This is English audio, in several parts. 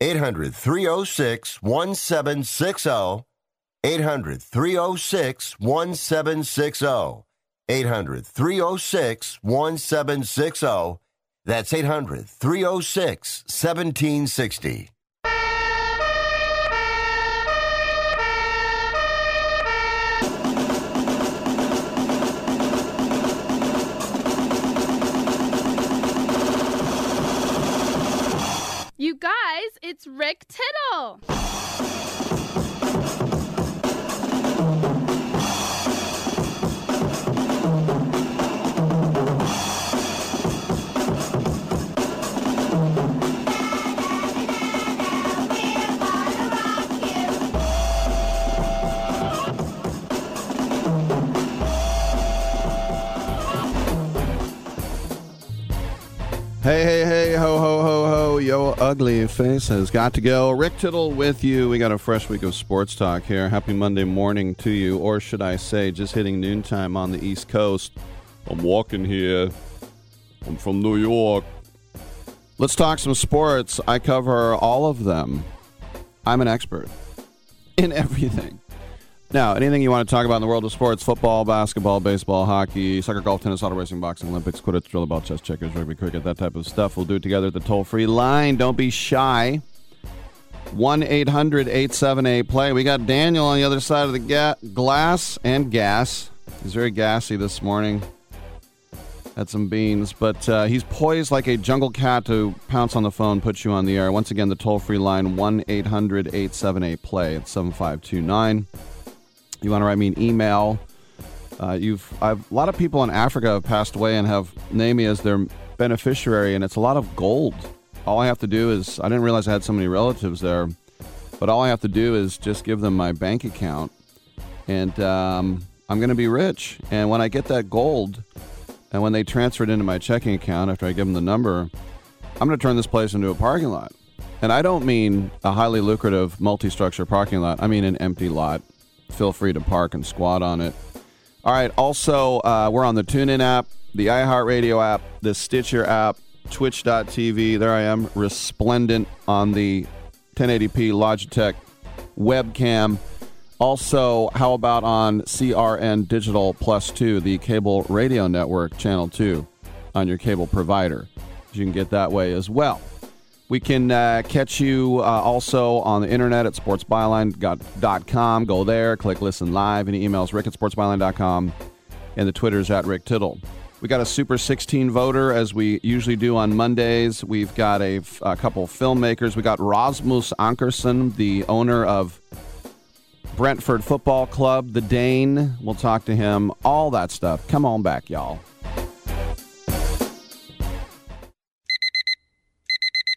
800 306 1760. 800 306 1760. 800 306 1760. That's 800 306 1760. It's Rick Tittle. Hey, hey, hey, ho, ho, ho, ho, yo, ugly face has got to go. Rick Tittle with you. We got a fresh week of sports talk here. Happy Monday morning to you, or should I say, just hitting noontime on the East Coast. I'm walking here. I'm from New York. Let's talk some sports. I cover all of them. I'm an expert in everything. Now, anything you want to talk about in the world of sports football, basketball, baseball, hockey, soccer, golf, tennis, auto racing, boxing, Olympics, quidditch, drill, ball, chess, checkers, rugby, cricket, that type of stuff. We'll do it together at the toll free line. Don't be shy. 1 800 878 play. We got Daniel on the other side of the ga- glass and gas. He's very gassy this morning. Had some beans, but uh, he's poised like a jungle cat to pounce on the phone, put you on the air. Once again, the toll free line 1 800 878 play. It's 7529. You want to write me an email. Uh, you've I've, a lot of people in Africa have passed away and have named me as their beneficiary, and it's a lot of gold. All I have to do is I didn't realize I had so many relatives there, but all I have to do is just give them my bank account, and um, I'm going to be rich. And when I get that gold, and when they transfer it into my checking account after I give them the number, I'm going to turn this place into a parking lot. And I don't mean a highly lucrative multi-structure parking lot. I mean an empty lot feel free to park and squat on it. All right. Also, uh, we're on the TuneIn app, the iHeartRadio app, the Stitcher app, Twitch.tv. There I am, resplendent on the 1080p Logitech webcam. Also, how about on CRN Digital Plus 2, the cable radio network, channel 2, on your cable provider? You can get that way as well. We can uh, catch you uh, also on the internet at sportsbyline.com. Go there, click listen live. Any emails, rick at sportsbyline.com. And the Twitter's at Rick Tittle. We got a Super 16 voter, as we usually do on Mondays. We've got a, a couple filmmakers. We got Rasmus Ankersen, the owner of Brentford Football Club, the Dane. We'll talk to him, all that stuff. Come on back, y'all.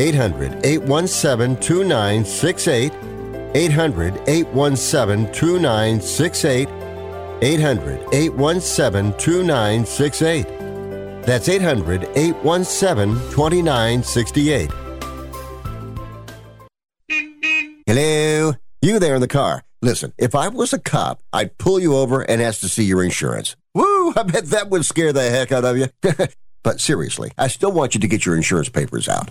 800 817 2968. 800 817 2968. 800 817 2968. That's 800 817 2968. Hello? You there in the car. Listen, if I was a cop, I'd pull you over and ask to see your insurance. Woo! I bet that would scare the heck out of you. but seriously, I still want you to get your insurance papers out.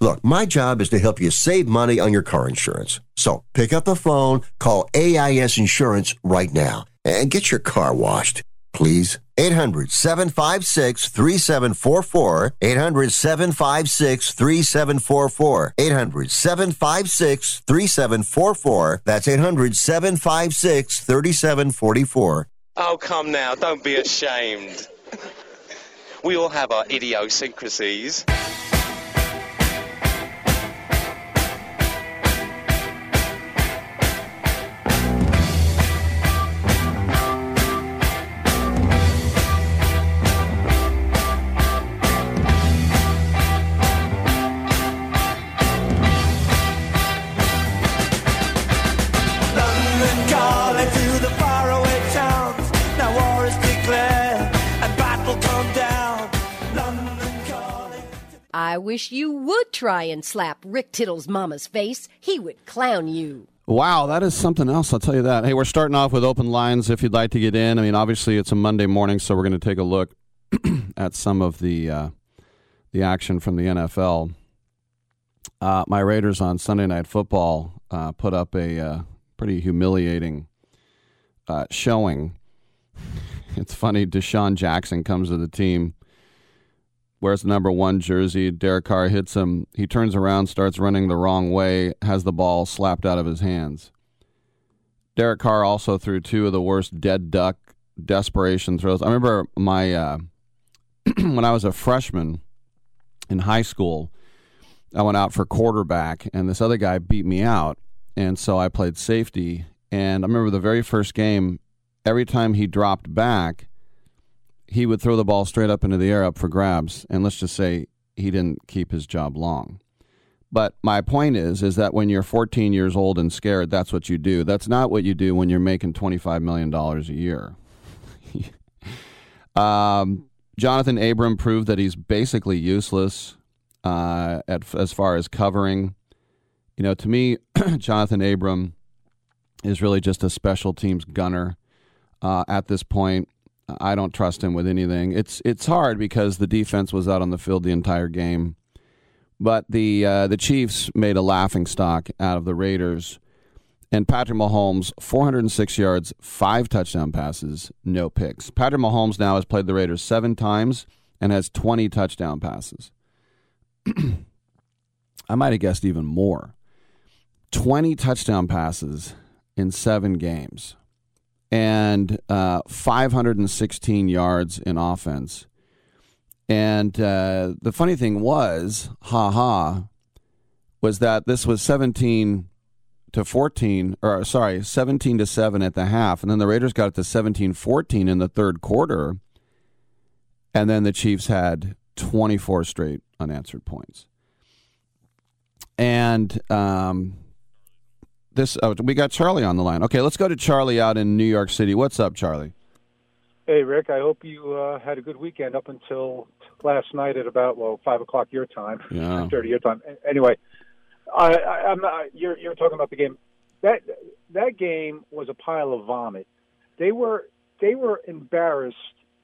Look, my job is to help you save money on your car insurance. So pick up the phone, call AIS Insurance right now, and get your car washed, please. 800 756 3744. 800 756 3744. 800 756 3744. That's 800 756 3744. Oh, come now, don't be ashamed. We all have our idiosyncrasies. I wish you would try and slap Rick Tittle's mama's face. He would clown you. Wow, that is something else. I'll tell you that. Hey, we're starting off with open lines if you'd like to get in. I mean, obviously it's a Monday morning, so we're going to take a look at some of the uh, the action from the NFL. Uh, my Raiders on Sunday Night Football uh, put up a uh, pretty humiliating uh, showing. It's funny. DeSean Jackson comes to the team, wears the number one jersey. Derek Carr hits him. He turns around, starts running the wrong way, has the ball slapped out of his hands. Derek Carr also threw two of the worst dead duck desperation throws. I remember my uh, when I was a freshman in high school, I went out for quarterback, and this other guy beat me out, and so I played safety. And I remember the very first game, every time he dropped back, he would throw the ball straight up into the air up for grabs. And let's just say he didn't keep his job long. But my point is, is that when you're 14 years old and scared, that's what you do. That's not what you do when you're making 25 million dollars a year. um, Johnathan Abram proved that he's basically useless uh, at, as far as covering. You know, to me, Johnathan Abram is really just a special teams gunner uh, at this point. I don't trust him with anything. It's it's hard because the defense was out on the field the entire game, but the uh, the Chiefs made a laughing stock out of the Raiders. And Patrick Mahomes, 406 yards, five touchdown passes, no picks. Patrick Mahomes now has played the Raiders seven times and has 20 touchdown passes. I might have guessed even more. 20 touchdown passes in seven games and uh, 516 yards in offense. And uh, the funny thing was, ha ha, was that this was 17 to 14, or sorry, 17 to 7 at the half. And then the Raiders got it to 17 14 in the third quarter. And then the Chiefs had 24 straight unanswered points. And um, this, oh, we got Charlie on the line. Okay, let's go to Charlie out in New York City. What's up, Charlie? Hey, Rick. I hope you uh, had a good weekend up until last night at about well five o'clock your time, Yeah. thirty your time. Anyway, I, I, I'm not. You're you're talking about the game. That that game was a pile of vomit. They were they were embarrassed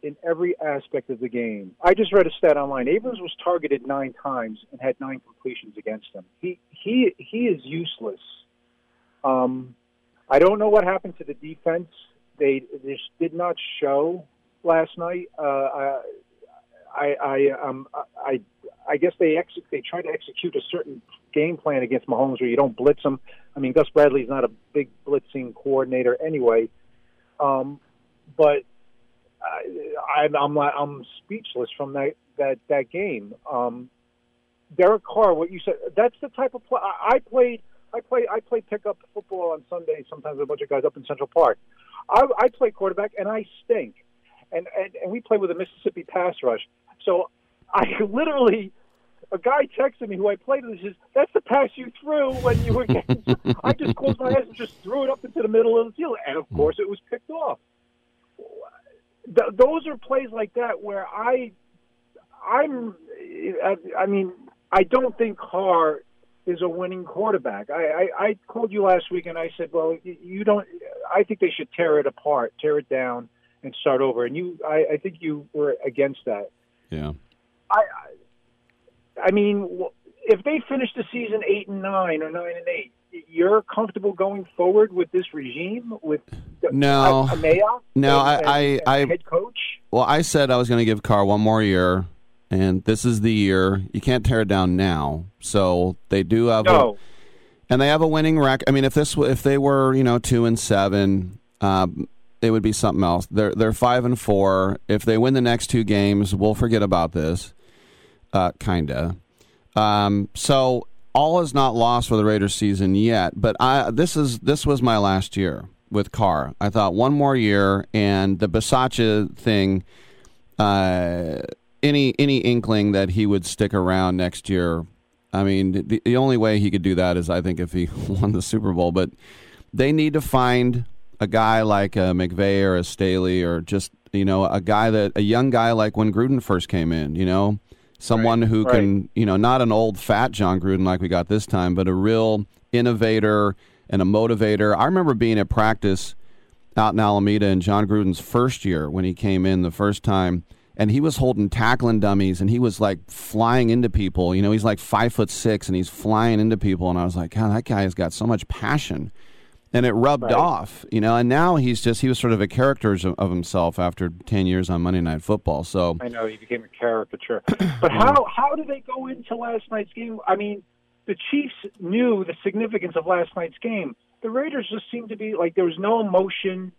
in every aspect of the game. I just read a stat online. Abrams was targeted nine times and had nine completions against him. He he he is useless. Um, I don't know what happened to the defense. They just did not show last night. Uh, I, I, I, um, I, I guess they ex- they try to execute a certain game plan against Mahomes where you don't blitz him. I mean, Gus Bradley's not a big blitzing coordinator anyway. Um, but I, I'm, I'm, I'm speechless from that that that game. Um, Derek Carr, what you said, that's the type of play I played. I play I play pickup football on Sunday sometimes with a bunch of guys up in Central Park. I, I play quarterback and I stink, and, and and we play with a Mississippi pass rush. So I literally, a guy texted me who I played with says, "That's the pass you threw when you were." Getting, I just closed my eyes and just threw it up into the middle of the field, and of course it was picked off. Th- those are plays like that where I, I'm, I, I mean, I don't think Carr is a winning quarterback. I, I, I called you last week and I said, well, you don't. I think they should tear it apart, tear it down, and start over. And you, I, I think you were against that. Yeah. I, I, mean, if they finish the season eight and nine or nine and eight, you're comfortable going forward with this regime with No. Uh, a, a No, and- I- I- and I- head coach. Well, I said I was going to give Carr one more year, and this is the year. You can't tear it down now. So they do have No. a, and they have a winning record. I mean, if this if they were you know two and seven, um, it would be something else. They're they're five and four. If they win the next two games, we'll forget about this. Uh, kinda. Um, so all is not lost for the Raiders season yet. But I this is this was my last year with Carr. I thought one more year, and the Bisaccia thing. Uh, any any inkling that he would stick around next year. I mean, the, the only way he could do that is I think if he won the Super Bowl. But they need to find a guy like a McVay or a Staley or just you know a guy that a young guy like when Gruden first came in. You know, someone who right. can you know not an old fat Jon Gruden like we got this time, but a real innovator and a motivator. I remember being at practice out in Alameda in Jon Gruden's first year when he came in the first time, and he was holding tackling dummies and he was like flying into people. You know, he's like five foot six and he's flying into people, and I was like, God, that guy has got so much passion, and it rubbed Right. off. You know, and now he's just he was sort of a character of himself after ten years on Monday Night Football. So I know he became a caricature. But how how did they go into last night's game? I mean, the Chiefs knew the significance of last night's game. The Raiders just seemed to be like there was no emotion.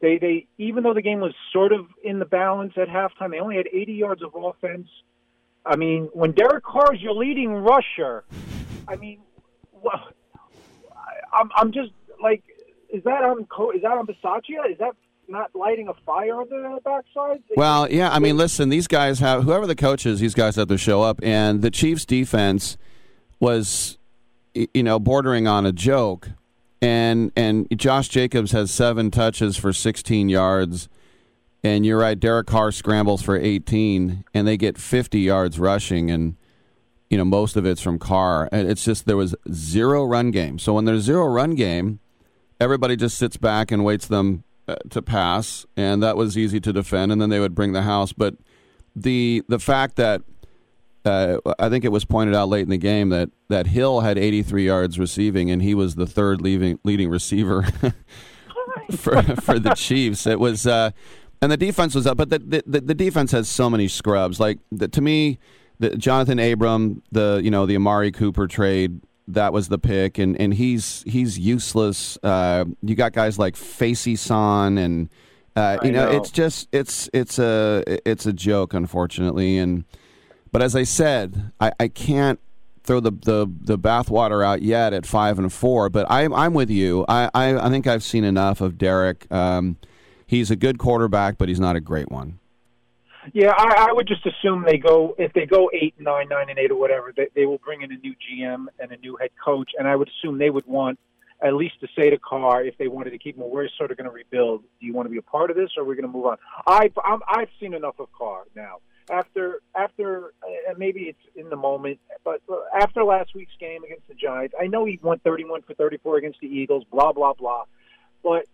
They they even though the game was sort of in the balance at halftime, they only had 80 yards of offense. I mean, when Derek Carr is your leading rusher, I mean, well, I'm I'm just like, is that on is that on Bisaccia? Is that not lighting a fire on the backside? Well, yeah, I mean, listen, these guys have whoever the coach is, these guys have to show up, and the Chiefs' defense was, you know, bordering on a joke, and and Josh Jacobs has seven touches for 16 yards, and you're right, Derek Carr scrambles for 18, and they get 50 yards rushing, and you know most of it's from Carr, and it's just there was zero run game. So when there's zero run game, everybody just sits back and waits them uh, to pass, and that was easy to defend. And then they would bring the house. But the the fact that uh, I think it was pointed out late in the game that that Hill had 83 yards receiving, and he was the third leading leading receiver for for the Chiefs. It was. Uh, and the defense was up, but the, the the defense has so many scrubs. Like the, to me, the Johnathan Abram, the you know the Amari Cooper trade, that was the pick, and, and he's he's useless. Uh, you got guys like Facyson, and uh, you know, know. it's just it's it's a it's a joke, unfortunately. And but as I said, I, I can't throw the, the the bathwater out yet at five and four. But I'm I'm with you. I I, I think I've seen enough of Derek. Um, he's a good quarterback, but he's not a great one. Yeah, I, I would just assume they go if they go eight, nine, nine, and eight, or whatever. They, they will bring in a new GM and a new head coach, and I would assume they would want at least to say to Carr if they wanted to keep him, we're sort of going to rebuild. Do you want to be a part of this, or we're we going to move on? I've I'm, I've seen enough of Carr now. After after uh, maybe it's in the moment, but after last week's game against the Giants, I know he went 31 for 34 against the Eagles. Blah blah blah, but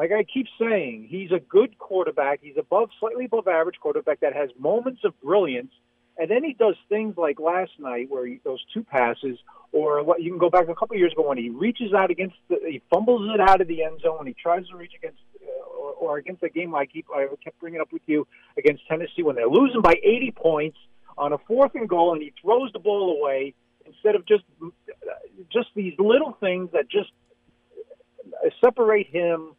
like I keep saying, he's a good quarterback. He's above, slightly above average quarterback that has moments of brilliance. And then he does things like last night where he, those two passes, or what you can go back a couple years ago when he reaches out against, the, he fumbles it out of the end zone, and he tries to reach against, uh, or, or against a game like he, I kept bringing up with you against Tennessee when they're losing by 80 points on a fourth and goal, and he throws the ball away instead of just, just these little things that just separate him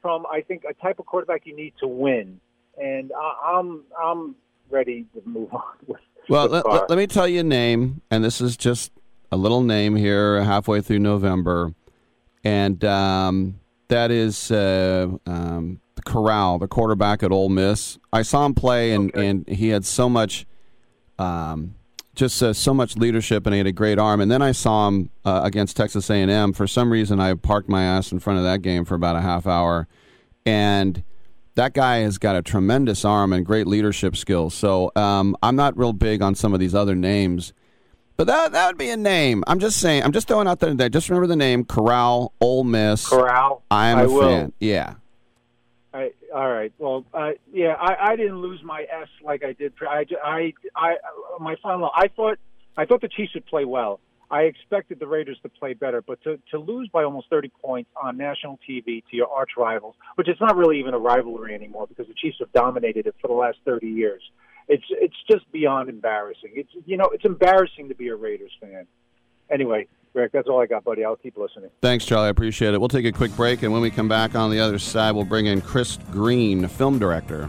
from I think a type of quarterback you need to win, and I, I'm I'm ready to move on. With, Well, with let, let me tell you a name, and this is just a little name here, halfway through November, and um, that is uh, um, Corral, the quarterback at Ole Miss. I saw him play, and, and he had so much, um, just uh, so much leadership, and he had a great arm. And then I saw him uh, against Texas A&M. For some reason, I parked my ass in front of that game for about a half hour, and that guy has got a tremendous arm and great leadership skills. So um, I'm not real big on some of these other names, but that that would be a name. I'm just saying. I'm just throwing out there. Just remember the name Corral, Ole Miss. Corral. I am I a will. fan. Yeah. I, all right. Well, uh, yeah, I, I didn't lose my S like I did. I, I, I, my final. I thought, I thought the Chiefs would play well. I expected the Raiders to play better, but to, to lose by almost 30 points on national TV to your arch rivals, which is not really even a rivalry anymore because the Chiefs have dominated it for the last 30 years. It's it's just beyond embarrassing. It's you know it's embarrassing to be a Raiders fan. Anyway, Rick, that's all I got, buddy. I'll keep listening. Thanks, Charlie. I appreciate it. We'll take a quick break, and when we come back on the other side, we'll bring in Chris Green, film director.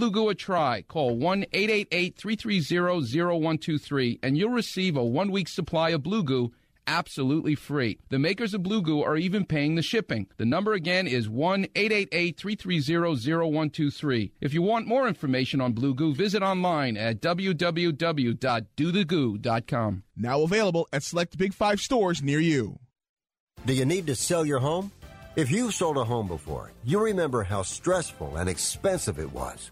Blue Goo a try. Call 1 888 330 0123 and you'll receive a one week supply of Blue Goo absolutely free. The makers of Blue Goo are even paying the shipping. The number again is 1 888 330 0123. If you want more information on Blue Goo, visit online at www.dothegoo.com. Now available at select Big Five stores near you. Do you need to sell your home? If you've sold a home before, you remember how stressful and expensive it was.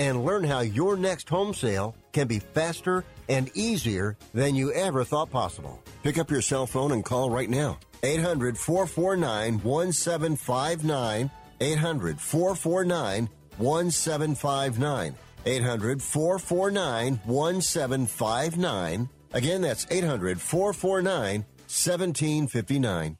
and learn how your next home sale can be faster and easier than you ever thought possible. Pick up your cell phone and call right now. 800 449 1759. 800 449 1759. 800 449 1759. Again, that's 800 449 1759.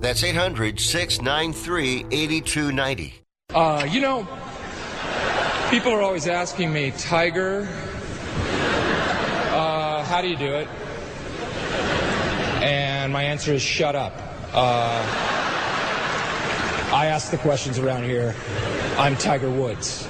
That's 800 693 8290. Uh, you know, people are always asking me, Tiger, uh, how do you do it? And my answer is shut up. Uh, I ask the questions around here. I'm Tiger Woods.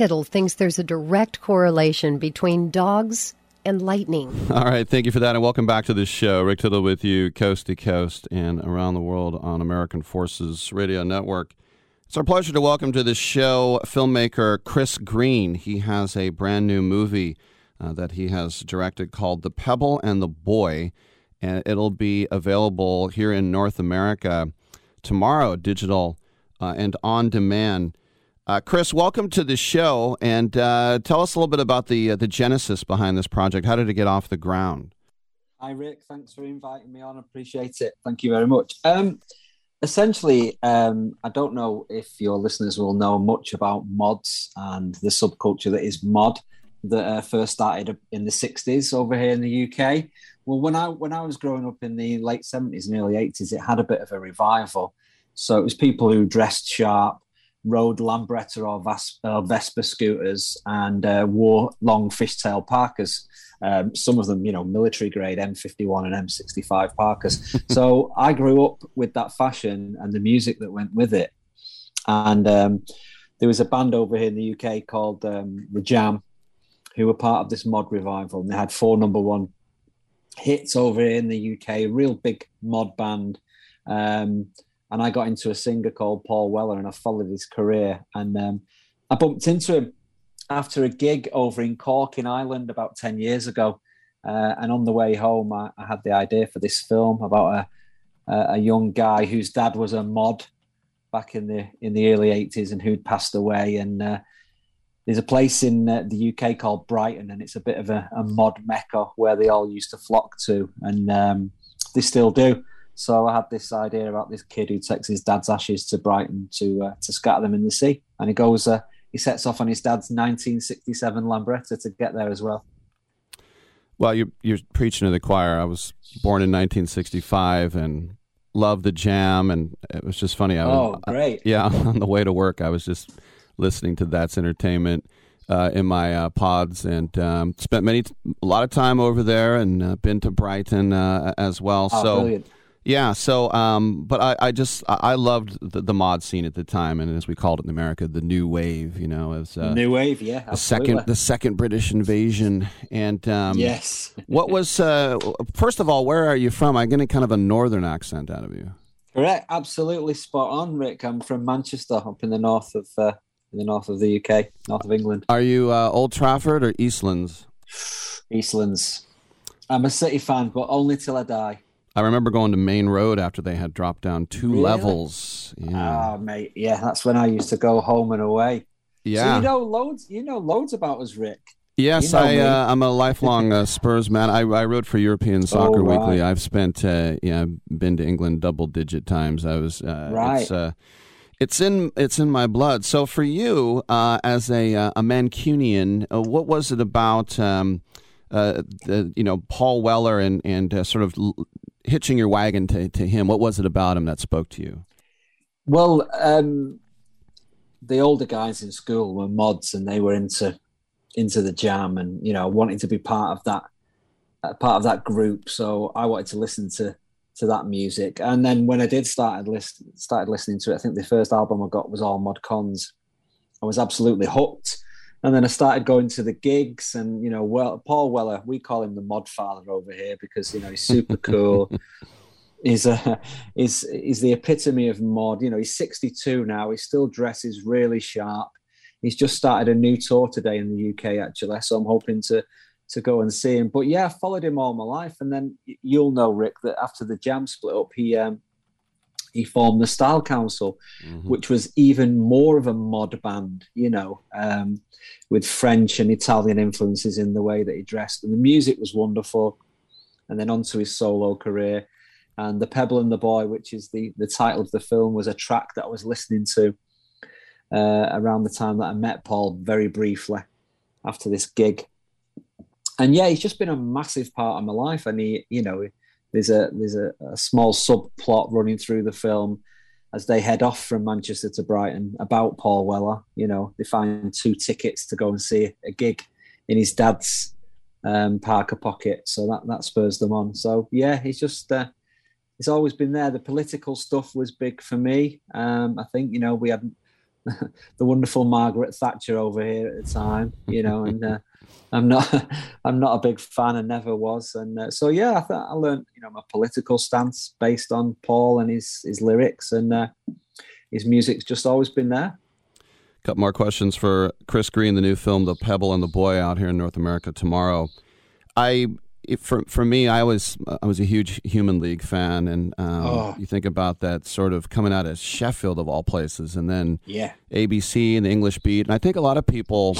Tittle thinks there's a direct correlation between dogs and lightning. All right, thank you for that, and welcome back to the show. Rick Tittle with you, coast to coast and around the world on American Forces Radio Network. It's our pleasure to welcome to the show filmmaker Chris Green. He has a brand new movie uh, that he has directed called The Pebble and the Boy, and it'll be available here in North America tomorrow, digital uh, and on demand. Uh, Chris, welcome to the show, and uh, tell us a little bit about the uh, the genesis behind this project. How did it get off the ground? Hi, Rick. Thanks for inviting me on. Appreciate it. Thank you very much. Um, essentially, um, I don't know if your listeners will know much about mods and the subculture that is mod that uh, first started in the '60s over here in the UK. Well, when I when I was growing up in the late '70s and early '80s, it had a bit of a revival. So it was people who dressed sharp, rode Lambretta or, Vas- or Vespa scooters, and uh, wore long fishtail parkas. Um, some of them, you know, military grade M51 and M65 parkas. so I grew up with that fashion and the music that went with it. And um, there was a band over here in the UK called um, The Jam, who were part of this mod revival, and they had four number one hits over here in the UK. Real big mod band. Um, and I got into a singer called Paul Weller, and I followed his career. And um, I bumped into him after a gig over in Cork in Ireland about ten years ago. Uh, and on the way home, I, I, had the idea for this film about a, a, young guy whose dad was a mod back in the in the early '80s and who'd passed away. And uh, there's a place in uh, the UK called Brighton, and it's a bit of a, a mod mecca where they all used to flock to, and um, they still do. So I had this idea about this kid who takes his dad's ashes to Brighton to uh, to scatter them in the sea, and he goes. Uh, he sets off on his dad's 1967 Lambretta to get there as well. Well, you, you're preaching to the choir. I was born in 1965 and loved the jam, and it was just funny. I was, oh, great! I, yeah, on the way to work, I was just listening to That's Entertainment uh, in my uh, pods, and um, spent many a lot of time over there, and uh, been to Brighton uh, as well. Oh, so. brilliant. Yeah, so um, but I, I just I loved the, the mod scene at the time, and as we called it in America, the new wave. You know, as uh, New wave, yeah, the second the second British invasion, and um, Yes. what was uh, first of all, where are you from? I'm getting kind of a northern accent out of you. Correct, absolutely spot on, Rick. I'm from Manchester, up in the north of uh, in the north of the UK, north of England. Are you uh, Old Trafford or Eastlands? Eastlands. I'm a City fan, but only till I die. I remember going to Maine Road after they had dropped down two Really? levels. Yeah. Ah, mate, yeah, that's when I used to go home and away. So Yeah. you know loads. You know loads about us, Rick. Yes, You know I, uh, I'm a lifelong uh, Spurs man. I, I wrote for European Soccer Oh, right. Weekly. I've spent, uh, yeah, been to England double digit times. I was, uh, Right. It's, uh, it's in it's in my blood. So for you, uh, as a uh, a Mancunian, uh, what was it about um, uh, the, you know Paul Weller and and uh, sort of l- hitching your wagon to to him. What was it about him that spoke to you? Well, um, the older guys in school were mods, and they were into into the jam, and you know, wanting to be part of that uh, part of that group. So I wanted to listen to to that music, and then when I did started listen started listening to it, I think the first album I got was all Mod Cons. I was absolutely hooked. And then I started going to the gigs, and you know, well, Paul Weller, we call him the mod father over here because you know he's super cool. he's a he's he's the epitome of mod. You know, he's 62 now. He still dresses really sharp. He's just started a new tour today in the UK, actually. So I'm hoping to to go and see him. But yeah, I followed him all my life, and then you'll know Rick that after the Jam split up, he um, he formed the Style Council, mm-hmm. which was even more of a mod band, you know, um, with French and Italian influences in the way that he dressed, and the music was wonderful. And then onto his solo career, and the Pebble and the Boy, which is the the title of the film, was a track that I was listening to uh, around the time that I met Paul very briefly after this gig. And yeah, he's just been a massive part of my life, and he, you know, there's a there's a, a small subplot running through the film as they head off from Manchester to Brighton about Paul Weller. You know, they find two tickets to go and see a gig in his dad's um, parka pocket, so that that spurs them on. So yeah, he's just uh, he's always been there. The political stuff was big for me. Um, I think you know we had the wonderful Margaret Thatcher over here at the time, you know, and uh, I'm not I'm not a big fan and never was, and uh, so yeah, I thought I learned you know my political stance based on Paul and his his lyrics and uh, his music's just always been there. A couple more questions for Chris Green, the new film "The Pebble and the Boy" out here in North America tomorrow. I for for me, I was I was a huge Human League fan, and um, oh. you think about that sort of coming out of Sheffield of all places, and then yeah. ABC and the English Beat, and I think a lot of people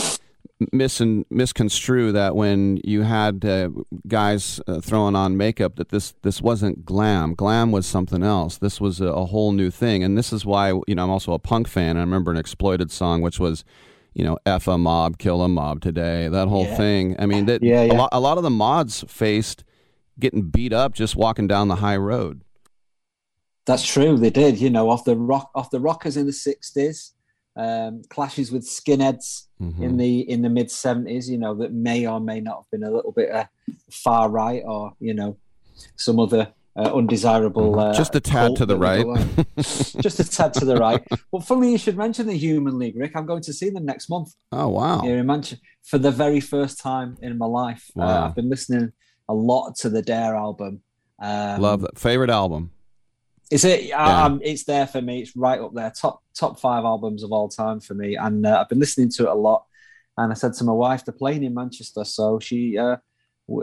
mis- misconstrue that when you had uh, guys uh, throwing on makeup that this this wasn't glam. Glam was something else. This was a, a, whole new thing, and this is why you know I'm also a punk fan. I remember an exploited song which was. You know, F a mob, kill a mob today. That whole yeah. thing. I mean, that, yeah, yeah. A, lot, a lot of the mods faced getting beat up just walking down the high road. That's true. They did. You know, off the rock, off the rockers in the '60s, um, clashes with skinheads mm-hmm. in the in the mid seventies. You know that may or may not have been a little bit uh, far right, or you know some other uh, undesirable. Mm-hmm. Uh, just a tad to the right. just a tad to the right. Well, funny you should mention the Human League, Rick. I'm going to see them next month. Oh wow! Here in Manchester for the very first time in my life. Uh. I've been listening a lot to the Dare album. Um, Love that favorite album. Is it? Yeah. Um, it's there for me. It's right up there. Top top five albums of all time for me. And uh, I've been listening to it a lot. And I said to my wife, they're playing in Manchester, so she.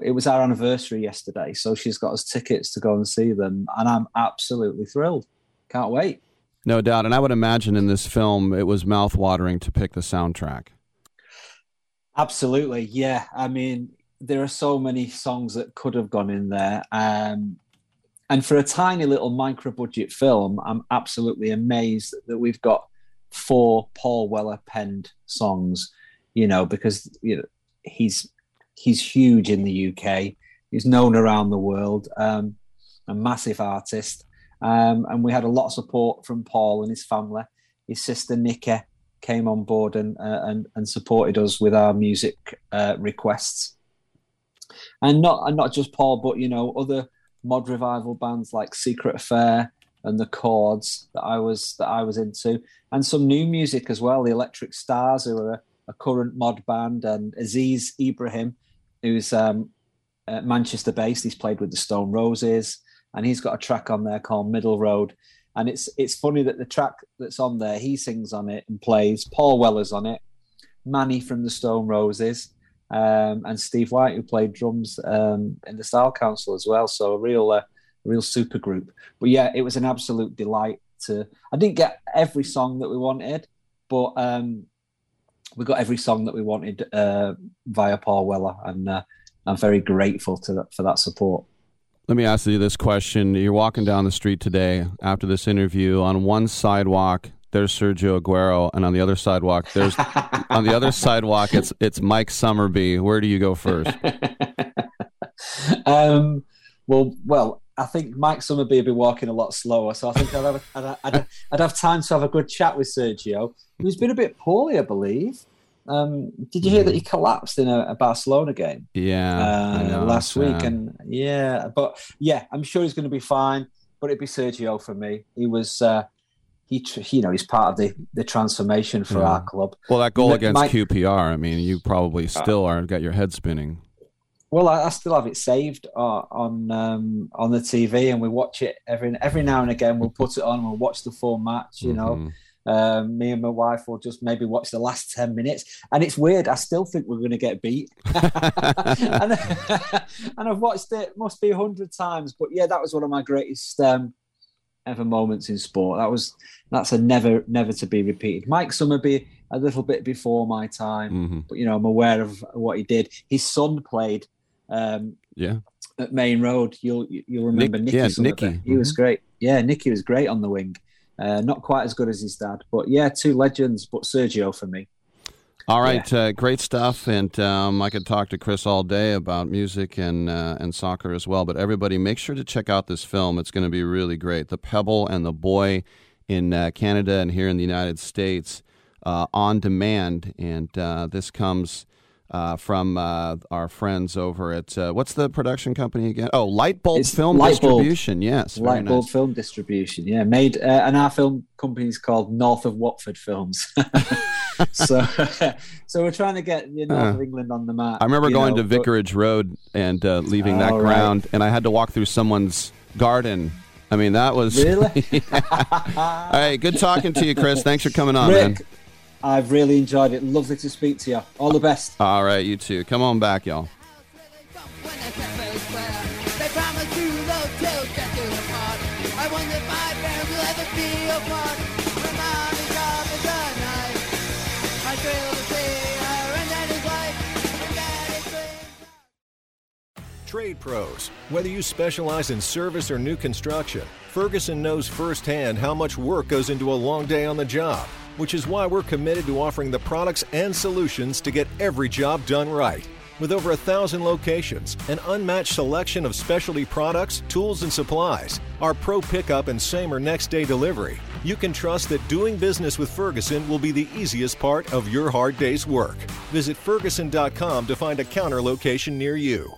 It was our anniversary yesterday, so she's got us tickets to go and see them, and I'm absolutely thrilled. Can't wait. No doubt, and I would imagine in this film it was mouth-watering to pick the soundtrack. Absolutely, yeah. I mean, there are so many songs that could have gone in there. Um, and for a tiny little micro budget film, I'm absolutely amazed that we've got four Paul Weller penned songs, you know, because you know, he's he's huge in the UK. He's known around the world, um, a massive artist. Um, and we had a lot of support from Paul and his family. His sister Nikki came on board and uh, and, and supported us with our music uh, requests. And not and not just Paul, but you know other mod revival bands like Secret Affair and the Chords that I was that I was into, and some new music as well. The Electric Stars, who are a, a current mod band, and Aziz Ibrahim, who's um, Manchester based. He's played with the Stone Roses, and he's got a track on there called Middle Road. And it's it's funny that the track that's on there, he sings on it and plays. Paul Weller's on it, Mani from the Stone Roses, um, and Steve White, who played drums um, in the Style Council as well. So a real, uh, real super group. But yeah, it was an absolute delight to. I didn't get every song that we wanted, but um, we got every song that we wanted uh, via Paul Weller, and uh, I'm very grateful to that, for that support. Let me ask you this question: You're walking down the street today after this interview. On one sidewalk, there's Sergio Aguero, and on the other sidewalk, there's on the other sidewalk, it's it's Mike Summerbee. Where do you go first? um, well, well, I think Mike Summerbee would be walking a lot slower, so I think I'd have, I'd, I'd, I'd have time to have a good chat with Sergio, who's been a bit poorly, I believe. Um, did you hear that he collapsed in a, a Barcelona game? Yeah, uh, know, last sad. week, and yeah, but yeah, I'm sure he's going to be fine. But it'd be Sergio for me. He was, uh, he, you know, he's part of the the transformation for Yeah. our club. Well, that goal against Mike- QPR, I mean, you probably still are got your head spinning. Well, I, I still have it saved uh, on um, on the TV, and we watch it every every now and again. We'll put it on, and we'll watch the full match. You know, Mm-hmm. um, me and my wife will just maybe watch the last ten minutes, and it's weird. I still think we're going to get beat, and, and I've watched it must be a hundred times. But yeah, that was one of my greatest um, ever moments in sport. That was that's a never never to be repeated. Mike Summerbee a little bit before my time, Mm-hmm. but you know I'm aware of what he did. His son played. Um, Yeah. at Maine Road. You'll you'll remember Nick- Nicky. yeah, Summerbee. Nicky. He was Mhm. great. Yeah, Nicky was great on the wing. Uh, not quite as good as his dad, but yeah, two legends. But Sergio for me. All right, uh, great stuff, and um, I could talk to Chris all day about music and uh, and soccer as well. But everybody, make sure to check out this film; it's going to be really great. The Pebble and the Boy in uh, Canada and here in the United States uh, on demand, and uh, this comes uh, from uh, our friends over at uh, what's the production company again? Oh, Lightbulb It's Film Lightbulb. Distribution. Yes, Lightbulb nice. Film Distribution. Yeah, made uh, and our film company is called North of Watford Films. so, so we're trying to get the north Uh, of England on the map. I remember going know, to but- Vicarage Road and uh, leaving that Oh, right. ground, and I had to walk through someone's garden. I mean, that was Really? All right, good talking to you, Chris. Thanks for coming on, man. Rick, I've really enjoyed it. Lovely to speak to you. All the best. All right, you too. Come on back, y'all. They promise you love till death do us part. I wonder if my parents will ever be apart. My mommy's job is a knife. I thrill to see her and daddy's wife. And daddy's dream. Trade pros. Whether you specialize in service or new construction, Ferguson knows firsthand how much work goes into a long day on the job, which is why we're committed to offering the products and solutions to get every job done right. With over a thousand locations, an unmatched selection of specialty products, tools, and supplies, our pro pickup and same or next day delivery, you can trust that doing business with Ferguson will be the easiest part of your hard day's work. Visit Ferguson.com to find a counter location near you.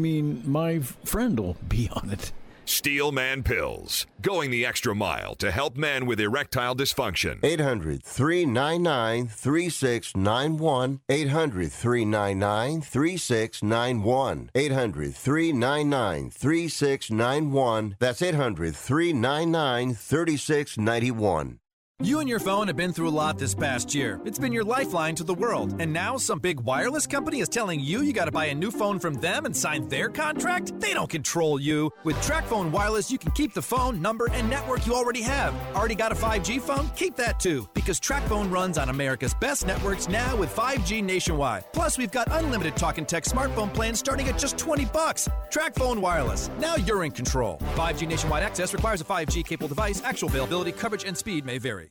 mean, my friend will be on it. Steelman Pills, going the extra mile to help men with erectile dysfunction. 800 399 3691. 800 399 3691. 800 399 3691. That's 800 399 3691. You and your phone have been through a lot this past year. It's been your lifeline to the world. And now some big wireless company is telling you you got to buy a new phone from them and sign their contract? They don't control you. With TracFone Wireless, you can keep the phone, number, and network you already have. Already got a 5G phone? Keep that too. Because TracFone runs on America's best networks now with 5G nationwide. Plus, we've got unlimited talk and text smartphone plans starting at just 20 bucks. TracFone Wireless. Now you're in control. 5G nationwide access requires a 5G capable device. Actual availability, coverage, and speed may vary.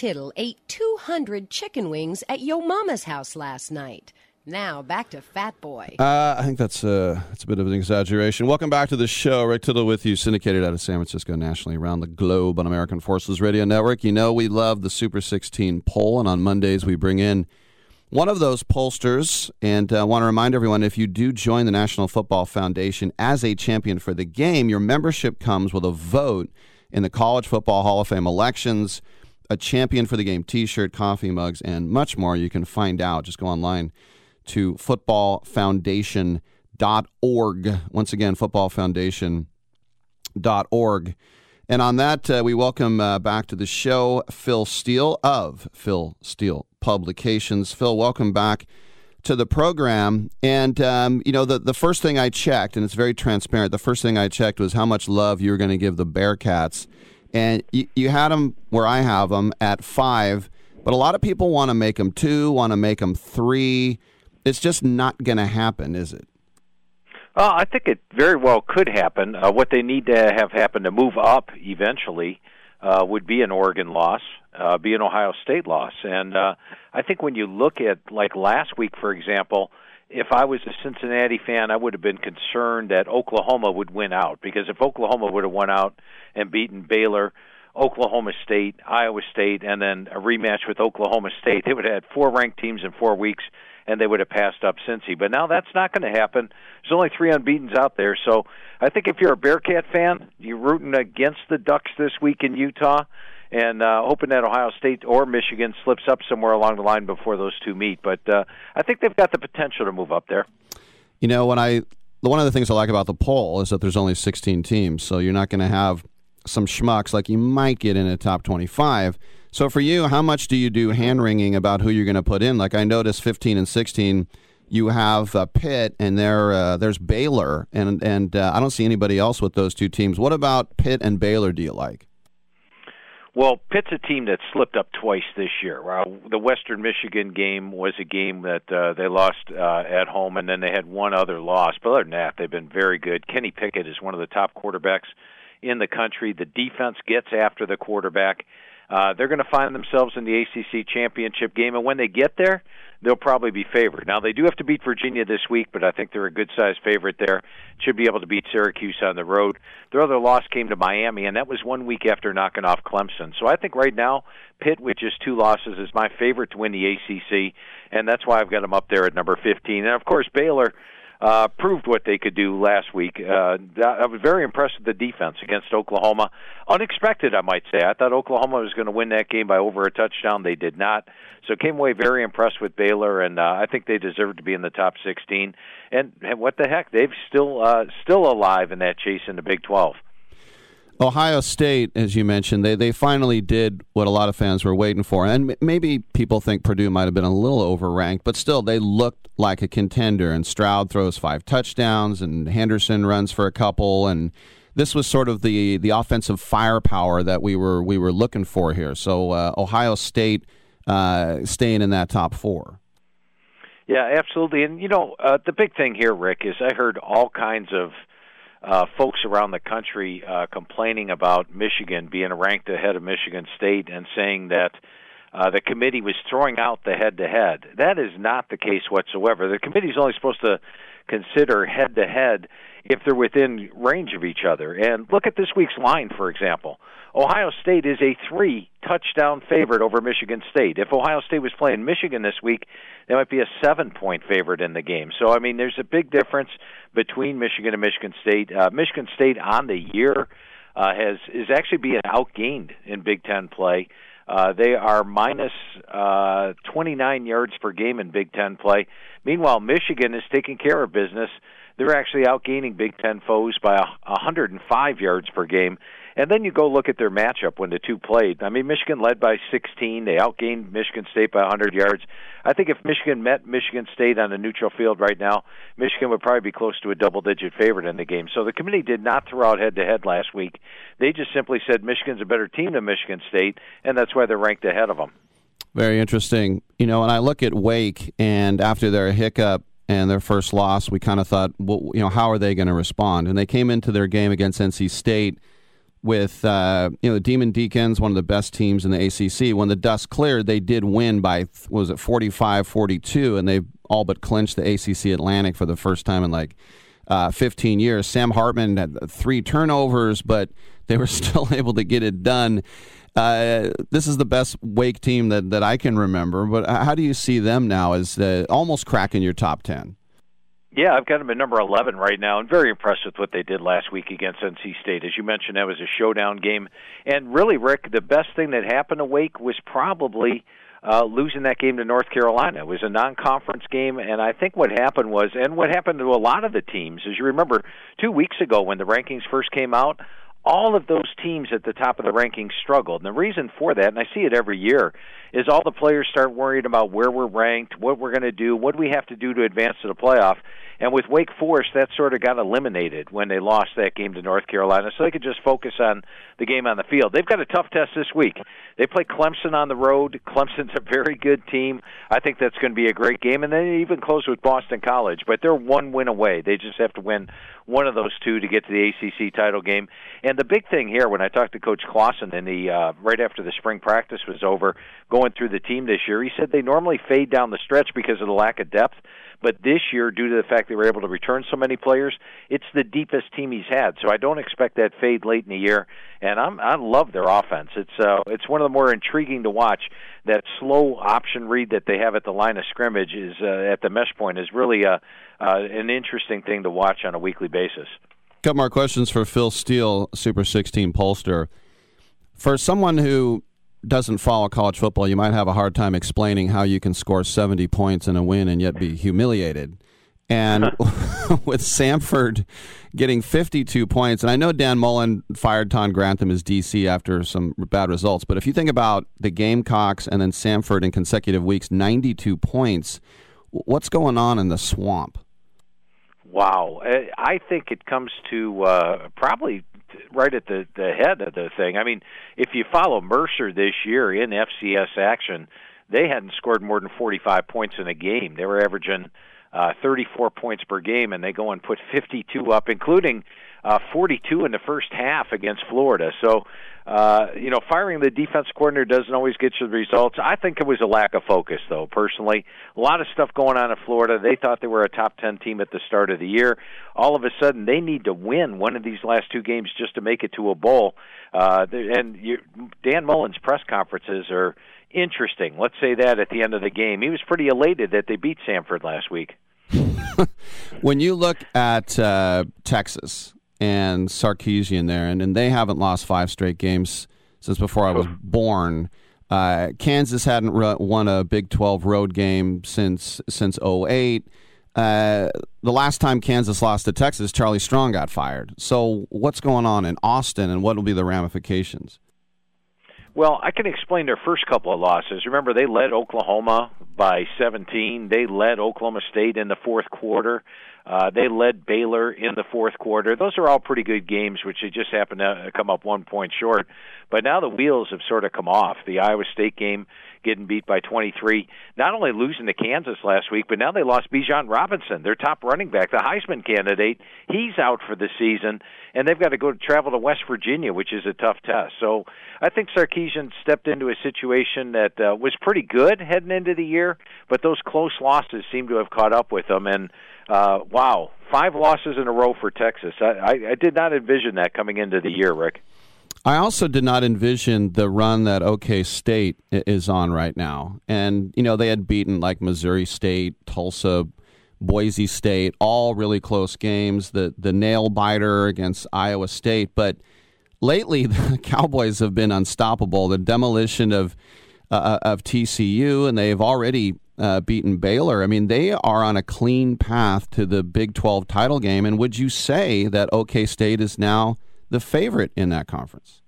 Tittle ate 200 chicken wings at Yo Mama's house last night. Now back to Fat Boy. Uh, I think that's a, that's a bit of an exaggeration. Welcome back to the show. Rick Tittle with you, syndicated out of San Francisco, nationally around the globe on American Forces Radio Network. You know we love the Super 16 poll, and on Mondays we bring in one of those pollsters. And I uh, want to remind everyone if you do join the National Football Foundation as a champion for the game, your membership comes with a vote in the College Football Hall of Fame elections, a champion for the game t shirt, coffee mugs, and much more. You can find out. Just go online to footballfoundation.org. Once again, footballfoundation.org. And on that, uh, we welcome uh, back to the show Phil Steele of Phil Steele Publications. Phil, welcome back to the program. And, um, you know, the, the first thing I checked, and it's very transparent, the first thing I checked was how much love you were going to give the Bearcats. And you, you had them where I have them at five, but a lot of people want to make them two, want to make them three. It's just not going to happen, is it? Uh, I think it very well could happen. Uh, what they need to have happen to move up eventually uh, would be an Oregon loss, uh, be an Ohio State loss, and uh, I think when you look at like last week, for example, if I was a Cincinnati fan, I would have been concerned that Oklahoma would win out because if Oklahoma would have won out and beaten Baylor, Oklahoma State, Iowa State, and then a rematch with Oklahoma State, they would have had four ranked teams in four weeks and they would have passed up Cincy. But now that's not going to happen. There's only three unbeaten's out there, so I think if you're a Bearcat fan, you're rooting against the Ducks this week in Utah, and uh, hoping that Ohio State or Michigan slips up somewhere along the line before those two meet. But uh, I think they've got the potential to move up there. You know, when I one of the things I like about the poll is that there's only 16 teams, so you're not going to have some schmucks like you might get in a top 25. So for you, how much do you do hand wringing about who you're going to put in? Like I noticed 15 and 16, you have uh, Pitt and there uh, there's Baylor, and and uh, I don't see anybody else with those two teams. What about Pitt and Baylor? Do you like? Well, Pitt's a team that slipped up twice this year. Well, the Western Michigan game was a game that uh, they lost uh, at home, and then they had one other loss. But other than that, they've been very good. Kenny Pickett is one of the top quarterbacks in the country. The defense gets after the quarterback. Uh, they're going to find themselves in the ACC championship game, and when they get there, they'll probably be favored. Now they do have to beat Virginia this week, but I think they're a good-sized favorite there. Should be able to beat Syracuse on the road. Their other loss came to Miami, and that was one week after knocking off Clemson. So I think right now Pitt, with just two losses, is my favorite to win the ACC, and that's why I've got them up there at number 15. And of course Baylor uh, proved what they could do last week. Uh, I was very impressed with the defense against Oklahoma. Unexpected, I might say. I thought Oklahoma was going to win that game by over a touchdown. They did not. So came away very impressed with Baylor, and uh, I think they deserve to be in the top 16. And, and what the heck, they've still uh, still alive in that chase in the Big 12. Ohio State, as you mentioned, they, they finally did what a lot of fans were waiting for. And maybe people think Purdue might have been a little overranked, but still, they looked like a contender. And Stroud throws five touchdowns, and Henderson runs for a couple. And this was sort of the, the offensive firepower that we were we were looking for here. So uh, Ohio State uh, staying in that top four. Yeah, absolutely. And you know, uh, the big thing here, Rick, is I heard all kinds of uh, folks around the country uh, complaining about Michigan being ranked ahead of Michigan State and saying that uh, the committee was throwing out the head-to-head. That is not the case whatsoever. The committee is only supposed to consider head-to-head if they're within range of each other. And look at this week's line, for example. Ohio State is a three touchdown favorite over Michigan State. If Ohio State was playing Michigan this week, they might be a seven point favorite in the game. So, I mean, there's a big difference between Michigan and Michigan State. Uh, Michigan State on the year uh, has is actually being outgained in Big Ten play. Uh, they are minus uh, 29 yards per game in Big Ten play. Meanwhile, Michigan is taking care of business. They're actually outgaining Big Ten foes by 105 yards per game. And then you go look at their matchup when the two played. I mean, Michigan led by 16. They outgained Michigan State by 100 yards. I think if Michigan met Michigan State on a neutral field right now, Michigan would probably be close to a double digit favorite in the game. So the committee did not throw out head to head last week. They just simply said Michigan's a better team than Michigan State, and that's why they're ranked ahead of them. Very interesting. You know, and I look at Wake, and after their hiccup and their first loss, we kind of thought, well, you know, how are they going to respond? And they came into their game against NC State with uh, you know the Demon Deacons, one of the best teams in the ACC. When the dust cleared, they did win by was it 45-42, and they all but clinched the ACC Atlantic for the first time in like uh, 15 years. Sam Hartman had three turnovers, but they were still able to get it done. Uh, this is the best Wake team that, that I can remember. But how do you see them now as almost cracking your top 10? Yeah, I've got them at number 11 right now, and very impressed with what they did last week against NC State. As you mentioned, that was a showdown game. And really, Rick, the best thing that happened to Wake was probably uh, losing that game to North Carolina. It was a non conference game, and I think what happened was, and what happened to a lot of the teams, as you remember, two weeks ago when the rankings first came out, all of those teams at the top of the rankings struggled. And the reason for that, and I see it every year, is all the players start worrying about where we're ranked, what we're going to do, what we have to do to advance to the playoff. And with Wake Forest, that sort of got eliminated when they lost that game to North Carolina, so they could just focus on the game on the field. They've got a tough test this week. They play Clemson on the road. Clemson's a very good team. I think that's going to be a great game. And then even close with Boston College, but they're one win away. They just have to win one of those two to get to the ACC title game. And the big thing here, when I talked to Coach Clawson in the uh, right after the spring practice was over, going through the team this year, he said they normally fade down the stretch because of the lack of depth. But this year, due to the fact they were able to return so many players, it's the deepest team he's had. So I don't expect that fade late in the year. And I'm I love their offense. It's uh, it's one of the more intriguing to watch. That slow option read that they have at the line of scrimmage is uh, at the mesh point is really a, uh, an interesting thing to watch on a weekly basis. A Couple more questions for Phil Steele, Super 16 pollster. For someone who doesn't follow college football, you might have a hard time explaining how you can score 70 points in a win and yet be humiliated. And with Samford getting 52 points, and I know Dan Mullen fired Todd Grantham as DC after some bad results, but if you think about the Gamecocks and then Samford in consecutive weeks, 92 points, what's going on in the swamp? Wow, I think it comes to uh, probably right at the the head of the thing. I mean, if you follow Mercer this year in FCS action, they hadn't scored more than 45 points in a game. They were averaging uh, 34 points per game, and they go and put 52 up, including uh, 42 in the first half against Florida. So, uh, you know, firing the defense coordinator doesn't always get you the results. I think it was a lack of focus, though, personally. A lot of stuff going on in Florida. They thought they were a top 10 team at the start of the year. All of a sudden, they need to win one of these last two games just to make it to a bowl. Uh, and you, Dan Mullen's press conferences are interesting. Let's say that at the end of the game. He was pretty elated that they beat Samford last week. when you look at uh, Texas, and Sarkisian there, and, and they haven't lost five straight games since before I was born. Uh, Kansas hadn't won a Big 12 road game since since 08. Uh, the last time Kansas lost to Texas, Charlie Strong got fired. So, what's going on in Austin, and what will be the ramifications? Well, I can explain their first couple of losses. Remember, they led Oklahoma by 17. They led Oklahoma State in the fourth quarter. Uh, they led Baylor in the fourth quarter. Those are all pretty good games, which they just happened to come up one point short. But now the wheels have sort of come off. The Iowa State game getting beat by 23. Not only losing to Kansas last week, but now they lost Bijan Robinson, their top running back, the Heisman candidate. He's out for the season, and they've got to go to travel to West Virginia, which is a tough test. So I think Sarkisian stepped into a situation that uh, was pretty good heading into the year, but those close losses seem to have caught up with them. And uh, wow, five losses in a row for Texas. I, I, I did not envision that coming into the year, Rick. I also did not envision the run that OK State is on right now. And, you know, they had beaten like Missouri State, Tulsa, Boise State, all really close games, the, the nail biter against Iowa State. But lately, the Cowboys have been unstoppable. The demolition of, uh, of TCU, and they've already uh, beaten Baylor. I mean, they are on a clean path to the Big 12 title game. And would you say that OK State is now the favorite in that conference.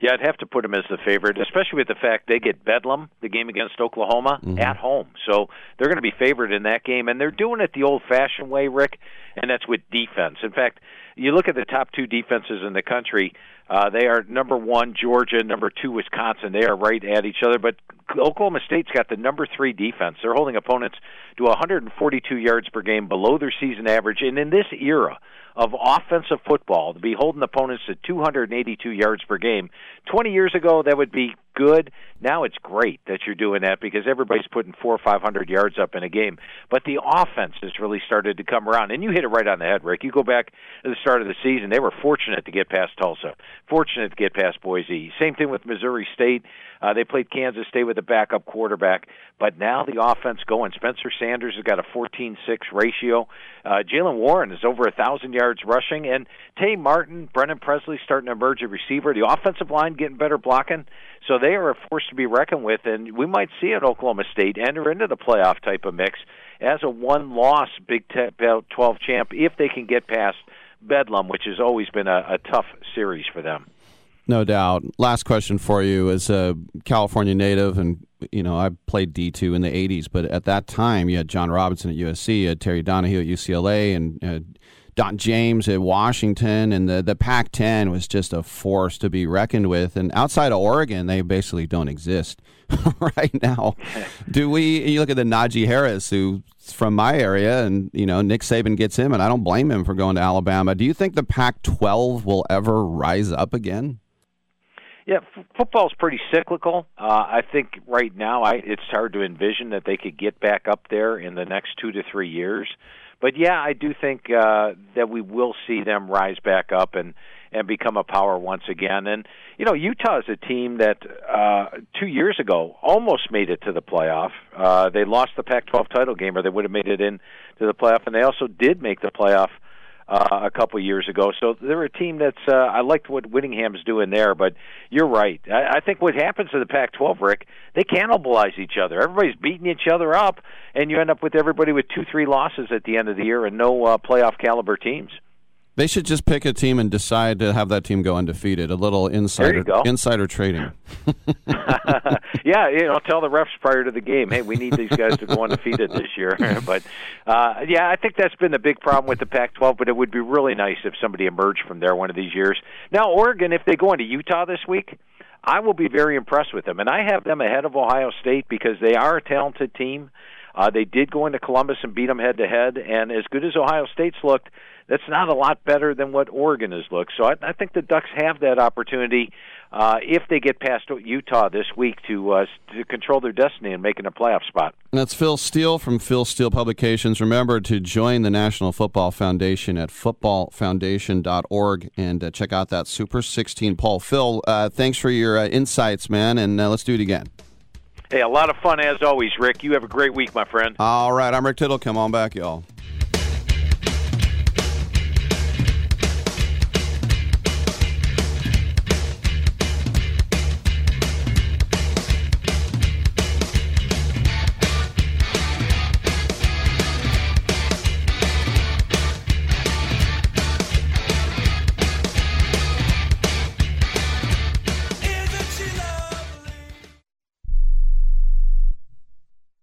Yeah, I'd have to put them as the favorite, especially with the fact they get Bedlam, the game against Oklahoma, mm-hmm. at home. So they're going to be favored in that game, and they're doing it the old-fashioned way, Rick, and that's with defense. In fact, you look at the top two defenses in the country. Uh, they are number one Georgia, number two Wisconsin. They are right at each other, but Oklahoma State's got the number three defense. They're holding opponents to 142 yards per game, below their season average, and in this era of offensive football to be holding opponents to 282 yards per game. 20 years ago, that would be good. Now it's great that you're doing that because everybody's putting four or five hundred yards up in a game. But the offense has really started to come around, and you hit it right on the head, Rick. You go back to the start of the season; they were fortunate to get past Tulsa, fortunate to get past Boise. Same thing with Missouri State. Uh, they played Kansas State with a backup quarterback, but now the offense going. Spencer Sanders has got a 14-6 ratio. Uh, Jaylen Warren is over a thousand yards rushing, and Tay Martin, Brennan Presley starting to emerge a receiver. The offensive line getting better blocking. So they are a force to be reckoned with, and we might see at Oklahoma State enter into the playoff type of mix as a one-loss Big 12 champ if they can get past Bedlam, which has always been a, a tough series for them. No doubt. Last question for you: as a California native, and you know I played D two in the '80s, but at that time you had John Robinson at USC, you had Terry Donahue at UCLA, and uh, Don James at Washington, and the, the Pac 10 was just a force to be reckoned with. And outside of Oregon, they basically don't exist right now. Do we, you look at the Najee Harris, who's from my area, and, you know, Nick Saban gets him, and I don't blame him for going to Alabama. Do you think the Pac 12 will ever rise up again? Yeah, f- football's pretty cyclical. Uh, I think right now I, it's hard to envision that they could get back up there in the next two to three years but yeah, I do think uh, that we will see them rise back up and and become a power once again. And you know, Utah is a team that uh, two years ago almost made it to the playoff. Uh, they lost the Pac-12 title game, or they would have made it in to the playoff, and they also did make the playoff uh, a couple years ago. So they're a team that's uh, I liked what Whittingham's doing there, but you're right. I, I think what happens to the Pac-12, Rick, they cannibalize each other. Everybody's beating each other up, and you end up with everybody with two, three losses at the end of the year and no uh, playoff caliber teams. They should just pick a team and decide to have that team go undefeated. A little insider insider trading. yeah, you know, tell the refs prior to the game, hey, we need these guys to go undefeated this year. but uh, yeah, I think that's been the big problem with the Pac-12. But it would be really nice if somebody emerged from there one of these years. Now, Oregon, if they go into Utah this week, I will be very impressed with them, and I have them ahead of Ohio State because they are a talented team. Uh, they did go into Columbus and beat them head to head, and as good as Ohio State's looked that's not a lot better than what Oregon has looked. So I, I think the Ducks have that opportunity uh, if they get past Utah this week to uh, to control their destiny and making a playoff spot. That's Phil Steele from Phil Steele Publications. Remember to join the National Football Foundation at footballfoundation.org and uh, check out that Super 16 poll. Phil, uh, thanks for your uh, insights, man, and uh, let's do it again. Hey, a lot of fun as always, Rick. You have a great week, my friend. All right, I'm Rick Tittle. Come on back, y'all.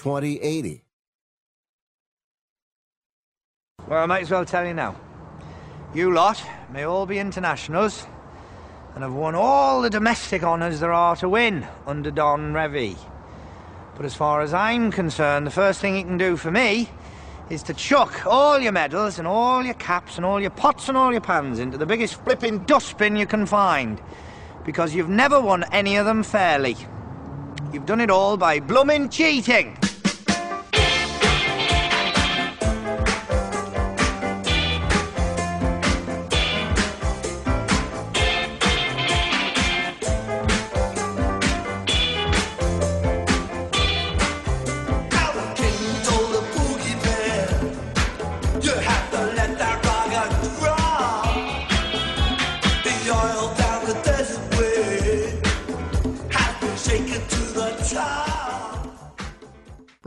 2080. Well, I might as well tell you now. You lot may all be internationals and have won all the domestic honours there are to win under Don Revie. But as far as I'm concerned, the first thing you can do for me is to chuck all your medals and all your caps and all your pots and all your pans into the biggest flipping dustbin you can find. Because you've never won any of them fairly. You've done it all by bloomin' cheating.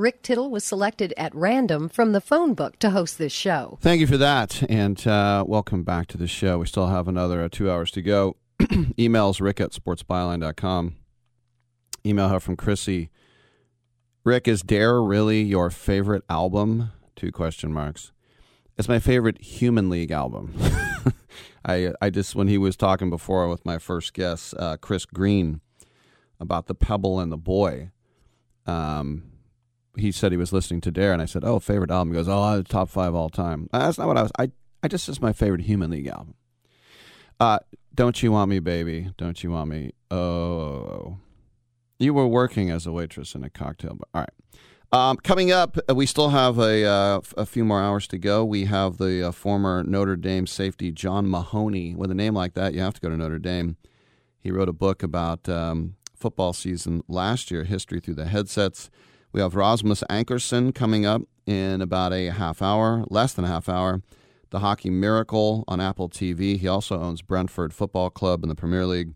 Rick Tittle was selected at random from the phone book to host this show. Thank you for that, and uh, welcome back to the show. We still have another uh, two hours to go. Emails rick at sportsbyline.com. Email her from Chrissy. Rick, is Dare really your favorite album? Two question marks. It's my favorite Human League album. I I just when he was talking before with my first guest, uh, Chris Green, about the Pebble and the Boy. Um, he said he was listening to Dare, and I said, "Oh, favorite album." He goes, "Oh, top five all time." Uh, That's not what I was. I I just is my favorite Human League album. Uh, don't you want me, baby? Don't you want me? Oh, you were working as a waitress in a cocktail bar. All right. Um, coming up, uh, we still have a, uh, a few more hours to go. We have the uh, former Notre Dame safety John Mahoney. With a name like that, you have to go to Notre Dame. He wrote a book about um, football season last year, history through the headsets. We have Rasmus Ankersen coming up in about a half hour, less than a half hour. The Hockey Miracle on Apple TV. He also owns Brentford Football Club in the Premier League.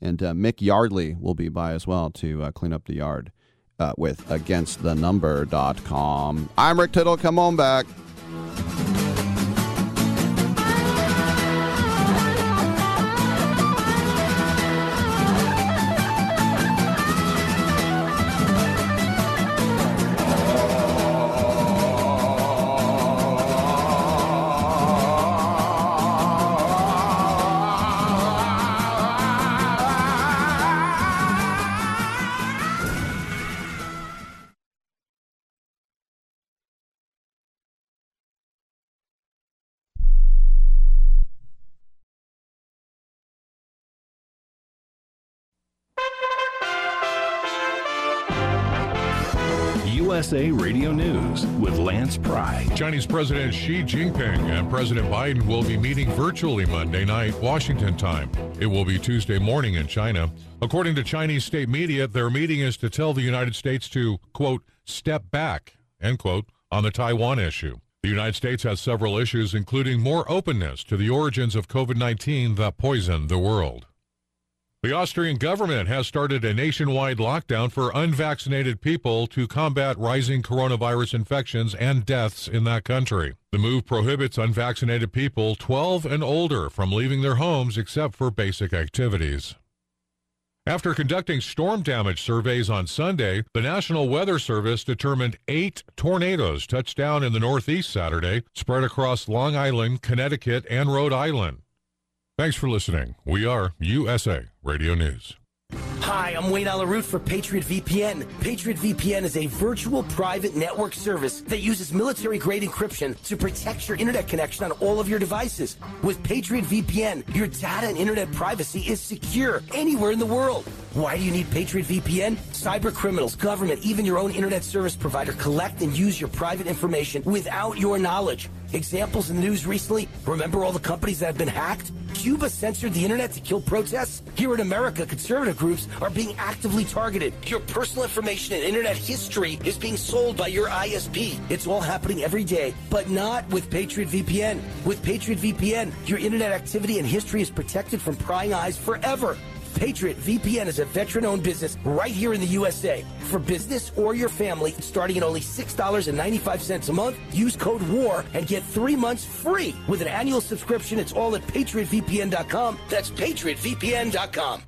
And uh, Mick Yardley will be by as well to uh, clean up the yard uh, with againstthenumber.com. I'm Rick Tittle. Come on back. USA Radio News with Lance Pry. Chinese President Xi Jinping and President Biden will be meeting virtually Monday night, Washington time. It will be Tuesday morning in China. According to Chinese state media, their meeting is to tell the United States to, quote, step back, end quote, on the Taiwan issue. The United States has several issues, including more openness to the origins of COVID 19 that poisoned the world. The Austrian government has started a nationwide lockdown for unvaccinated people to combat rising coronavirus infections and deaths in that country. The move prohibits unvaccinated people 12 and older from leaving their homes except for basic activities. After conducting storm damage surveys on Sunday, the National Weather Service determined eight tornadoes touched down in the Northeast Saturday, spread across Long Island, Connecticut, and Rhode Island. Thanks for listening. We are USA Radio News. Hi, I'm Wayne Allyn Root for Patriot VPN. Patriot VPN is a virtual private network service that uses military grade encryption to protect your internet connection on all of your devices. With Patriot VPN, your data and internet privacy is secure anywhere in the world. Why do you need Patriot VPN? Cyber criminals, government, even your own internet service provider collect and use your private information without your knowledge. Examples in the news recently remember all the companies that have been hacked? Cuba censored the internet to kill protests? Here in America, conservative groups are being actively targeted. Your personal information and internet history is being sold by your ISP. It's all happening every day, but not with Patriot VPN. With Patriot VPN, your internet activity and history is protected from prying eyes forever. Patriot VPN is a veteran owned business right here in the USA. For business or your family, starting at only $6.95 a month, use code WAR and get three months free. With an annual subscription, it's all at patriotvpn.com. That's patriotvpn.com.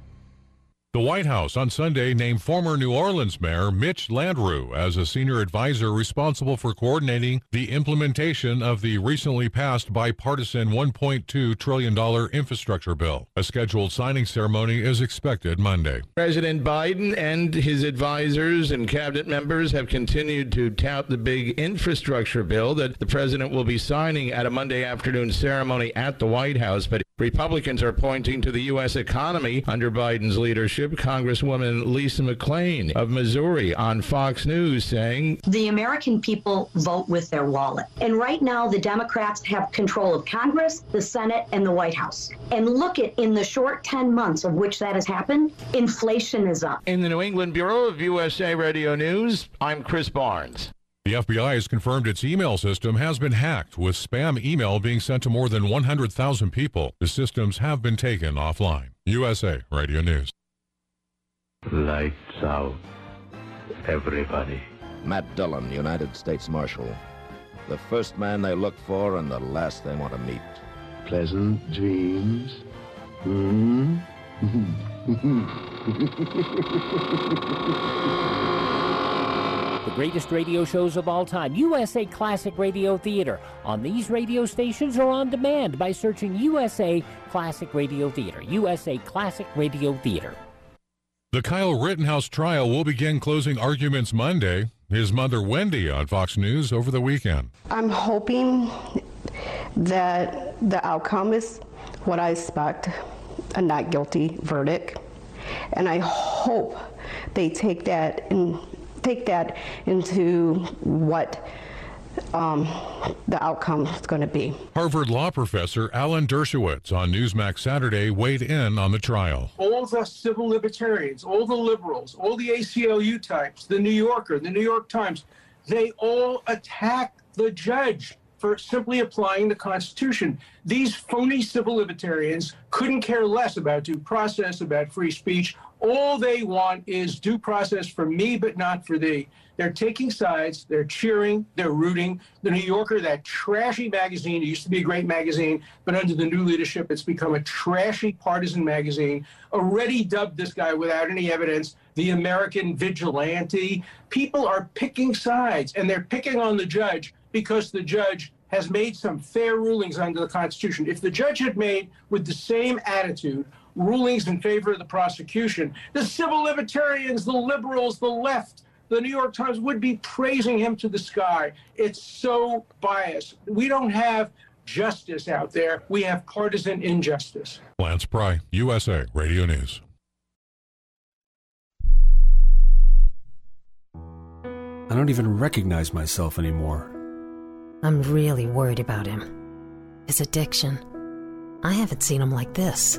The White House on Sunday named former New Orleans Mayor Mitch Landrieu as a senior advisor responsible for coordinating the implementation of the recently passed bipartisan $1.2 trillion infrastructure bill. A scheduled signing ceremony is expected Monday. President Biden and his advisors and cabinet members have continued to tout the big infrastructure bill that the president will be signing at a Monday afternoon ceremony at the White House. But Republicans are pointing to the U.S. economy under Biden's leadership. Congresswoman Lisa McClain of Missouri on Fox News saying The American people vote with their wallet. And right now, the Democrats have control of Congress, the Senate, and the White House. And look at in the short 10 months of which that has happened, inflation is up. In the New England Bureau of USA Radio News, I'm Chris Barnes. The FBI has confirmed its email system has been hacked, with spam email being sent to more than 100,000 people. The systems have been taken offline. USA Radio News. Lights out. Everybody. Matt Dillon, United States Marshal. The first man they look for and the last they want to meet. Pleasant dreams. Hmm? The greatest radio shows of all time, USA Classic Radio Theater, on these radio stations or on demand by searching USA Classic Radio Theater. USA Classic Radio Theater. The Kyle Rittenhouse trial will begin closing arguments Monday. His mother, Wendy, on Fox News over the weekend. I'm hoping that the outcome is what I expect a not guilty verdict. And I hope they take that and take that into what um, the outcome is going to be. Harvard law professor Alan Dershowitz on Newsmax Saturday weighed in on the trial. All the civil libertarians, all the liberals, all the ACLU types, the New Yorker, the New York Times, they all attack the judge for simply applying the Constitution. These phony civil libertarians couldn't care less about due process, about free speech. All they want is due process for me, but not for thee. They're taking sides, they're cheering, they're rooting. The New Yorker, that trashy magazine, it used to be a great magazine, but under the new leadership, it's become a trashy partisan magazine, already dubbed this guy without any evidence the American vigilante. People are picking sides, and they're picking on the judge because the judge has made some fair rulings under the Constitution. If the judge had made, with the same attitude, rulings in favor of the prosecution, the civil libertarians, the liberals, the left, the New York Times would be praising him to the sky. It's so biased. We don't have justice out there, we have partisan injustice. Lance Pry, USA Radio News. I don't even recognize myself anymore. I'm really worried about him. His addiction. I haven't seen him like this.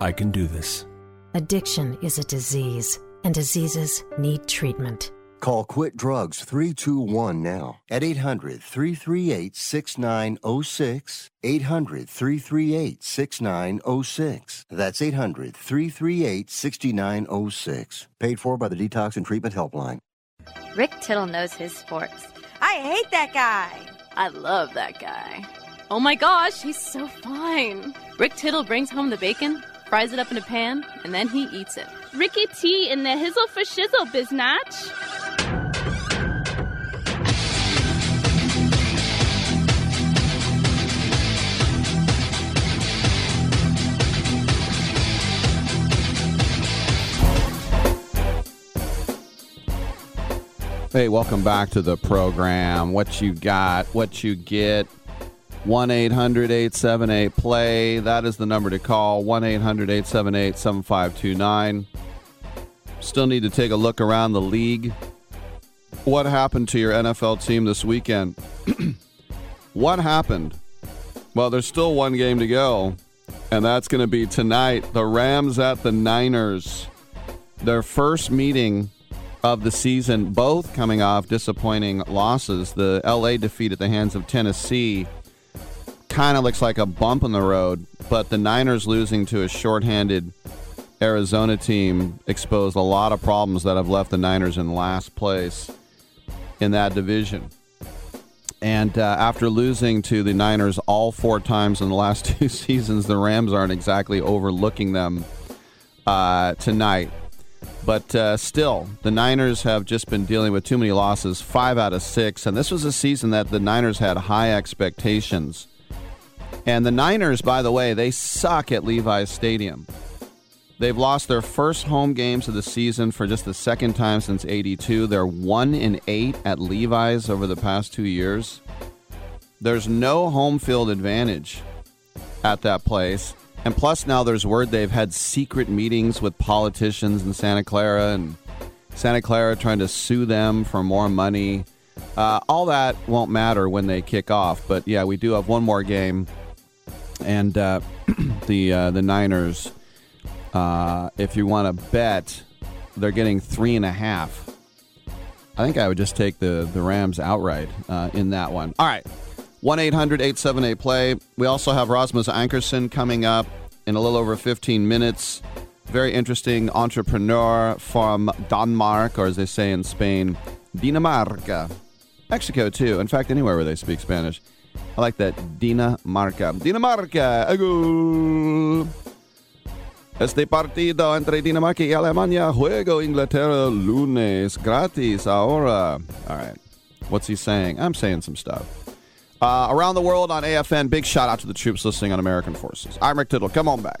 I can do this. Addiction is a disease, and diseases need treatment. Call Quit Drugs 321 now at 800 338 6906. 800 338 6906. That's 800 338 6906. Paid for by the Detox and Treatment Helpline. Rick Tittle knows his sports. I hate that guy. I love that guy. Oh my gosh, he's so fine. Rick Tittle brings home the bacon, fries it up in a pan, and then he eats it. Ricky T in the hizzle for shizzle, biznatch. Hey, welcome back to the program. What you got, what you get. 1 800 878 play. That is the number to call. 1 800 878 7529. Still need to take a look around the league. What happened to your NFL team this weekend? what happened? Well, there's still one game to go, and that's going to be tonight. The Rams at the Niners. Their first meeting of the season, both coming off disappointing losses. The LA defeat at the hands of Tennessee kind of looks like a bump in the road, but the Niners losing to a shorthanded Arizona team exposed a lot of problems that have left the Niners in last place in that division. And uh, after losing to the Niners all four times in the last two seasons, the Rams aren't exactly overlooking them uh, tonight. But uh, still, the Niners have just been dealing with too many losses, five out of six. And this was a season that the Niners had high expectations. And the Niners, by the way, they suck at Levi's Stadium. They've lost their first home games of the season for just the second time since 82. They're 1 in 8 at Levi's over the past 2 years. There's no home field advantage at that place. And plus now there's word they've had secret meetings with politicians in Santa Clara and Santa Clara trying to sue them for more money. Uh, all that won't matter when they kick off. But yeah, we do have one more game, and uh, the uh, the Niners uh, if you want to bet, they're getting three and a half. I think I would just take the, the Rams outright uh, in that one. All right. 1 800 878 play. We also have Rasmus Ankersen coming up in a little over 15 minutes. Very interesting entrepreneur from Denmark, or as they say in Spain, Dinamarca. Mexico, too. In fact, anywhere where they speak Spanish. I like that. Dinamarca. Dinamarca. Agul. Este partido entre Dinamarca y Alemania juego Inglaterra lunes gratis ahora. All right. What's he saying? I'm saying some stuff. Uh, around the world on AFN, big shout out to the troops listening on American Forces. I'm Rick Tittle. Come on back.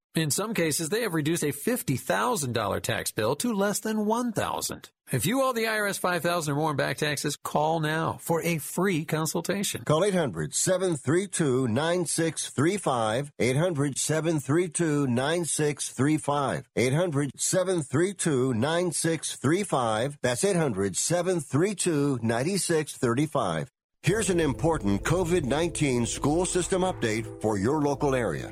In some cases, they have reduced a $50,000 tax bill to less than 1000 If you owe the IRS 5000 or more in back taxes, call now for a free consultation. Call 800 732 9635. 800 732 9635. 800 732 9635. That's 800 732 9635. Here's an important COVID 19 school system update for your local area.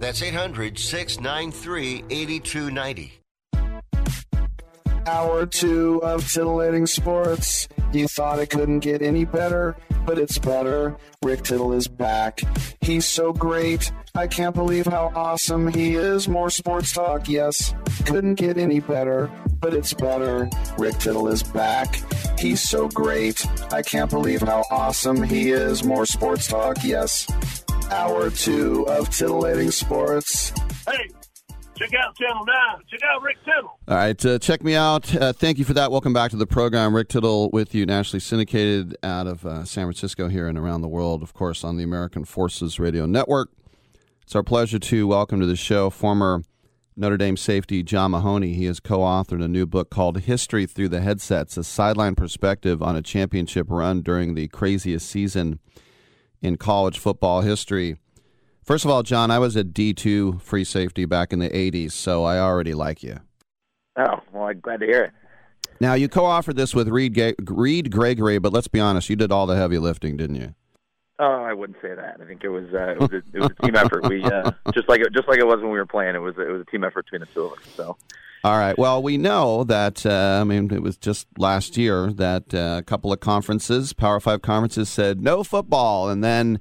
That's 800 693 8290. Hour two of titillating sports. You thought it couldn't get any better, but it's better. Rick Tittle is back. He's so great. I can't believe how awesome he is. More sports talk, yes. Couldn't get any better, but it's better. Rick Tittle is back. He's so great. I can't believe how awesome he is. More sports talk, yes. Hour two of titillating sports. Hey, check out Channel 9. Check out Rick Tittle. All right, uh, check me out. Uh, thank you for that. Welcome back to the program. Rick Tittle with you, nationally syndicated out of uh, San Francisco here and around the world, of course, on the American Forces Radio Network. It's our pleasure to welcome to the show former Notre Dame safety John Mahoney. He has co authored a new book called History Through the Headsets, a sideline perspective on a championship run during the craziest season in college football history. First of all, John, I was a D2 free safety back in the 80s, so I already like you. Oh, well, I'm glad to hear it. Now, you co authored this with Reed, Ga- Reed Gregory, but let's be honest, you did all the heavy lifting, didn't you? Oh, I wouldn't say that. I think it was uh, it was a, it was a team effort. We uh, just like it, just like it was when we were playing. It was it was a team effort between the two of us. So All right. Well, we know that, uh, I mean, it was just last year that uh, a couple of conferences, Power Five conferences, said no football. And then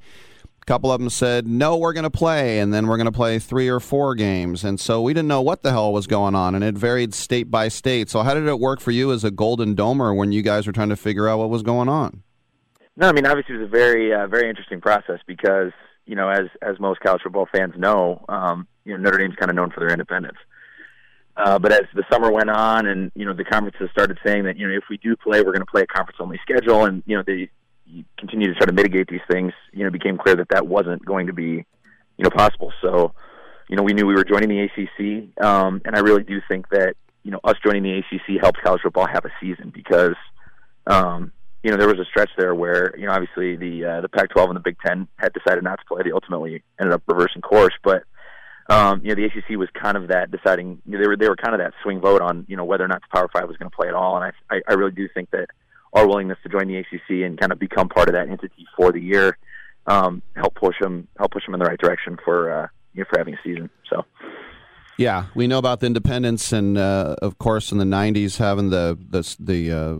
a couple of them said, no, we're going to play. And then we're going to play three or four games. And so we didn't know what the hell was going on. And it varied state by state. So, how did it work for you as a Golden Domer when you guys were trying to figure out what was going on? no, I mean obviously it was a very uh, very interesting process because you know as as most college football fans know, um, you know Notre Dame's kind of known for their independence. Uh, but as the summer went on, and you know the conferences started saying that you know if we do play, we're going to play a conference only schedule, and you know they continue to try to mitigate these things. You know, it became clear that that wasn't going to be you know possible. So you know we knew we were joining the ACC, um, and I really do think that you know us joining the ACC helped college football have a season because um, you know there was a stretch there where you know obviously the uh, the Pac-12 and the Big Ten had decided not to play. They ultimately ended up reversing course, but um, you know, the ACC was kind of that deciding. You know, they were they were kind of that swing vote on you know whether or not the Power Five was going to play at all. And I, I I really do think that our willingness to join the ACC and kind of become part of that entity for the year um, help push them help push them in the right direction for uh, you know for having a season. So. Yeah, we know about the independence, and uh, of course, in the '90s, having the the the uh,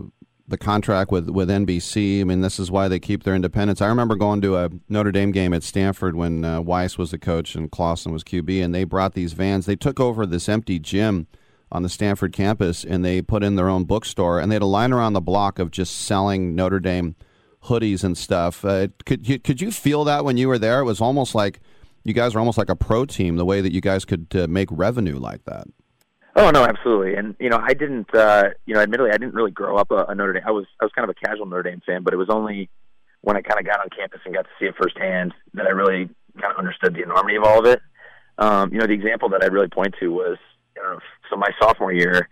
the contract with, with NBC. I mean, this is why they keep their independence. I remember going to a Notre Dame game at Stanford when uh, Weis was the coach and Clausen was QB, and they brought these vans. They took over this empty gym on the Stanford campus, and they put in their own bookstore, and they had a line around the block of just selling Notre Dame hoodies and stuff. Uh, could you could you feel that when you were there? It was almost like you guys were almost like a pro team. The way that you guys could uh, make revenue like that. Oh no, absolutely. And you know, I didn't. uh You know, admittedly, I didn't really grow up a, a Notre Dame. I was I was kind of a casual Notre Dame fan, but it was only when I kind of got on campus and got to see it firsthand that I really kind of understood the enormity of all of it. Um, you know, the example that I'd really point to was, you know, so my sophomore year,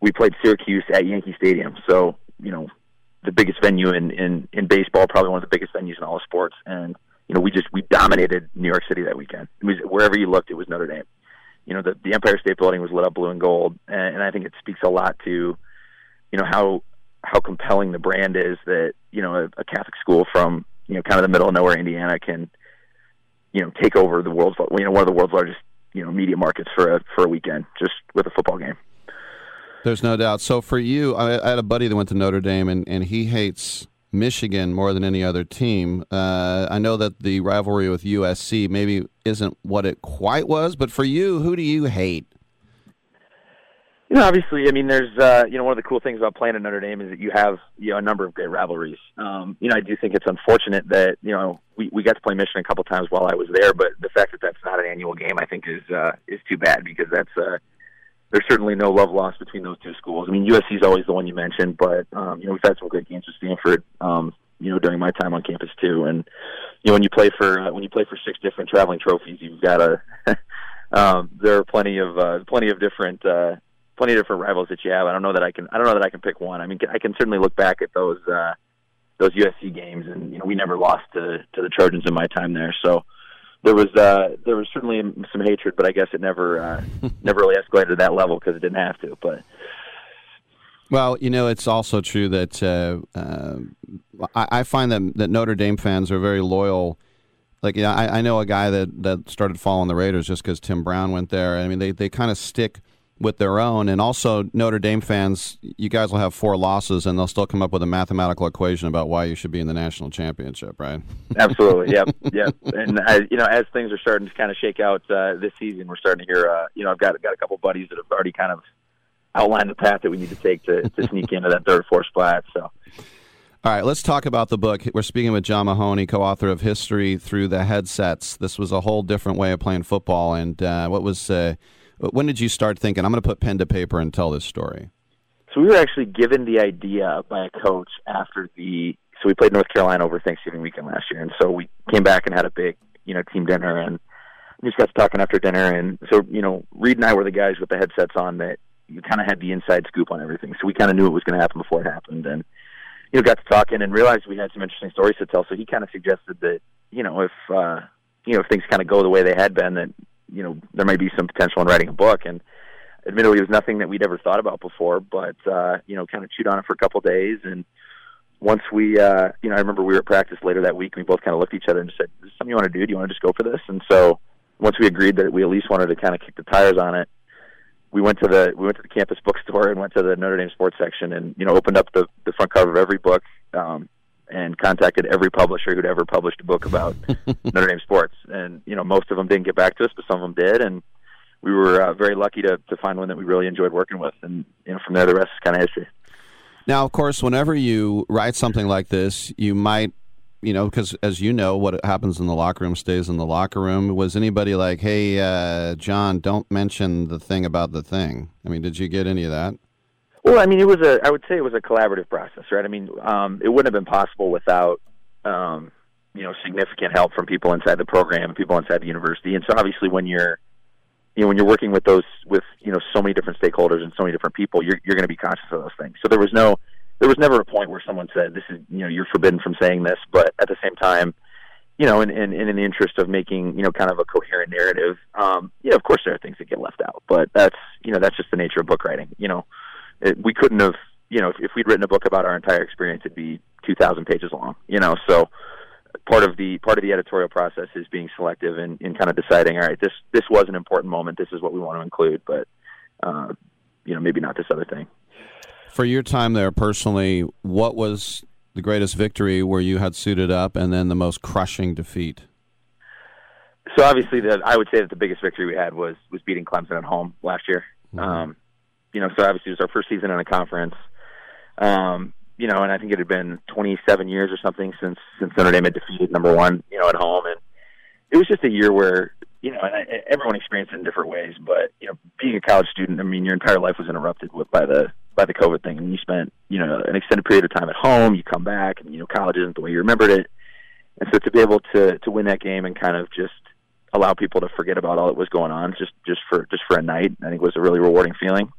we played Syracuse at Yankee Stadium. So, you know, the biggest venue in in in baseball, probably one of the biggest venues in all of sports, and you know, we just we dominated New York City that weekend. It was wherever you looked, it was Notre Dame you know, the, the Empire State Building was lit up blue and gold, and, and I think it speaks a lot to, you know, how how compelling the brand is that you know a, a Catholic school from you know kind of the middle of nowhere Indiana can, you know, take over the world's you know one of the world's largest you know media markets for a for a weekend just with a football game. There's no doubt. So for you, I, I had a buddy that went to Notre Dame, and, and he hates Michigan more than any other team. Uh, I know that the rivalry with USC maybe isn't what it quite was, but for you, who do you hate? You know, obviously, I mean, there's uh, you know one of the cool things about playing at Notre Dame is that you have you know a number of great rivalries. Um, you know, I do think it's unfortunate that you know we we got to play Michigan a couple times while I was there, but the fact that that's not an annual game, I think, is uh, is too bad because that's uh, there's certainly no love lost between those two schools. I mean, USC is always the one you mentioned, but um, you know we've had some great games with Stanford. Um, you know, during my time on campus too, and you know when you play for uh, when you play for six different traveling trophies, you've got a um, there are plenty of uh, plenty of different uh, plenty of different rivals that you have. I don't know that I can I don't know that I can pick one. I mean, I can certainly look back at those uh, those USC games, and you know we never lost to to the Trojans in my time there, so there was uh, there was certainly some hatred, but I guess it never uh, never really escalated to that level because it didn't have to. But well, you know, it's also true that uh, uh, I, I, find that that Notre Dame fans are very loyal. Like, yeah, I, I know a guy that that started following the Raiders just because Tim Brown went there. I mean, they they kind of stick with their own. And also, Notre Dame fans, you guys will have four losses, and they'll still come up with a mathematical equation about why you should be in the national championship, right? Absolutely. Yep. Yep. And I, you know, as things are starting to kind of shake out uh, this season, we're starting to hear. Uh, you know, I've got got a couple buddies that have already kind of outlined the path that we need to take to, to sneak into that third, fourth spot. So. All right, let's talk about the book. We're speaking with John Mahoney, co-author of History Through the Headsets. This was a whole different way of playing football, and uh, what was uh, when did you start thinking, I'm going to put pen to paper and tell this story? So we were actually given the idea by a coach after the. So we played North Carolina over Thanksgiving weekend last year, and so we came back and had a big, you know, team dinner, and we just got to talking after dinner, and so you know, Reed and I were the guys with the headsets on that you kind of had the inside scoop on everything, so we kind of knew it was going to happen before it happened, and you know, got to talking and realized we had some interesting stories to tell. So he kind of suggested that you know, if uh, you know, if things kind of go the way they had been, that you know there may be some potential in writing a book. And admittedly it was nothing that we'd ever thought about before but uh you know kind of chewed on it for a couple of days. And once we uh you know i remember we were at practice later that week and we both kind of looked at each other and said is this something you want to do? Do you want to just go for this? And so once we agreed that we at least wanted to kind of kick the tires on it we went to the we went to the campus bookstore and went to the Notre Dame sports section and you know opened up the the front cover of every book. Um and contacted every publisher who'd ever published a book about Notre Dame sports. And you know, most of them didn't get back to us, but some of them did, and we were uh, very lucky to to find one that we really enjoyed working with. And you know, from there, the rest is kind of history. Now, of course, whenever you write something like this, you might you know, because as you know, what happens in the locker room stays in the locker room. Was anybody like, "Hey, uh, John, don't mention the thing about the thing"? I mean, did you get any of that? Well, I mean, it was a. I would say it was a collaborative process, right? I mean, um, it wouldn't have been possible without, um, you know, significant help from people inside the program and people inside the university. And so, obviously, when you're, you know, when you're working with those, with you know, so many different stakeholders and so many different people, you're you're going to be conscious of those things. So there was no, there was never a point where someone said, "This is, you know, you're forbidden from saying this," but at the same time. You know, and in, in, in the interest of making, you know, kind of a coherent narrative, um, yeah, of course there are things that get left out, but that's, you know, that's just the nature of book writing. You know, it, we couldn't have you know if, if we'd written a book about our entire experience it'd be 2000 pages long you know? So part of the part of the editorial process is being selective and, and kind of deciding all right this this was an important moment. This is what we want to include but uh, you know maybe not this other thing. For your time there personally, what was the greatest victory where you had suited up, and then the most crushing defeat? so obviously the I would say that the biggest victory we had was was beating Clemson at home last year. Um you know so obviously it was our first season in a conference. Um you know and I think it had been 27 years or something since since Notre Dame had defeated number 1 you know at home. And it was just a year where you know and I, everyone experienced it in different ways but you know being a college student I mean your entire life was interrupted with by the by the COVID thing. And you spent you know an extended period of time at home. You come back and you know college isn't the way you remembered it. And so to be able to to win that game and kind of just allow people to forget about all that was going on just just for just for a night I think was a really rewarding feeling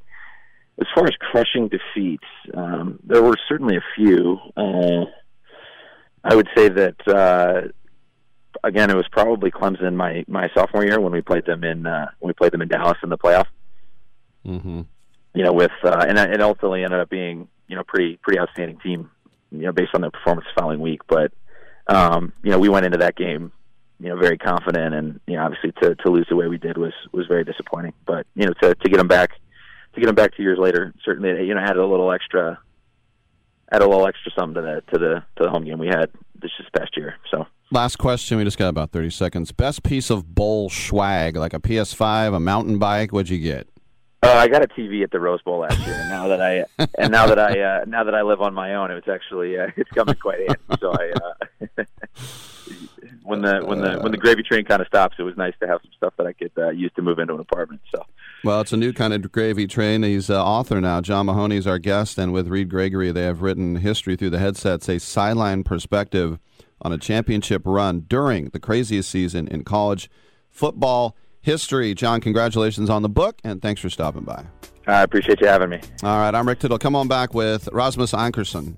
as far as crushing defeats um, there were certainly a few uh, I would say that uh, again it was probably Clemson my my sophomore year when we played them in uh, when we played them in Dallas in the playoff Mm-hmm. you know, with uh, and it ultimately ended up being you know pretty pretty outstanding team, you know, based on their performance the following week. But um, you know, we went into that game, you know, very confident, and you know, obviously to to lose the way we did was was very disappointing. But you know, to to get them back, to get them back two years later, certainly you know added a little extra, add a little extra something to the to the to the home game we had this just past year. So. Last question. We just got about 30 seconds. Best piece of bowl swag, like a PS5, a mountain bike. What'd you get? Uh, I got a TV at the Rose Bowl last year, and now that I and now that I uh, now that I live on my own, it's actually uh, it's coming quite handy. So I uh, when the when the when the gravy train kind of stops, it was nice to have some stuff that I could uh, use to move into an apartment. So Well, it's a new kind of gravy train. He's uh, author now. John Mahoney is our guest, and with Reed Gregory, they have written history through the headsets, a sideline perspective on a championship run during the craziest season in college football history. John, congratulations on the book, and thanks for stopping by. I appreciate you having me. All right, I'm Rick Tittle. Come on back with Rasmus Ankersen.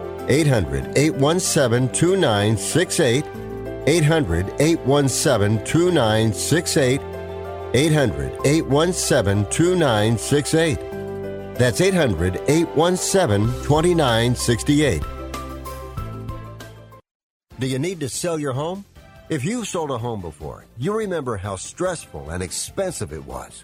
800 817 2968. 800 817 2968. 800 817 2968. That's 800 817 2968. Do you need to sell your home? If you've sold a home before, you remember how stressful and expensive it was.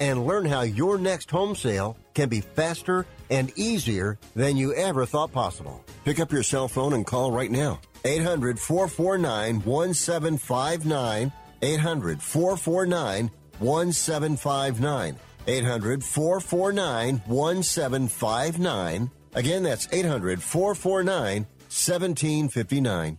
and learn how your next home sale can be faster and easier than you ever thought possible. Pick up your cell phone and call right now. 800 449 1759. 800 449 1759. 800 449 1759. Again, that's 800 449 1759.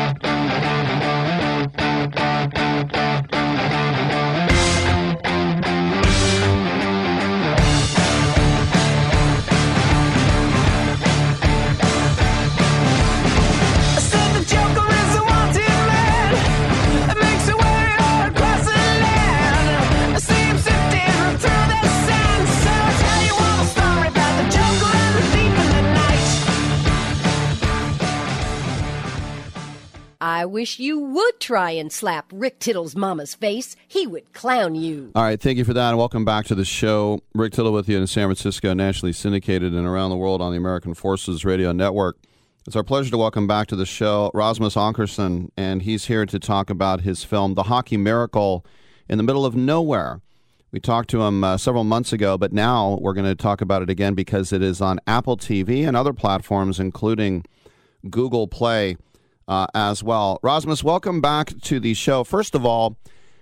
I wish you would try and slap Rick Tittle's mama's face. He would clown you. All right, thank you for that, and welcome back to the show. Rick Tittle with you in San Francisco, nationally syndicated and around the world on the American Forces Radio Network. It's our pleasure to welcome back to the show Rasmus Ankersen, and he's here to talk about his film, The Hockey Miracle, in the middle of nowhere. We talked to him uh, several months ago, but now we're going to talk about it again because it is on Apple TV and other platforms, including Google Play uh, as well. Rasmus, welcome back to the show. First of all,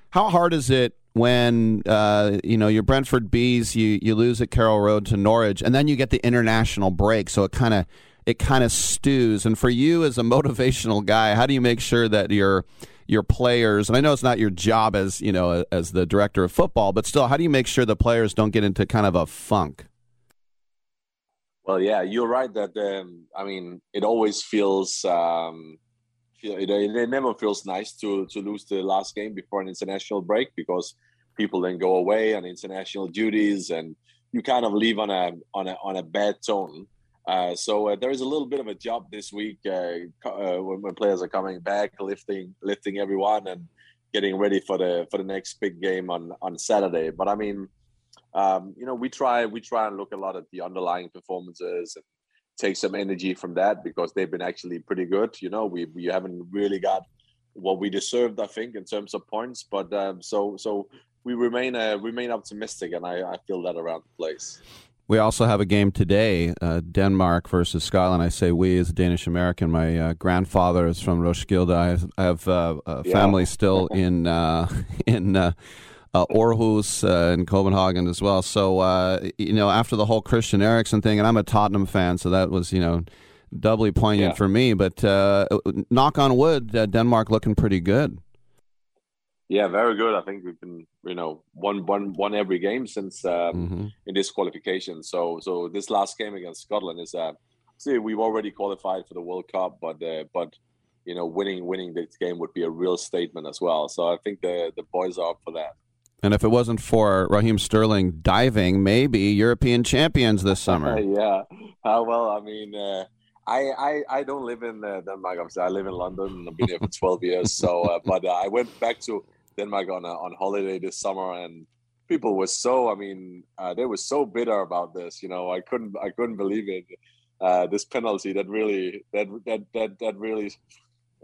how hard is it when uh, you know your Brentford Bees you you lose at Carrow Road to Norwich, and then you get the international break, so it kind of it kind of stews. And for you as a motivational guy, how do you make sure that your your players and I know it's not your job as you know as the director of football, but still, how do you make sure the players don't get into kind of a funk? Well, yeah, you're right that um, I mean it always feels. Um, it, it never feels nice to to lose the last game before an international break because people then go away on international duties and you kind of leave on a on a on a bad tone. Uh, so uh, there is a little bit of a job this week uh, uh, when, when, players are coming back, lifting lifting everyone and getting ready for the for the next big game on on Saturday. But I mean, um, you know, we try we try and look a lot at the underlying performances and take some energy from that because they've been actually pretty good. You know, we we haven't really got what we deserved, I think, in terms of points. But um, so so we remain uh, remain optimistic, and I, I feel that around the place. We also have a game today, uh, Denmark versus Scotland. I say we as a Danish American. My uh, grandfather is from Roskilde. I have, I have uh, a family yeah. still in uh, in uh, Aarhus uh, in Copenhagen as well. So uh, you know, after the whole Christian Eriksen thing, and I'm a Tottenham fan, so that was you know doubly poignant yeah. for me. But uh, knock on wood, uh, Denmark looking pretty good. Yeah, very good. I think we've been you know won won won every game since um, mm-hmm. in this qualification. So so this last game against Scotland is uh, see we've already qualified for the World Cup, but uh, but you know winning winning this game would be a real statement as well. So I think the the boys are up for that. And if it wasn't for Raheem Sterling diving, maybe European champions this summer. yeah. Uh, well, I mean, uh, I, I I don't live in uh, Denmark. Obviously, I live in London. I've been here for 12 years. So, uh, but uh, I went back to Denmark on on holiday this summer, and people were so. I mean, uh, they were so bitter about this. You know, I couldn't I couldn't believe it. this penalty that really that that that that really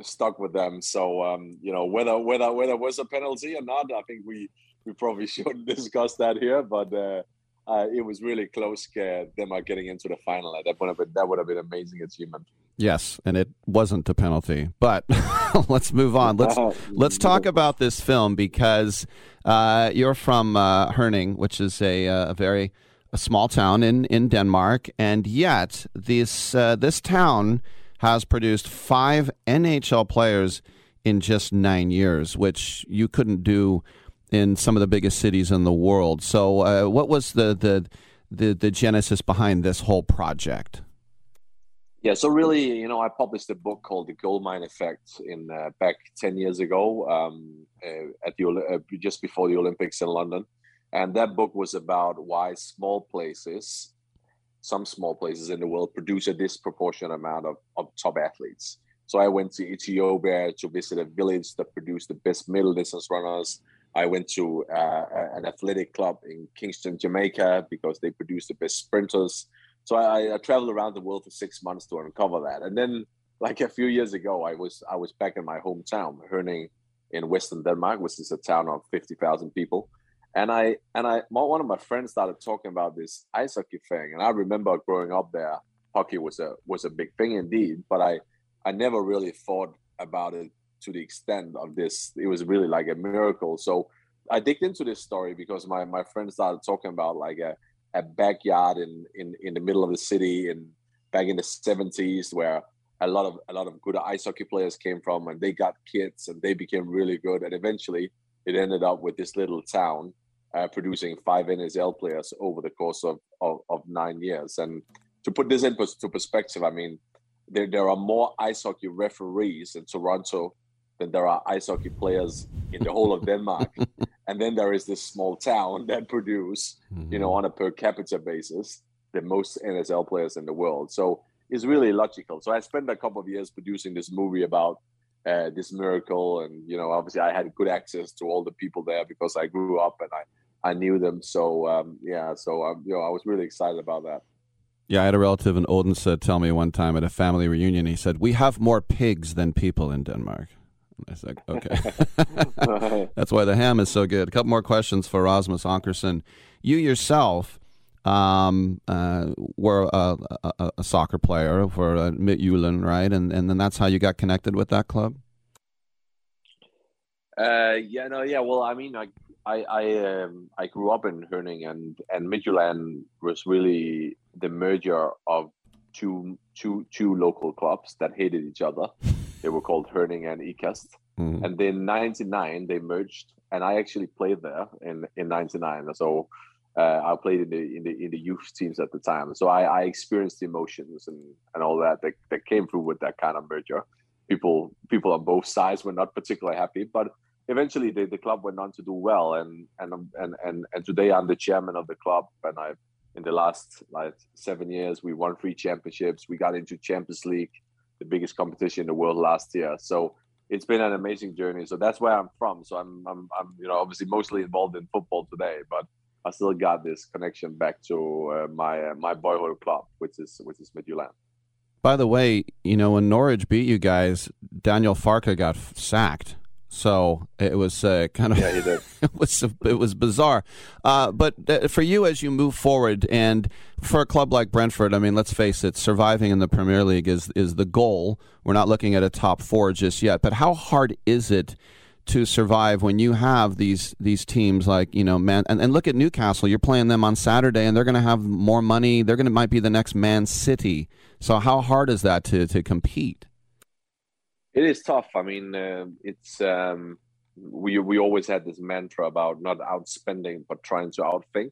stuck with them. So um, you know whether whether whether it was a penalty or not, I think we we probably shouldn't discuss that here. But uh, uh, it was really close. Uh, them are getting into the final. At that have been that would have been an amazing achievement. Yes, and it wasn't a penalty. But let's move on. Let's let's talk about this film because uh, you're from uh, Herning, which is a, uh, a very a small town in, in Denmark, and yet this uh, this town has produced five NHL players in just nine years, which you couldn't do in some of the biggest cities in the world. So, uh, what was the, the the the genesis behind this whole project? Yeah, so really, you know, I published a book called The Gold Mine Effect in uh, back ten years ago, um, uh, at the uh, just before the Olympics in London, and that book was about why small places, some small places in the world, produce a disproportionate amount of, of top athletes. So I went to Ethiopia to visit a village that produced the best middle distance runners. I went to uh, an athletic club in Kingston, Jamaica, because they produce the best sprinters so I, I, traveled around the world for six months to uncover that. And then, like a few years ago, I was I was back in my hometown, Herning, in Western Denmark, which is a town of fifty thousand people. And I and I one of my friends started talking about this ice hockey thing, and I remember growing up there, hockey was a was a big thing indeed. But I I never really thought about it to the extent of this. It was really like a miracle. So I digged into this story because my my friend started talking about like a a backyard in, in, in the middle of the city and back in the 70s where a lot of a lot of good ice hockey players came from and they got kids and they became really good and eventually it ended up with this little town uh, producing five NHL players over the course of, of, of, nine years. And to put this into perspective, I mean, there, there are more ice hockey referees in Toronto than there are ice hockey players in the whole of Denmark. and then there is this small town that produce, mm-hmm. you know, mm-hmm. on a per capita basis, the most NSL players in the world. So it's really logical. So I spent a couple of years producing this movie about uh, this miracle, and you know, obviously I had good access to all the people there because I grew up and I I knew them. So um, yeah, so um, you know, I was really excited about that. Yeah, I had a relative in Odense tell me one time at a family reunion. He said, "We have more pigs than people in Denmark." I said, okay. That's why the ham is so good. A couple more questions for Rasmus Ankersen. You yourself um, uh, were a, a, a, soccer player for uh, Midtjylland, right? And and then that's how you got connected with that club. Uh, yeah, no, yeah. Well, I mean, I I I, um, I grew up in Herning, and and Midtjylland was really the merger of two two two local clubs that hated each other. They were called Herning and Ikast. Mm. And then 99 they merged, and I actually played there in in 99. So uh, I played in the in the in the youth teams at the time. So I, I experienced the emotions and and all that, that that came through with that kind of merger. People people on both sides were not particularly happy, but eventually the, the club went on to do well and and and and and today I'm the chairman of the club and I in the last like seven years we won three championships we got into Champions League the biggest competition in the world last year so it's been an amazing journey. So that's where I'm from. So I'm, I'm, I'm, you know, obviously mostly involved in football today, but I still got this connection back to uh, my uh, my boyhood club, which is which is Midtjylland. By the way, you know when Norwich beat you guys, Daniel Farke got sacked. So it was uh, kind of yeah, it was it was bizarre. Uh, but uh, for you, as you move forward, and for a club like Brentford, I mean, let's face it, surviving in the Premier League is is the goal. We're not looking at a top four just yet. But how hard is it? to survive when you have these these teams like you know man and, and look at Newcastle you're playing them on Saturday and they're going to have more money they're going to might be the next Man City so how hard is that to to compete it is tough. I mean, uh, it's um, we we always had this mantra about not outspending but trying to outthink,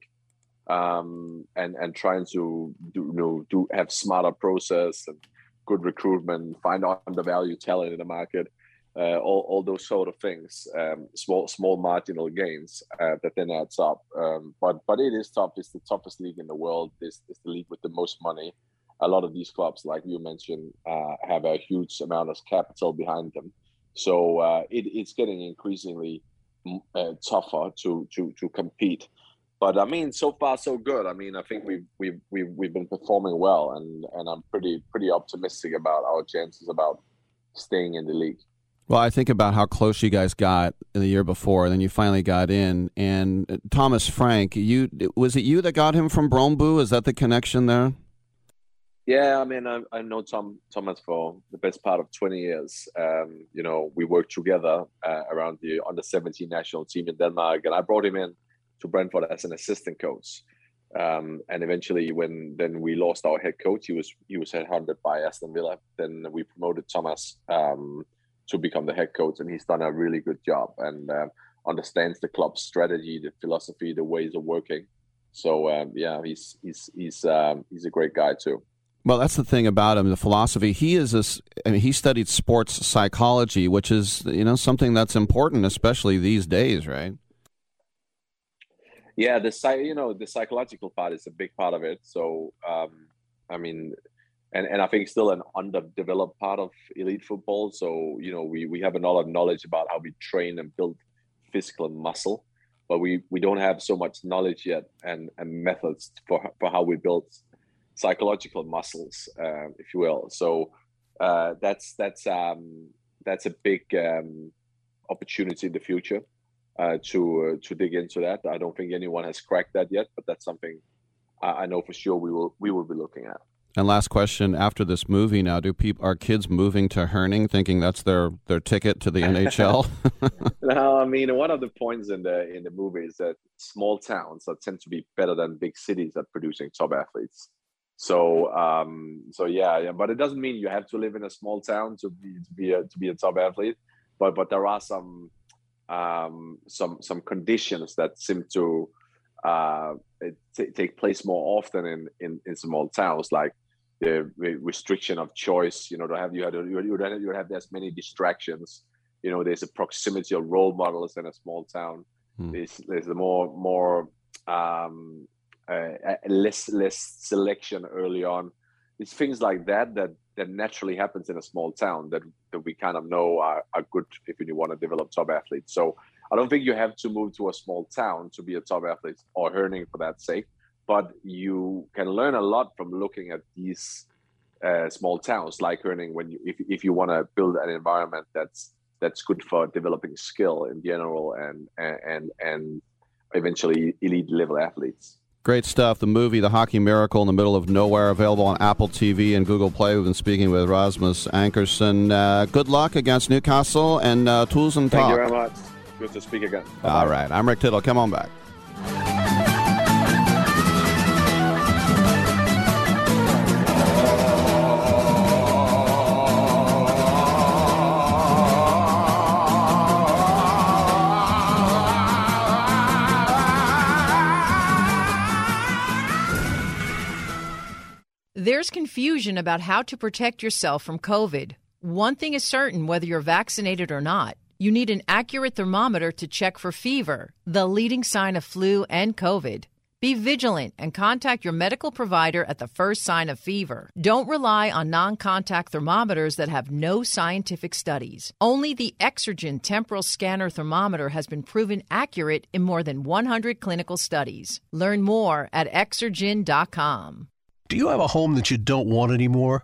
um, and and trying to do you know do have smarter process and good recruitment, find undervalued talent in the market, uh, all all those sort of things. Um, small small marginal gains uh, that then adds up. Um, but but it is tough. It's the toughest league in the world. This is the league with the most money a lot of these clubs, like you mentioned, uh, have a huge amount of capital behind them. So uh, it, it's getting increasingly mm, uh, tougher to, to to compete. But I mean, so far so good. I mean, I think we've we've we've, we've been performing well, and, and I'm pretty pretty optimistic about our chances about staying in the league. Well, I think about how close you guys got in the year before, and then you finally got in. And uh, Thomas Frank, you was it you that got him from Brøndby? Is that the connection there? Yeah, I mean, I, I know Tom Thomas for the best part of twenty years. Um, you know, we worked together uh, around the under seventeen national team in Denmark, and I brought him in to Brentford as an assistant coach. Um, and eventually, when then we lost our head coach, he was he was headhunted by Aston Villa. Then we promoted Thomas. Um, to become the head coach, and he's done a really good job and uh, understands the club's strategy, the philosophy, the ways of working. So um, yeah, he's he's he's um, he's a great guy too. Well, that's the thing about him, the philosophy. He is this. I mean, he studied sports psychology, which is you know something that's important, especially these days, right? Yeah, the you know the psychological part is a big part of it. So um, I mean, and and I think still an underdeveloped part of elite football. So you know, we we have a lot of knowledge about how we train and build physical muscle, but we we don't have so much knowledge yet and and methods for for how we build psychological muscles, uh, if you will. So uh, that's that's um, that's a big um, opportunity in the future uh, to uh, to dig into that. I don't think anyone has cracked that yet, but that's something I, I know for sure we will we will be looking at. And last question: After this movie, now do people are kids moving to Herning, thinking that's their their ticket to the NHL? no, I mean one of the points in the in the movie is that small towns that tend to be better than big cities at producing top athletes. So, um, so yeah, yeah, but it doesn't mean you have to live in a small town to be to be a to be a top athlete. But but there are some um, some some conditions that seem to uh, t- take place more often in, in in small towns, like the restriction of choice. You know, to have you had you you you have as many distractions. You know, there's a proximity of role models in a small town. Hmm. There's there's a more more um, uh, less less selection early on. It's things like that that that naturally happens in a small town that that we kind of know are, are good if you want to develop top athletes. So I don't think you have to move to a small town to be a top athlete or Herning for that sake but you can learn a lot from looking at these uh, small towns like Herning when you if, if you want to build an environment that's that's good for developing skill in general and and and eventually elite level athletes. Great stuff. The movie The Hockey Miracle in the Middle of Nowhere available on Apple TV and Google Play. We've been speaking with Rasmus Ankersen. Uh, good luck against Newcastle and uh, Tools and Talk. Thank you very much. Good to speak again. Bye-bye. All right. I'm Rick Tittle. Come on back. There's confusion about how to protect yourself from COVID. One thing is certain whether you're vaccinated or not, you need an accurate thermometer to check for fever, the leading sign of flu and COVID. Be vigilant and contact your medical provider at the first sign of fever. Don't rely on non contact thermometers that have no scientific studies. Only the Exergen temporal scanner thermometer has been proven accurate in more than 100 clinical studies. Learn more at exergen.com. Do you have a home that you don't want anymore?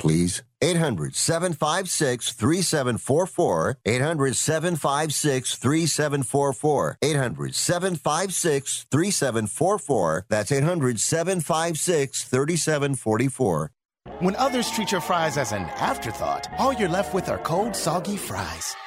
please. 800 756 3744. 800 756 3744. 800 756 3744. That's 800 756 3744. When others treat your fries as an afterthought, all you're left with are cold, soggy fries.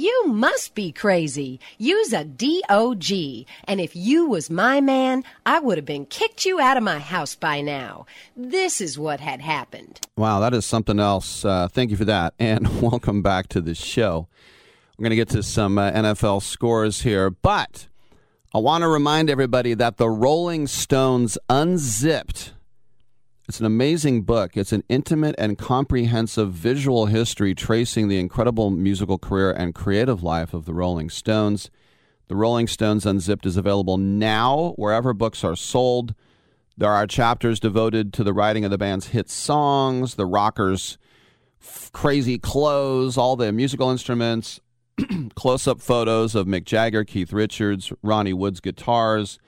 You must be crazy. Use a DOG. And if you was my man, I would have been kicked you out of my house by now. This is what had happened. Wow, that is something else. Uh, thank you for that. And welcome back to the show. We're going to get to some uh, NFL scores here, but I want to remind everybody that the Rolling Stones Unzipped. It's an amazing book. It's an intimate and comprehensive visual history tracing the incredible musical career and creative life of the Rolling Stones. The Rolling Stones Unzipped is available now wherever books are sold. There are chapters devoted to the writing of the band's hit songs, the rockers' f- crazy clothes, all the musical instruments, close up photos of Mick Jagger, Keith Richards, Ronnie Wood's guitars,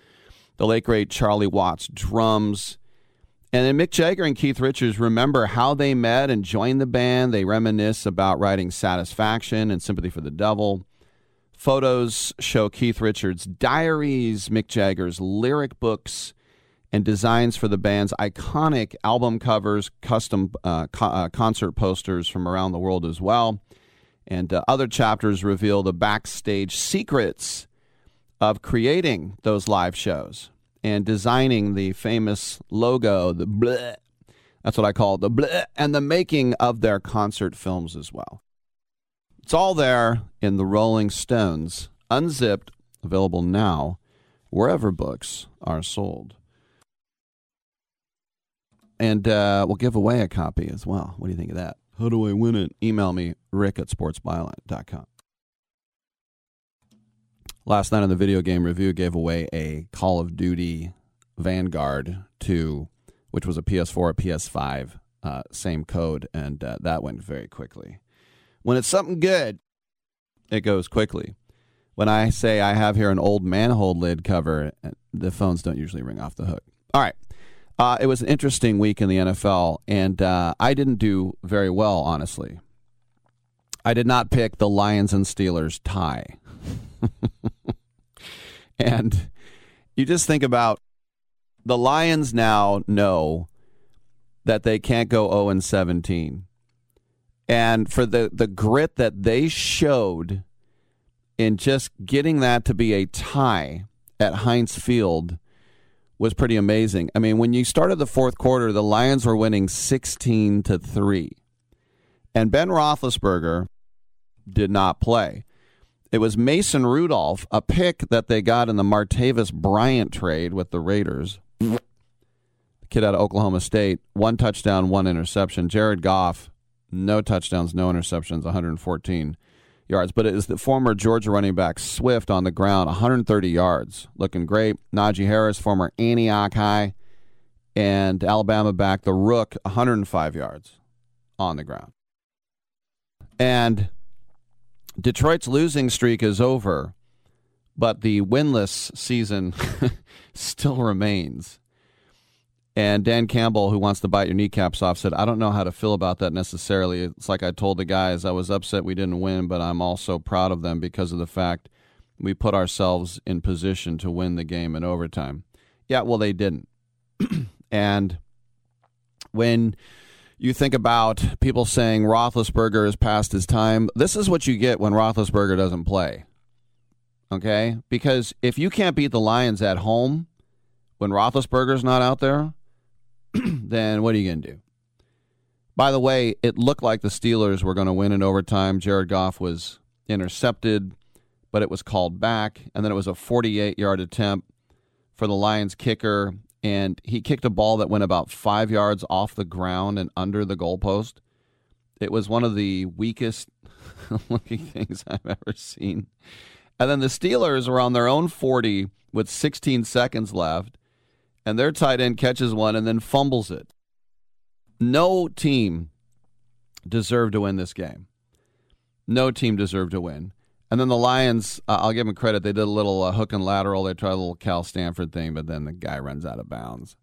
the late great Charlie Watts drums. And then Mick Jagger and Keith Richards remember how they met and joined the band. They reminisce about writing Satisfaction and Sympathy for the Devil. Photos show Keith Richards' diaries, Mick Jagger's lyric books, and designs for the band's iconic album covers, custom uh, co- uh, concert posters from around the world as well. And uh, other chapters reveal the backstage secrets of creating those live shows and designing the famous logo, the bleh. That's what I call it, the bleh, and the making of their concert films as well. It's all there in the Rolling Stones, unzipped, available now wherever books are sold. And uh, we'll give away a copy as well. What do you think of that? How do I win it? Email me, rick at sportsbyline.com. Last night on the video game review, gave away a Call of Duty Vanguard 2, which was a PS4, a PS5, uh, same code, and uh, that went very quickly. When it's something good, it goes quickly. When I say I have here an old manhole lid cover, the phones don't usually ring off the hook. All right. Uh, it was an interesting week in the NFL, and uh, I didn't do very well, honestly. I did not pick the Lions and Steelers tie. and you just think about the Lions now know that they can't go 0 and 17. And for the, the grit that they showed in just getting that to be a tie at Heinz Field was pretty amazing. I mean, when you started the fourth quarter, the Lions were winning 16 to 3. And Ben Roethlisberger did not play. It was Mason Rudolph, a pick that they got in the Martavis Bryant trade with the Raiders. The kid out of Oklahoma State, one touchdown, one interception. Jared Goff, no touchdowns, no interceptions, 114 yards. But it is the former Georgia running back Swift on the ground, 130 yards, looking great. Najee Harris, former Antioch High, and Alabama back the Rook, 105 yards on the ground. And Detroit's losing streak is over, but the winless season still remains. And Dan Campbell, who wants to bite your kneecaps off, said, I don't know how to feel about that necessarily. It's like I told the guys, I was upset we didn't win, but I'm also proud of them because of the fact we put ourselves in position to win the game in overtime. Yeah, well, they didn't. and when you think about people saying Roethlisberger is past his time, this is what you get when Roethlisberger doesn't play. Okay? Because if you can't beat the Lions at home when Roethlisberger's not out there, then what are you going to do? By the way, it looked like the Steelers were going to win in overtime. Jared Goff was intercepted, but it was called back. And then it was a 48 yard attempt for the Lions kicker. And he kicked a ball that went about five yards off the ground and under the goalpost. It was one of the weakest looking things I've ever seen. And then the Steelers were on their own 40 with 16 seconds left and their tight end catches one and then fumbles it. No team deserved to win this game. No team deserved to win. And then the Lions, uh, I'll give them credit. They did a little uh, hook and lateral. They tried a little Cal Stanford thing, but then the guy runs out of bounds.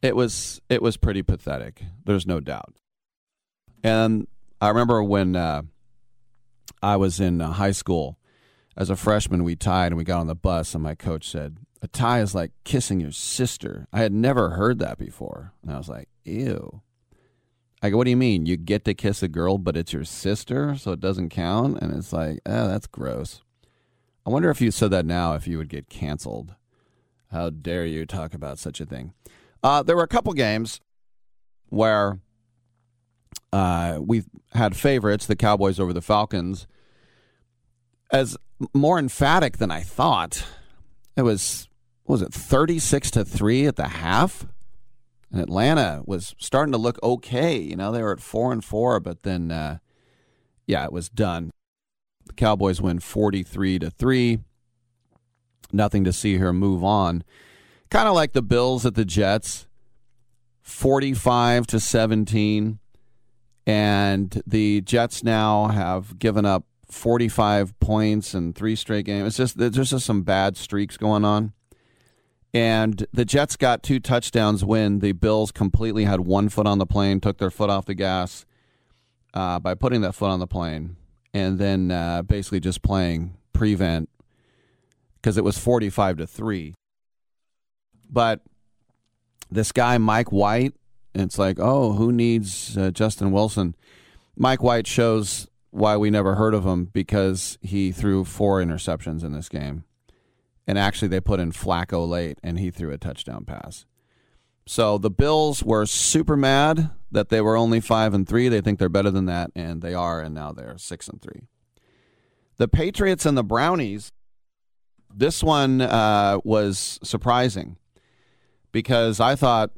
It was it was pretty pathetic. There's no doubt. And I remember when uh, I was in uh, high school, as a freshman, we tied and we got on the bus, and my coach said, a tie is like kissing your sister. I had never heard that before. And I was like, ew. I go, what do you mean? You get to kiss a girl, but it's your sister, so it doesn't count? And it's like, oh, that's gross. I wonder if you said that now, if you would get canceled. How dare you talk about such a thing? Uh, there were a couple games where uh, we had favorites, the Cowboys over the Falcons, as more emphatic than I thought. It was was it 36 to 3 at the half? And Atlanta was starting to look okay. You know, they were at 4 and 4, but then uh, yeah, it was done. The Cowboys win 43 to 3. Nothing to see here move on. Kind of like the Bills at the Jets. 45 to 17 and the Jets now have given up 45 points in three straight games. It's just there's just some bad streaks going on. And the Jets got two touchdowns when the Bills completely had one foot on the plane, took their foot off the gas uh, by putting that foot on the plane, and then uh, basically just playing prevent because it was 45 to 3. But this guy, Mike White, it's like, oh, who needs uh, Justin Wilson? Mike White shows why we never heard of him because he threw four interceptions in this game. And actually, they put in Flacco late, and he threw a touchdown pass. So the Bills were super mad that they were only five and three. They think they're better than that, and they are, and now they're six and three. The Patriots and the Brownies. This one uh, was surprising because I thought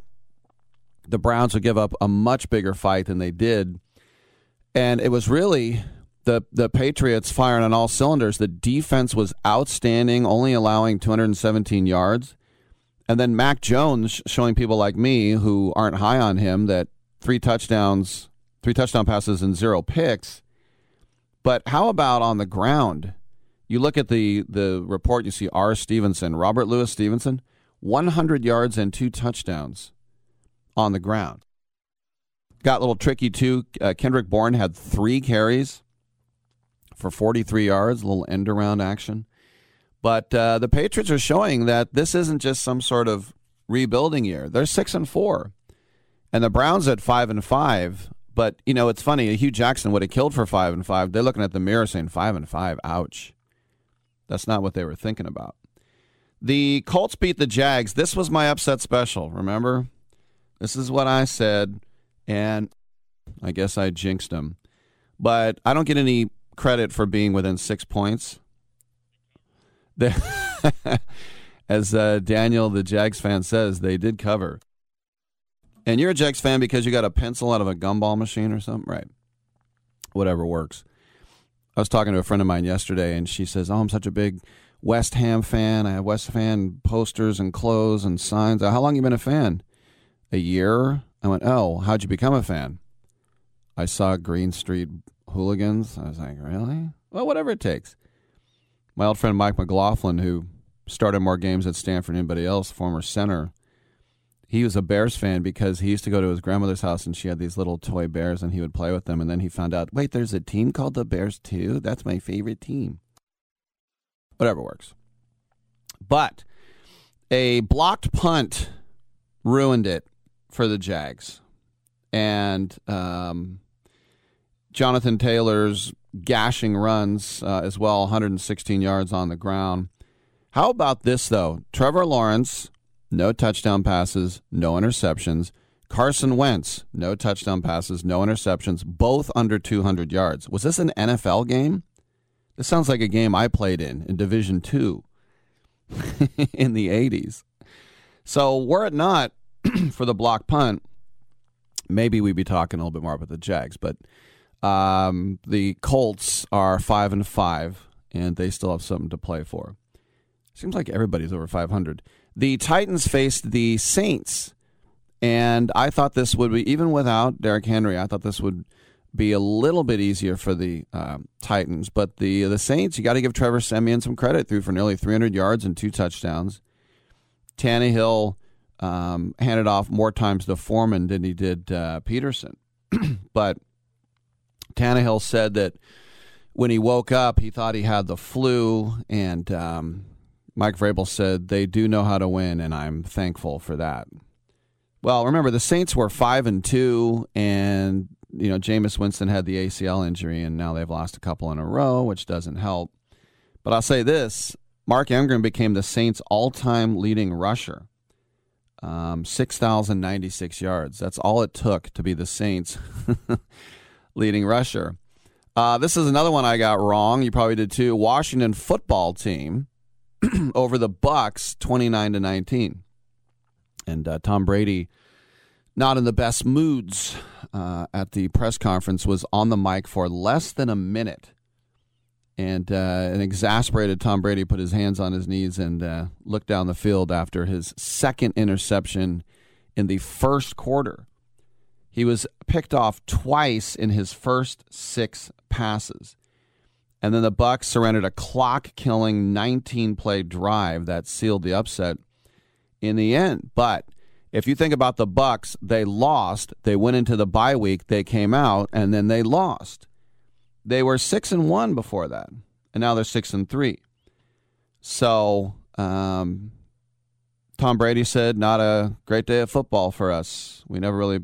the Browns would give up a much bigger fight than they did, and it was really the the Patriots firing on all cylinders. The defense was outstanding, only allowing 217 yards. And then Mac Jones showing people like me who aren't high on him that three touchdowns, three touchdown passes and zero picks. But how about on the ground? You look at the the report, you see R. Stevenson, Robert Louis Stevenson, 100 yards and two touchdowns on the ground. Got a little tricky too. Uh, Kendrick Bourne had three carries for 43 yards, a little end around action. But uh, the Patriots are showing that this isn't just some sort of rebuilding year. They're six and four, and the Browns at five and five. But you know, it's funny. Hue Jackson would have killed for five and five. They're looking at the mirror saying five and five. Ouch. That's not what they were thinking about. The Colts beat the Jags. This was my upset special. Remember, this is what I said, and I guess I jinxed them. But I don't get any credit for being within six points. As uh, Daniel, the Jags fan, says, they did cover. And you're a Jags fan because you got a pencil out of a gumball machine or something? Right. Whatever works. I was talking to a friend of mine yesterday, and she says, Oh, I'm such a big West Ham fan. I have West Ham posters and clothes and signs. How long you been a fan? A year? I went, Oh, how'd you become a fan? I saw Green Street Hooligans. I was like, really? Well, whatever it takes. My old friend Mike McLaughlin, who started more games at Stanford than anybody else, former center, he was a Bears fan because he used to go to his grandmother's house and she had these little toy bears and he would play with them. And then he found out, wait, there's a team called the Bears too? That's my favorite team. Whatever works. But a blocked punt ruined it for the Jags. And um, Jonathan Taylor's gashing runs uh, as well, 116 yards on the ground. How about this, though? Trevor Lawrence no touchdown passes, no interceptions. Carson Wentz, no touchdown passes, no interceptions, both under 200 yards. Was this an NFL game? This sounds like a game I played in in Division 2 in the 80s. So, were it not for the block punt, maybe we'd be talking a little bit more about the Jags, but um, the Colts are 5 and 5 and they still have something to play for. Seems like everybody's over 500. The Titans faced the Saints, and I thought this would be, even without Derrick Henry, I thought this would be a little bit easier for the uh, Titans. But the the Saints, you got to give Trevor Siemian some credit threw for nearly 300 yards and two touchdowns. Tannehill um, handed off more times to Foreman than he did uh, Peterson. but Tannehill said that when he woke up, he thought he had the flu, and um, Mike Vrabel said they do know how to win, and I'm thankful for that. Well, remember the Saints were five and two, and you know Jameis Winston had the ACL injury, and now they've lost a couple in a row, which doesn't help. But I'll say this: Mark Ingram became the Saints' all-time leading rusher, um, six thousand ninety-six yards. That's all it took to be the Saints' leading rusher. Uh, this is another one I got wrong. You probably did too. Washington football team over the Bucks, twenty nine to nineteen, and uh, Tom Brady, not in the best moods uh, at the press conference, was on the mic for less than a minute, and uh, an exasperated Tom Brady put his hands on his knees and uh, looked down the field after his second interception in the first quarter. He was picked off twice in his first six passes. And then the Bucks surrendered a clock-killing 19-play drive that sealed the upset in the end. But if you think about the Bucks, they lost. They went into the bye week. They came out, and then they lost. They were six and one before that, and now they're six and three. So um, Tom Brady said, "Not a great day of football for us. We never really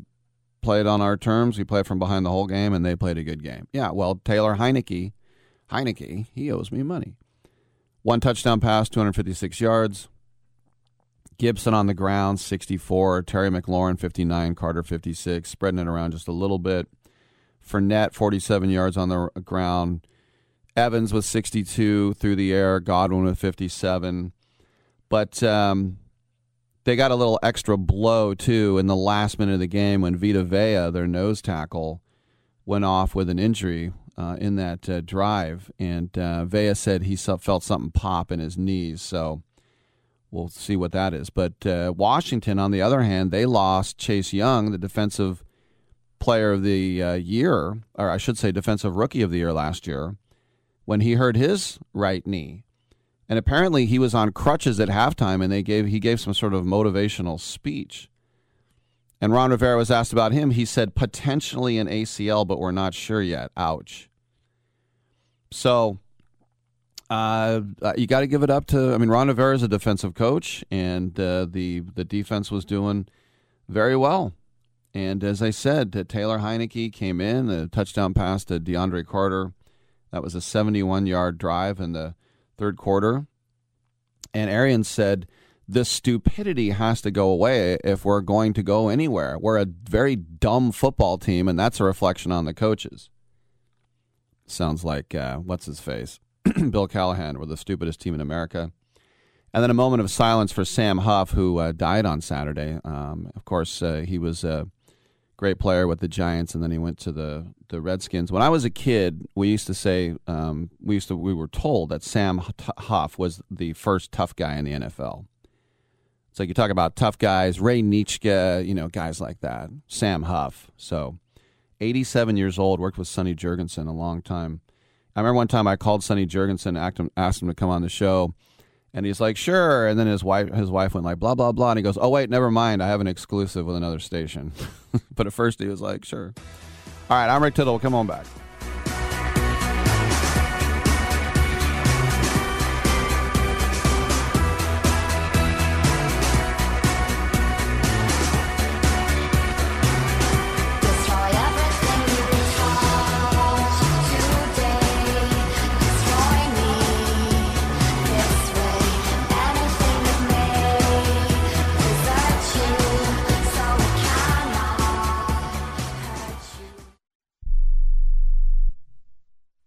played on our terms. We played from behind the whole game, and they played a good game." Yeah, well, Taylor Heinicke Heinicke, he owes me money. One touchdown pass, 256 yards. Gibson on the ground, 64. Terry McLaurin, 59. Carter, 56. Spreading it around just a little bit. Fournette, 47 yards on the ground. Evans with 62 through the air. Godwin with 57. But um, they got a little extra blow, too, in the last minute of the game when Vita Vea, their nose tackle, went off with an injury uh, in that uh, drive, and uh, Vea said he felt something pop in his knees. So we'll see what that is. But uh, Washington, on the other hand, they lost Chase Young, the defensive player of the uh, year, or I should say, defensive rookie of the year last year, when he hurt his right knee. And apparently, he was on crutches at halftime, and they gave he gave some sort of motivational speech. And Ron Rivera was asked about him. He said potentially an ACL, but we're not sure yet. Ouch. So uh, you got to give it up to. I mean, Ron Rivera is a defensive coach, and uh, the the defense was doing very well. And as I said, uh, Taylor Heinicke came in a touchdown pass to DeAndre Carter. That was a 71 yard drive and the third quarter. And Arians said the stupidity has to go away if we're going to go anywhere. We're a very dumb football team, and that's a reflection on the coaches. Sounds like, uh, what's his face? Bill Callahan, we're the stupidest team in America. And then a moment of silence for Sam Huff, who uh, died on Saturday. Um, of course, uh, he was a great player with the Giants, and then he went to the, the Redskins. When I was a kid, we used to say um, we used to we were told that Sam Huff was the first tough guy in the NFL. So you talk about tough guys, Ray Nitschke, you know, guys like that, Sam Huff. So 87 years old, worked with Sonny Jurgensen a long time. I remember one time I called Sonny Jurgensen, asked him, asked him to come on the show, and he's like, "Sure." And then his wife, his wife went like, "Blah blah blah," and he goes, "Oh wait, never mind. I have an exclusive with another station." but at first he was like, "Sure." All right, I'm Rick Tittle. Come on back.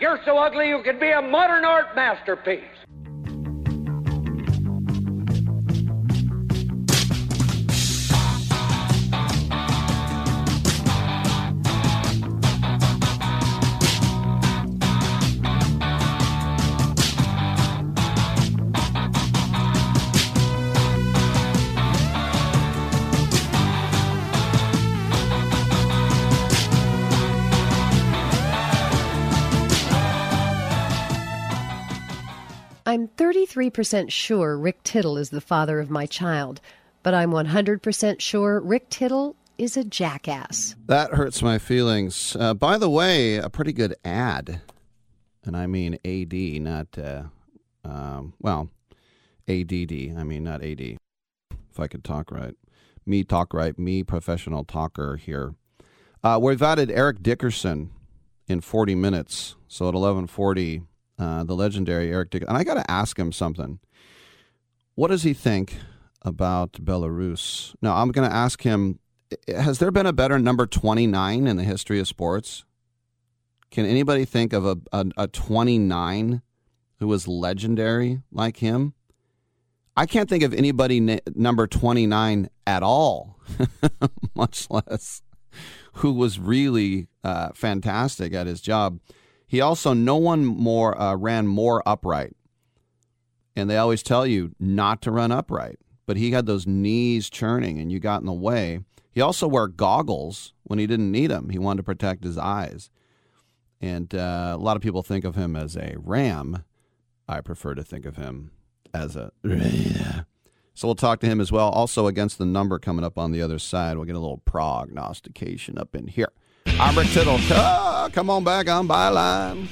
You're so ugly you could be a modern art masterpiece. I'm 33% sure Rick Tittle is the father of my child, but I'm 100% sure Rick Tittle is a jackass. That hurts my feelings. Uh, by the way, a pretty good ad, and I mean AD, not, uh, um, well, ADD. I mean, not AD, if I could talk right. Me talk right, me professional talker here. Uh, we've added Eric Dickerson in 40 minutes. So at 1140, uh, the legendary Eric Dickerson. And I got to ask him something. What does he think about Belarus? Now, I'm going to ask him has there been a better number 29 in the history of sports? Can anybody think of a, a, a 29 who was legendary like him? I can't think of anybody number 29 at all, much less who was really uh, fantastic at his job. He also, no one more uh, ran more upright. And they always tell you not to run upright, but he had those knees churning and you got in the way. He also wore goggles when he didn't need them. He wanted to protect his eyes. And uh, a lot of people think of him as a ram. I prefer to think of him as a. So we'll talk to him as well. Also, against the number coming up on the other side, we'll get a little prognostication up in here. I'm Rick Tittle. Come on back on Byline.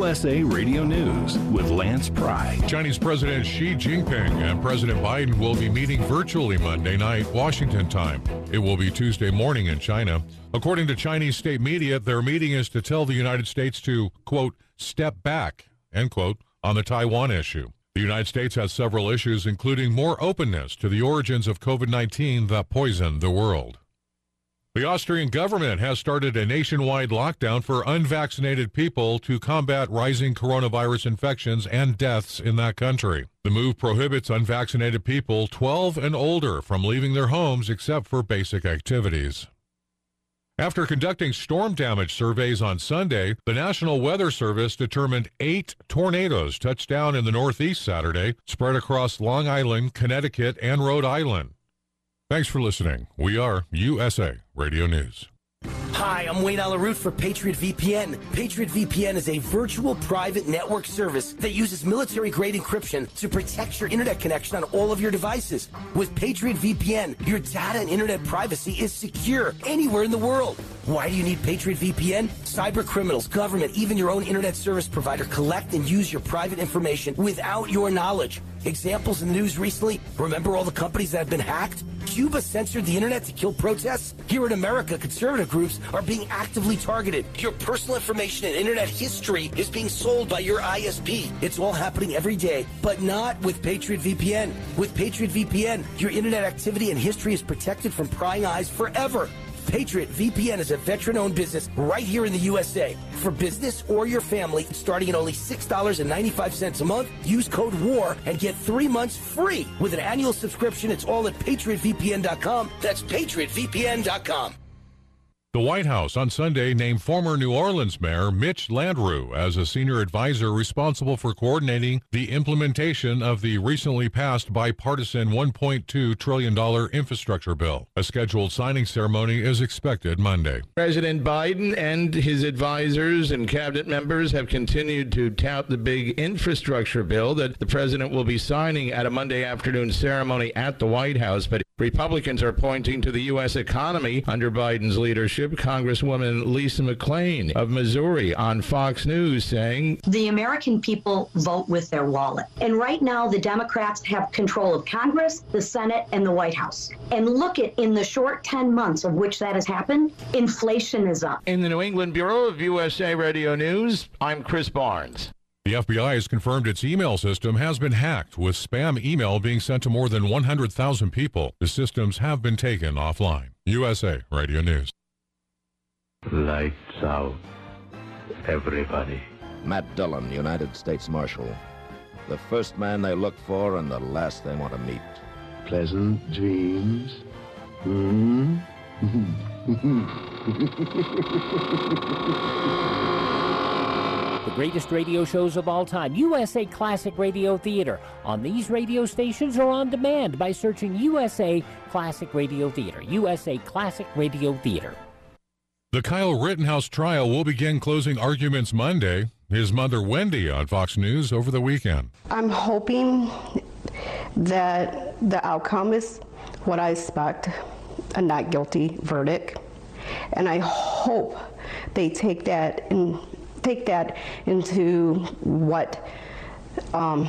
USA Radio News with Lance Pry. Chinese President Xi Jinping and President Biden will be meeting virtually Monday night, Washington time. It will be Tuesday morning in China. According to Chinese state media, their meeting is to tell the United States to, quote, step back, end quote, on the Taiwan issue. The United States has several issues, including more openness to the origins of COVID 19 that poisoned the world. The Austrian government has started a nationwide lockdown for unvaccinated people to combat rising coronavirus infections and deaths in that country. The move prohibits unvaccinated people 12 and older from leaving their homes except for basic activities. After conducting storm damage surveys on Sunday, the National Weather Service determined eight tornadoes touched down in the Northeast Saturday, spread across Long Island, Connecticut, and Rhode Island. Thanks for listening. We are USA Radio News. Hi, I'm Wayne Allyn Root for Patriot VPN. Patriot VPN is a virtual private network service that uses military grade encryption to protect your internet connection on all of your devices. With Patriot VPN, your data and internet privacy is secure anywhere in the world. Why do you need Patriot VPN? Cyber criminals, government, even your own internet service provider collect and use your private information without your knowledge. Examples in the news recently remember all the companies that have been hacked? Cuba censored the internet to kill protests? Here in America, conservative groups are being actively targeted. Your personal information and internet history is being sold by your ISP. It's all happening every day, but not with Patriot VPN. With Patriot VPN, your internet activity and history is protected from prying eyes forever. Patriot VPN is a veteran owned business right here in the USA. For business or your family, starting at only $6.95 a month, use code WAR and get three months free. With an annual subscription, it's all at patriotvpn.com. That's patriotvpn.com. The White House on Sunday named former New Orleans Mayor Mitch Landrieu as a senior advisor responsible for coordinating the implementation of the recently passed bipartisan $1.2 trillion infrastructure bill. A scheduled signing ceremony is expected Monday. President Biden and his advisors and cabinet members have continued to tout the big infrastructure bill that the president will be signing at a Monday afternoon ceremony at the White House. But Republicans are pointing to the U.S. economy under Biden's leadership. Congresswoman Lisa McClain of Missouri on Fox News saying The American people vote with their wallet. And right now, the Democrats have control of Congress, the Senate, and the White House. And look at in the short 10 months of which that has happened, inflation is up. In the New England Bureau of USA Radio News, I'm Chris Barnes. The FBI has confirmed its email system has been hacked, with spam email being sent to more than 100,000 people. The systems have been taken offline. USA Radio News. Lights out. Everybody. Matt Dillon, United States Marshal. The first man they look for and the last they want to meet. Pleasant dreams. Hmm? The greatest radio shows of all time, USA Classic Radio Theater, on these radio stations or on demand by searching USA Classic Radio Theater. USA Classic Radio Theater. The Kyle Rittenhouse trial will begin closing arguments Monday. His mother, Wendy, on Fox News over the weekend. I'm hoping that the outcome is what I expect a not guilty verdict. And I hope they take that and take that into what um,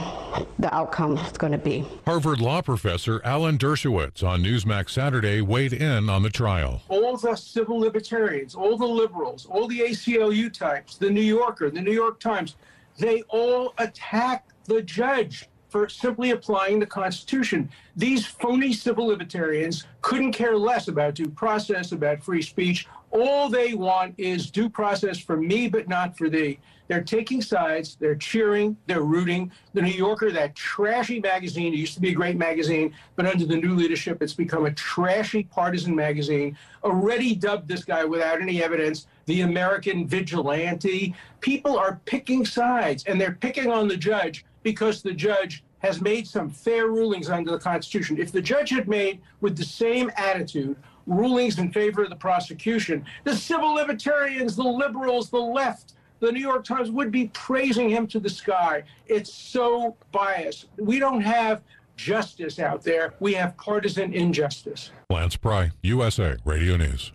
the outcome is going to be. Harvard law professor Alan Dershowitz on Newsmax Saturday weighed in on the trial. All the civil libertarians, all the liberals, all the ACLU types, the New Yorker, the New York Times, they all attack the judge for simply applying the Constitution. These phony civil libertarians couldn't care less about due process, about free speech. All they want is due process for me, but not for thee. They're taking sides, they're cheering, they're rooting. The New Yorker, that trashy magazine, it used to be a great magazine, but under the new leadership, it's become a trashy partisan magazine, already dubbed this guy without any evidence the American vigilante. People are picking sides, and they're picking on the judge because the judge has made some fair rulings under the Constitution. If the judge had made, with the same attitude, rulings in favor of the prosecution, the civil libertarians, the liberals, the left, the New York Times would be praising him to the sky. It's so biased. We don't have justice out there, we have partisan injustice. Lance Pry, USA Radio News.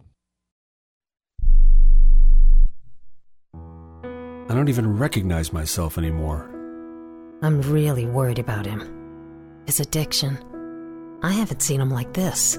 I don't even recognize myself anymore. I'm really worried about him. His addiction. I haven't seen him like this.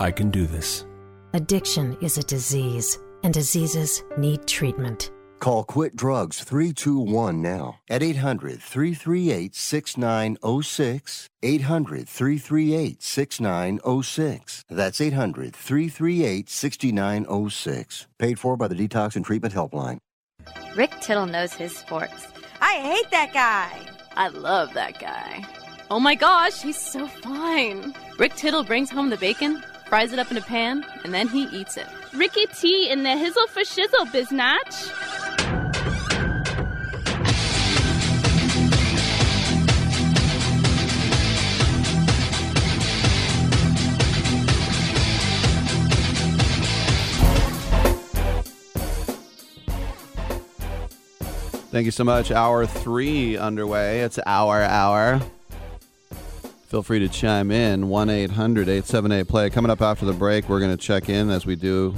I can do this. Addiction is a disease, and diseases need treatment. Call Quit Drugs 321 now at 800 338 6906. 800 338 6906. That's 800 338 6906. Paid for by the Detox and Treatment Helpline. Rick Tittle knows his sports. I hate that guy. I love that guy. Oh my gosh, he's so fine. Rick Tittle brings home the bacon, fries it up in a pan, and then he eats it. Ricky T in the hizzle for shizzle, biznatch. Thank you so much. Hour three underway. It's our hour. Feel free to chime in. 1 800 878 play. Coming up after the break, we're going to check in as we do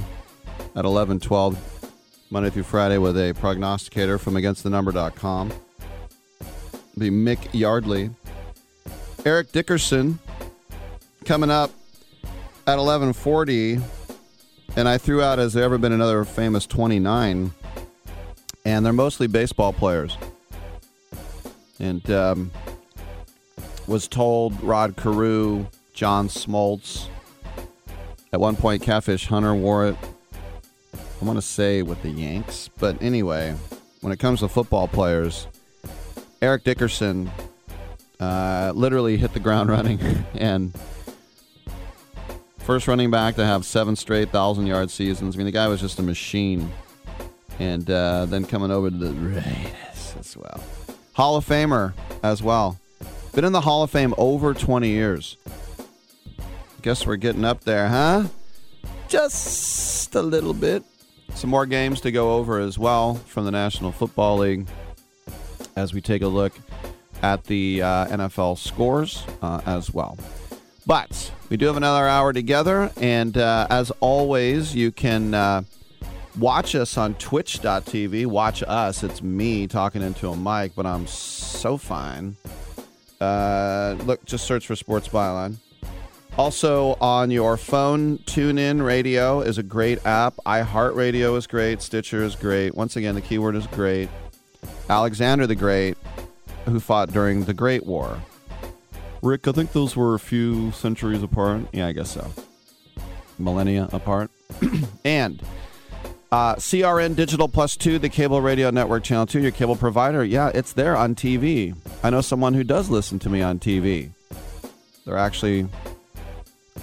at 11 12 Monday through Friday with a prognosticator from againstthenumber.com. Be Mick Yardley. Eric Dickerson coming up at 1140. And I threw out, has there ever been another famous 29? and they're mostly baseball players. And um, was told Rod Carew, John Smoltz, at one point Catfish Hunter wore it. I want to say with the Yanks, but anyway, when it comes to football players, Eric Dickerson uh, literally hit the ground running and first running back to have seven straight thousand yard seasons. I mean, the guy was just a machine and uh, then coming over to the Raiders as well. Hall of Famer as well. Been in the Hall of Fame over 20 years. Guess we're getting up there, huh? Just a little bit. Some more games to go over as well from the National Football League as we take a look at the uh, NFL scores uh, as well. But we do have another hour together, and uh, as always, you can uh, Watch us on twitch.tv. Watch us. It's me talking into a mic, but I'm so fine. Uh, look, just search for Sports Byline. Also, on your phone, TuneIn Radio is a great app. iHeartRadio is great. Stitcher is great. Once again, the keyword is great. Alexander the Great, who fought during the Great War. Rick, I think those were a few centuries apart. Yeah, I guess so. Millennia apart. and uh, CRN Digital Plus 2, the cable radio network channel 2, your cable provider. Yeah, it's there on TV. I know someone who does listen to me on TV. They're actually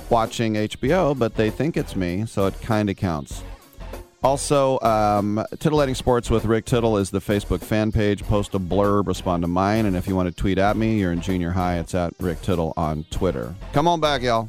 watching HBO, but they think it's me, so it kind of counts. Also, um, Titillating Sports with Rick Tittle is the Facebook fan page. Post a blurb, respond to mine, and if you want to tweet at me, you're in junior high, it's at Rick Tittle on Twitter. Come on back, y'all.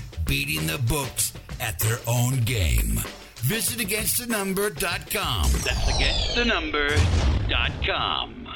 beating the books at their own game. Visit againstthenumber.com. That's againstthenumber.com.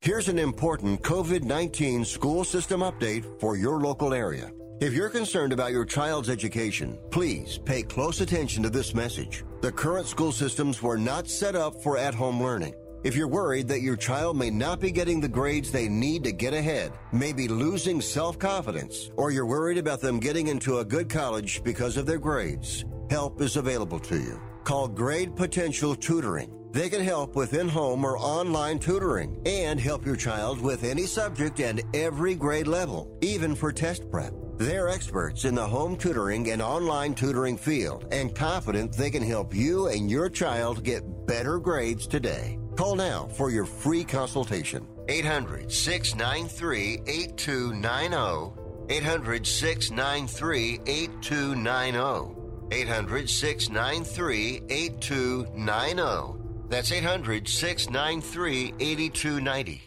Here's an important COVID 19 school system update for your local area. If you're concerned about your child's education, please pay close attention to this message. The current school systems were not set up for at home learning. If you're worried that your child may not be getting the grades they need to get ahead, may be losing self confidence, or you're worried about them getting into a good college because of their grades, help is available to you. Call Grade Potential Tutoring. They can help with in home or online tutoring and help your child with any subject and every grade level, even for test prep. They're experts in the home tutoring and online tutoring field and confident they can help you and your child get better grades today. Call now for your free consultation. 800 693 8290. 800 693 8290. 800 693 8290. That's 800 693 8290.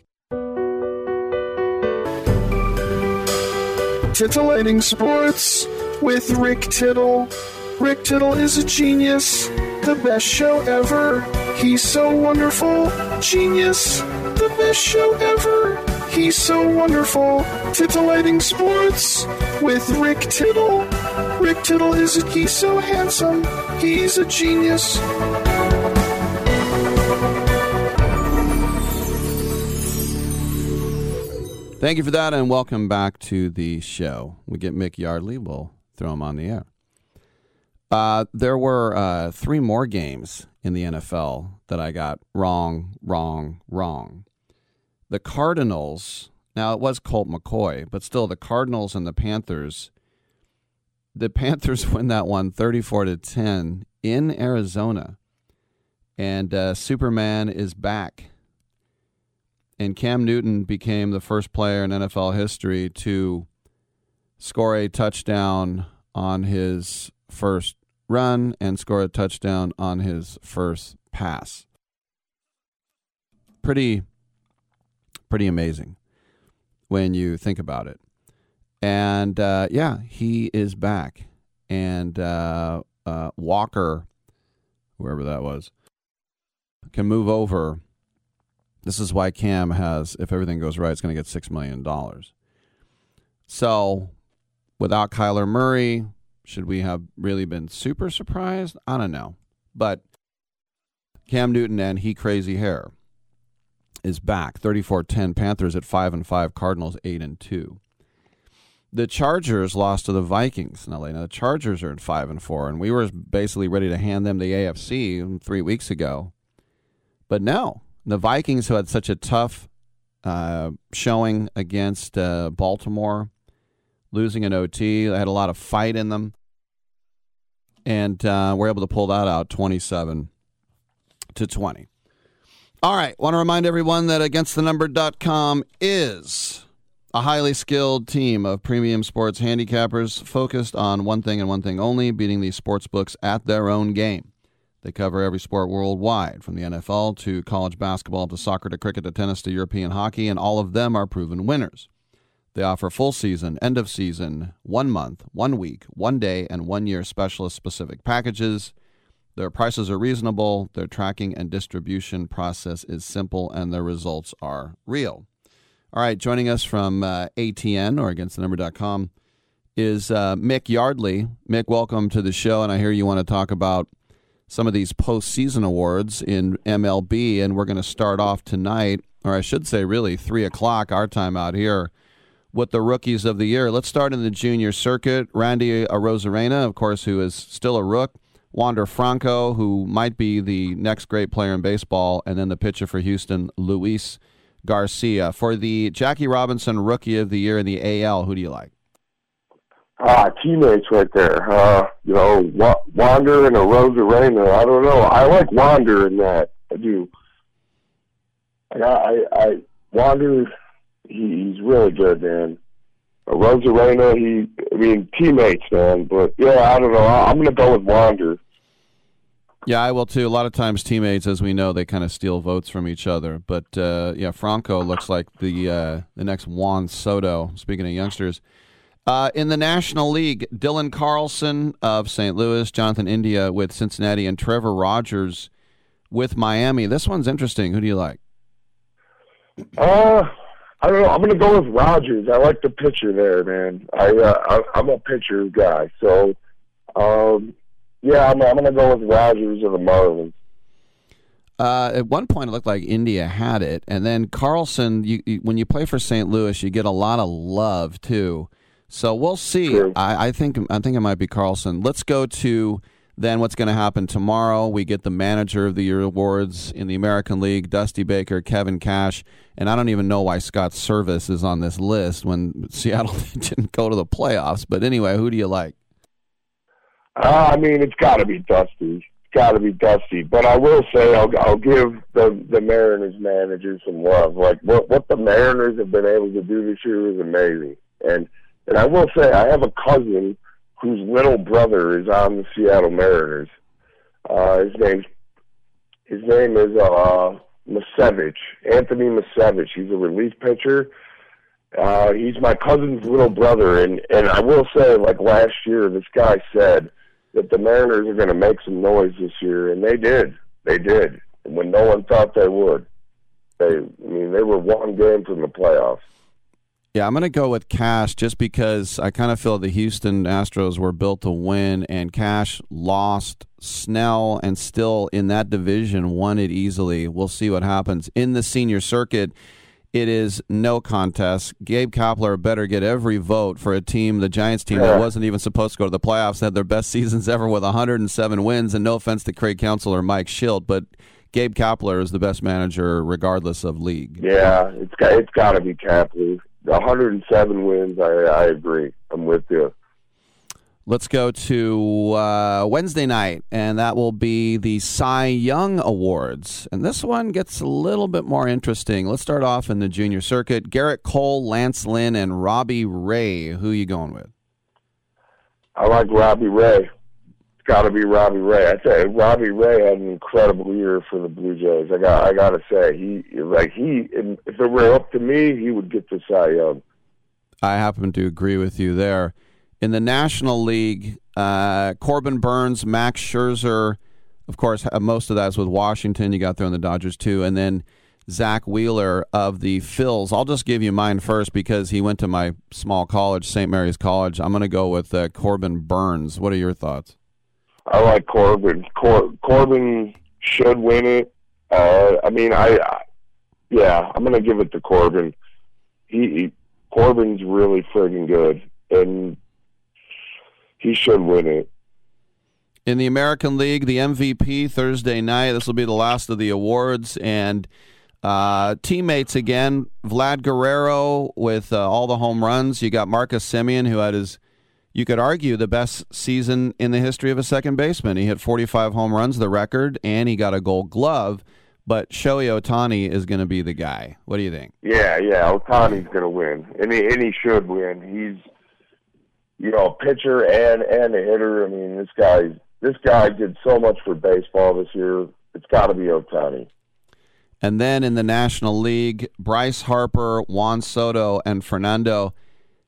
Titillating Sports with Rick Tittle. Rick Tittle is a genius, the best show ever. He's so wonderful, genius, the best show ever. He's so wonderful. Titillating Sports with Rick Tittle. Rick Tittle is a, he's so handsome. He's a genius. Thank you for that, and welcome back to the show. We get Mick Yardley. We'll throw him on the air. Uh, there were uh, three more games in the NFL that I got wrong, wrong, wrong. The Cardinals, now it was Colt McCoy, but still the Cardinals and the Panthers. The Panthers win that one 34 to 10 in Arizona. And uh, Superman is back and Cam Newton became the first player in NFL history to score a touchdown on his first run and score a touchdown on his first pass. Pretty pretty amazing when you think about it. And uh, yeah, he is back. And uh, uh, Walker, whoever that was, can move over. This is why Cam has, if everything goes right, it's going to get $6 million. So without Kyler Murray, should we have really been super surprised? I don't know. But Cam Newton and he crazy hair is back. 34-10 Panthers at 5 and 5, Cardinals 8 and 2. The Chargers lost to the Vikings in LA. Now the Chargers are at 5 and 4 and we were basically ready to hand them the AFC 3 weeks ago. But no, the Vikings who had such a tough uh, showing against uh, Baltimore, losing an OT, they had a lot of fight in them and uh, we're able to pull that out 27 to 20. All right, want to remind everyone that againstthenumber.com is a highly skilled team of premium sports handicappers focused on one thing and one thing only, beating these sports books at their own game. They cover every sport worldwide, from the NFL to college basketball to soccer to cricket to tennis to European hockey, and all of them are proven winners. They offer full season, end of season, one month, one week, one day, and one year specialist specific packages. Their prices are reasonable, their tracking and distribution process is simple, and their results are real. All right, joining us from uh, ATN or against the againstthenumber.com is uh, Mick Yardley. Mick, welcome to the show, and I hear you want to talk about some of these postseason awards in MLB, and we're going to start off tonight, or I should say, really, 3 o'clock our time out here with the rookies of the year. Let's start in the junior circuit. Randy Arozarena, of course, who is still a rook. Wander Franco, who might be the next great player in baseball, and then the pitcher for Houston, Luis Garcia. For the Jackie Robinson Rookie of the Year in the AL, who do you like? Ah, teammates right there. Uh, you know, Wander and Arozarena. I don't know. I like Wander in that. I do. I, I, I Wander he, he's really good, man. Uh, Arozarena, he, I mean, teammates, man. But yeah, I don't know. I'm going to go with Wander. Yeah, I will too. A lot of times, teammates, as we know, they kind of steal votes from each other. But uh, yeah, Franco looks like the uh, the next Juan Soto. Speaking of youngsters, uh, in the National League, Dylan Carlson of St. Louis, Jonathan India with Cincinnati, and Trevor Rogers with Miami. This one's interesting. Who do you like? Uh, I don't know. I'm going to go with Rogers. I like the pitcher there, man. I, uh, I I'm a pitcher guy, so um, yeah, I'm, I'm going to go with Rogers of the Marlins. Uh, at one point, it looked like India had it, and then Carlson. You, you, when you play for St. Louis, you get a lot of love too. So we'll see. I, I think I think it might be Carlson. Let's go to then what's going to happen tomorrow? We get the Manager of the Year awards in the American League, Dusty Baker, Kevin Cash, and I don't even know why Scott Servais is on this list when Seattle didn't go to the playoffs. But anyway, who do you like? Uh, I mean, it's got to be Dusty. It's got to be Dusty. But I will say, I'll, I'll give the the Mariners manager some love. Like what what the Mariners have been able to do this year is amazing. And and I will say, I have a cousin whose little brother is on the Seattle Mariners. Uh, his name his name is uh, Misiewicz, Anthony Misiewicz. He's a relief pitcher. Uh, he's my cousin's little brother, and and I will say, like last year, this guy said that the Mariners are going to make some noise this year, and they did. They did when no one thought they would. They, I mean, they were one game from the playoffs. Yeah, I'm going to go with Cash just because I kind of feel the Houston Astros were built to win, and Cash lost Snell and still in that division won it easily. We'll see what happens. In the senior circuit, it is no contest. Gabe Kapler better get every vote for a team, the Giants team, that wasn't even supposed to go to the playoffs, had their best seasons ever with 107 wins. And no offense to Craig Counsell or Mike Shildt, but Gabe Kapler is the best manager regardless of league. Yeah, it's got, it's got to be Kapler. 107 wins. I, I agree. I'm with you. Let's go to uh, Wednesday night, and that will be the Cy Young Awards. And this one gets a little bit more interesting. Let's start off in the junior circuit. Gerrit Cole, Lance Lynn, and Robbie Ray. Who are you going with? I like Robbie Ray got to be Robbie Ray. I tell you, Robbie Ray had an incredible year for the Blue Jays. I got, I got to say, he like he, if it were up to me, he would get the Cy Young. I happen to agree with you there. In the National League, uh, Corbin Burnes, Max Scherzer, of course, uh, most of that's with Washington. You got there on the Dodgers too, and then Zack Wheeler of the Phils. I'll just give you mine first because he went to my small college, St. Mary's College. I'm going to go with uh, Corbin Burnes. What are your thoughts? I like Corbin. Cor- Corbin should win it. Uh, I mean, I, I yeah, I'm to give it to Corbin. He, he Corbin's really friggin' good, and he should win it. In the American League, the MVP Thursday night. This will be the last of the awards, and uh, teammates again. Vlad Guerrero with uh, all the home runs. You got Marcus Semien, who had his, you could argue, the best season in the history of a second baseman. He hit 45 home runs, the record, and he got a Gold Glove. But Shohei Ohtani is going to be the guy. What do you think? Yeah, yeah, Ohtani's going to win, and he, and he should win. He's, you know, a pitcher and and a hitter. I mean, this guy this guy did so much for baseball this year. It's got to be Ohtani. And then in the National League, Bryce Harper, Juan Soto, and Fernando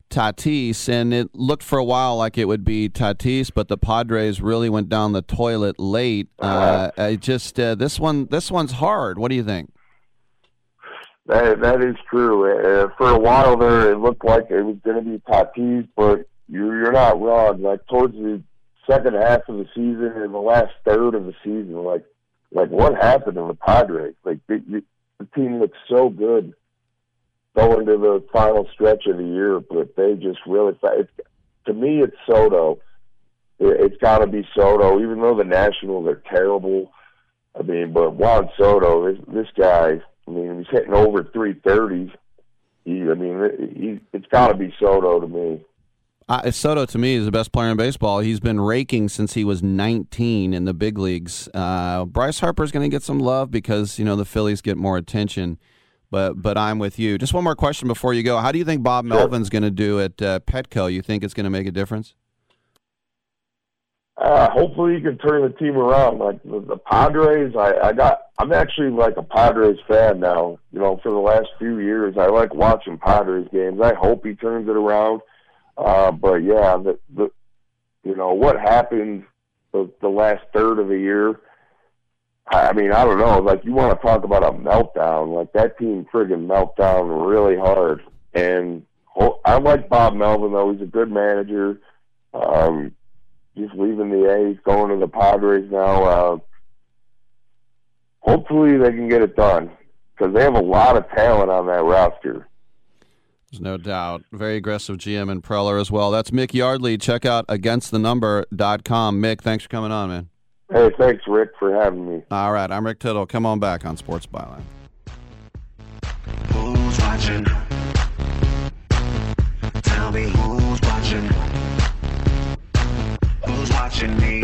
Tatis. And it looked for a while like it would be Tatis, but the Padres really went down the toilet late. Uh, I just uh, this one, this one's hard. What do you think? That that is true. Uh, for a while there, it looked like it was going to be Tatis, but you're you're not wrong. Like towards the second half of the season and the last third of the season, like like what happened to the Padres? Like the, the team looked so good going to the final stretch of the year, but they just really. It's, to me, it's Soto. It, it's got to be Soto, even though the Nationals are terrible. I mean, but Juan Soto, this this guy. I mean, he's hitting over three thirty. He, I mean, he, it's got to be Soto to me. Uh, Soto to me is the best player in baseball. He's been raking since he was 19 in the big leagues. Uh, Bryce Harper's going to get some love because you know the Phillies get more attention. But but I'm with you. Just one more question before you go. How do you think Bob Melvin's going to do at uh, Petco? You think it's going to make a difference? Uh, hopefully, he can turn the team around. Like the, the Padres, I, I got. I'm actually like a Padres fan now. You know, for the last few years, I like watching Padres games. I hope he turns it around. Uh, but yeah, the, the you know what happened the, the last third of the year. I mean, I don't know. Like you want to talk about a meltdown? Like that team friggin' meltdown really hard. And I like Bob Melvin though. He's a good manager. Um, just leaving the A's, going to the Padres now. Uh, hopefully they can get it done because they have a lot of talent on that roster. There's no doubt. Very aggressive GM and Preller as well. That's Mick Yardley. Check out againstthenumber.com. Mick, thanks for coming on, man. Hey, thanks, Rick, for having me. All right, I'm Rick Tittle. Come on back on Sports Byline. Who's watching? Tell me who's watching? Who's watching me?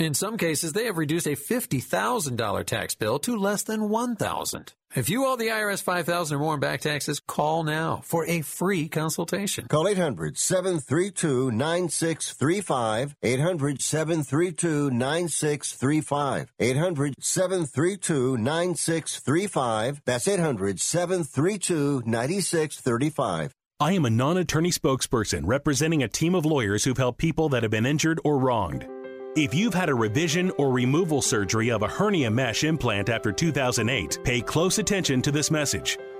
In some cases, they have reduced a $50,000 tax bill to less than 1,000. If you owe the IRS 5,000 or more in back taxes, call now for a free consultation. Call 800 732 9635. 800 732 9635. 800 732 9635. That's 800 732 9635. I am a non attorney spokesperson representing a team of lawyers who've helped people that have been injured or wronged. If you've had a revision or removal surgery of a hernia mesh implant after 2008, pay close attention to this message.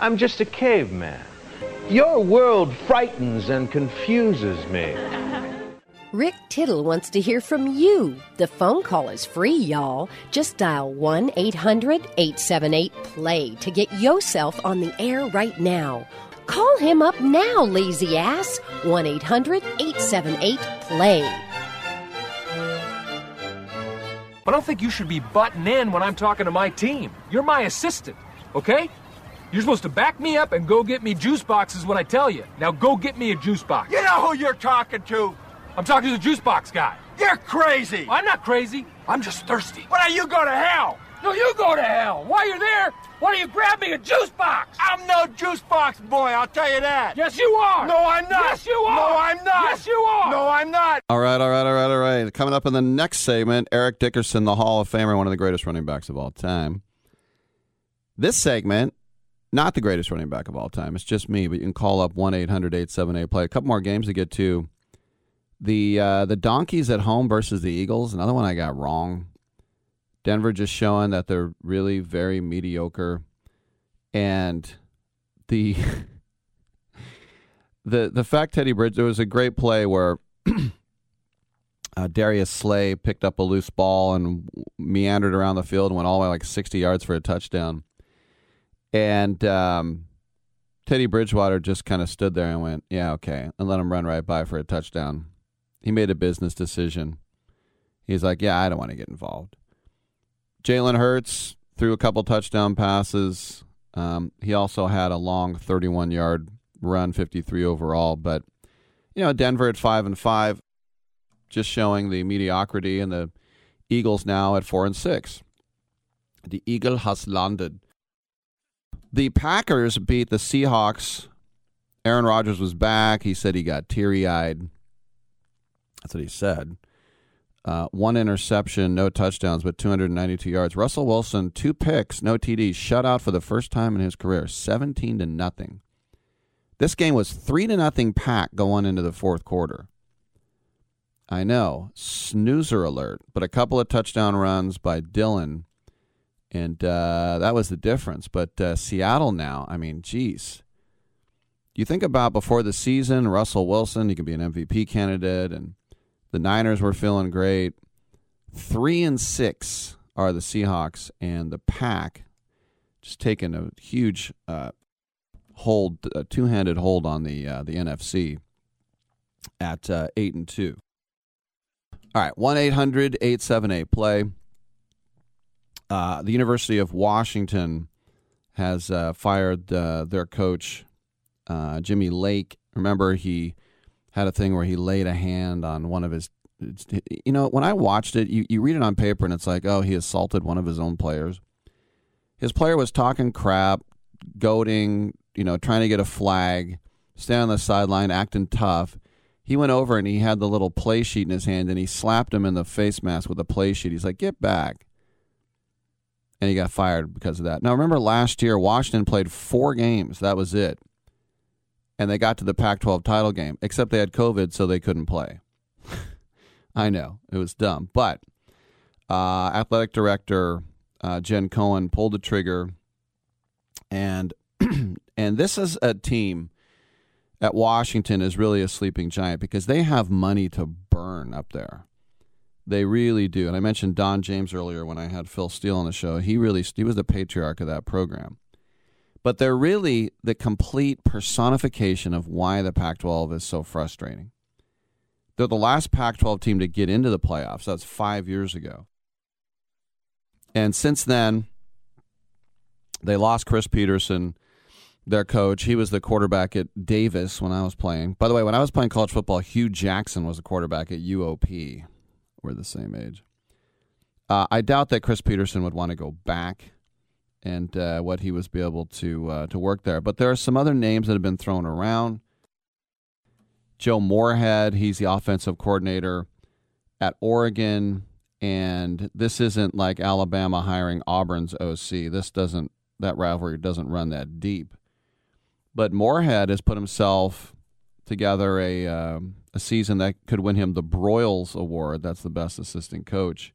I'm just a caveman. Your world frightens and confuses me. Rick Tittle wants to hear from you. The phone call is free, y'all. Just dial 1 800 878 PLAY to get yourself on the air right now. Call him up now, lazy ass. 1 800 878 PLAY. I don't think you should be butting in when I'm talking to my team. You're my assistant, okay? You're supposed to back me up and go get me juice boxes when I tell you. Now go get me a juice box. You know who you're talking to? I'm talking to the juice box guy. You're crazy. I'm not crazy. I'm just thirsty. Why don't you go to hell? No, you go to hell. While you're there, why don't you grab me a juice box? I'm no juice box boy, I'll tell you that. Yes, you are. No, I'm not. Yes, you are. No, I'm not. Yes, you are. No, I'm not. All right, all right, all right, all right. Coming up in the next segment, Eric Dickerson, the Hall of Famer, one of the greatest running backs of all time. This segment, not the greatest running back of all time. It's just me, but you can call up 1 800 878 play. A couple more games to get to. The uh, the Donkeys at home versus the Eagles. Another one I got wrong. Denver just showing that they're really very mediocre, and the the the fact Teddy Bridge there was a great play where uh, Darius Slay picked up a loose ball and meandered around the field and went all the way like 60 yards for a touchdown, and um, Teddy Bridgewater just kind of stood there and went, "Yeah, okay," and let him run right by for a touchdown. He made a business decision. He's like, "Yeah, I don't want to get involved." Jalen Hurts threw a couple touchdown passes. Um, he also had a long 31 yard run, 53 overall. But you know, Denver at five and five, just showing the mediocrity, and the Eagles now at four and six. The Eagle has landed. The Packers beat the Seahawks. Aaron Rodgers was back. He said he got teary eyed. That's what he said. Uh, one interception, no touchdowns, but 292 yards. Russell Wilson, two picks, no TDs, shut out for the first time in his career, 17 to nothing. This game was three to nothing pack going into the fourth quarter. I know, snoozer alert, but a couple of touchdown runs by Dillon, and uh, that was the difference. But uh, Seattle now, I mean, geez. You think about before the season, Russell Wilson, he could be an MVP candidate, and the Niners were feeling great. Three and six are the Seahawks, and the Pack just taking a huge uh, hold, a two-handed hold on the uh, the NFC at uh, eight and two. All right, one 878 play. Uh, the University of Washington has uh, fired uh, their coach, uh, Jimmy Lake. Remember, he had a thing where he laid a hand on one of his. You know, when I watched it, you, you read it on paper and it's like, oh, he assaulted one of his own players. His player was talking crap, goading, you know, trying to get a flag, standing on the sideline, acting tough. He went over and he had the little play sheet in his hand and he slapped him in the face mask with a play sheet. He's like, get back. And he got fired because of that. Now, remember last year, Washington played four games. That was it. And they got to the Pac 12 title game, except they had COVID, so they couldn't play. I know, it was dumb. But uh, athletic director uh, Jen Cohen pulled the trigger. And, and this is a team at Washington is really a sleeping giant because they have money to burn up there. They really do. And I mentioned Don James earlier when I had Phil Steele on the show. He really he was the patriarch of that program. But they're really the complete personification of why the Pac-12 is so frustrating. They're the last Pac-12 team to get into the playoffs. That's 5 years ago. And since then they lost Chris Petersen, their coach. He was the quarterback at Davis when I was playing. By the way, when I was playing college football, Hue Jackson was the quarterback at UOP. The same age. Uh, I doubt that Chris Petersen would want to go back and uh, what he was be able to uh, to work there. But there are some other names that have been thrown around. Joe Moorhead, he's the offensive coordinator at Oregon, and this isn't like Alabama hiring Auburn's OC. This doesn't that rivalry doesn't run that deep. But Moorhead has put himself together a um, a season that could win him the Broyles Award. That's the best assistant coach.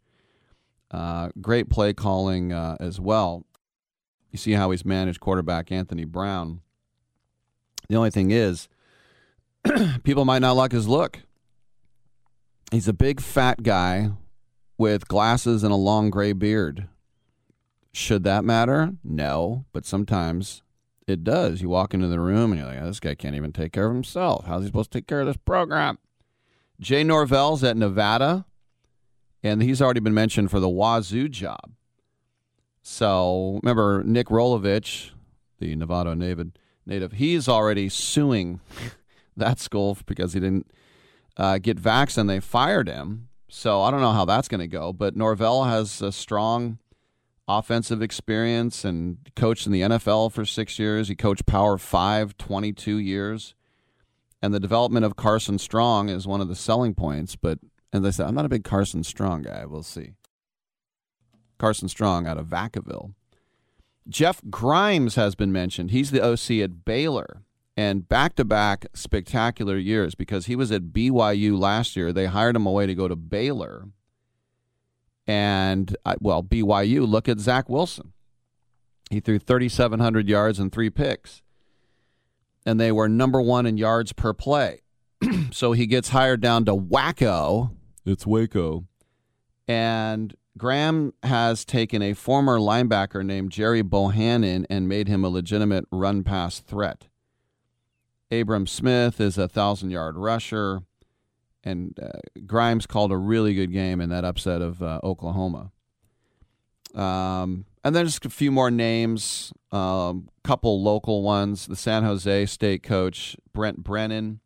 Uh, great play calling uh, as well. You see how he's managed quarterback Anthony Brown. The only thing is, people might not like his look. He's a big fat guy with glasses and a long gray beard. Should that matter? No, but sometimes it does. You walk into the room and you're like, oh, this guy can't even take care of himself. How's he supposed to take care of this program? Jay Norvell's at Nevada, and he's already been mentioned for the Wazoo job. So remember Nick Rolovich, the Nevada native, native he's already suing that school because he didn't uh, get vaccinated. They fired him. So I don't know how that's going to go. But Norvell has a strong offensive experience and coached in the NFL for six years. He coached Power Five 22 years. And the development of Carson Strong is one of the selling points. But as I said, I'm not a big Carson Strong guy. We'll see. Carson Strong out of Vacaville. Jeff Grimes has been mentioned. He's the OC at Baylor and back to back spectacular years because he was at BYU last year. They hired him away to go to Baylor. And, uh, well, BYU, look at Zach Wilson. He threw 3,700 yards and three picks. And they were number one in yards per play. so he gets hired down to Wacko. It's Waco. And Graham has taken a former linebacker named Gerry Bohanon and made him a legitimate run pass threat. Abram Smith is a thousand yard rusher, and uh, Grimes called a really good game in that upset of uh, Oklahoma. Um, and then just a few more names, a um, couple local ones. The San Jose State coach Brent Brennan.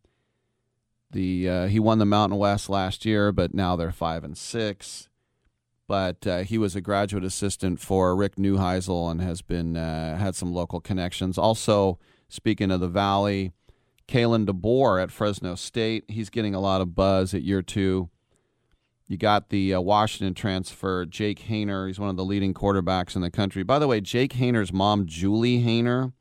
The uh, he won the Mountain West last year, but now they're five and six. But uh, he was a graduate assistant for Rick Neuheisel and has been uh, had some local connections. Also, speaking of the Valley, Kalen DeBoer at Fresno State. He's getting a lot of buzz at year two. You got the uh, Washington transfer, Jake Haener. He's one of the leading quarterbacks in the country. By the way, Jake Haener's mom, Julie Haener,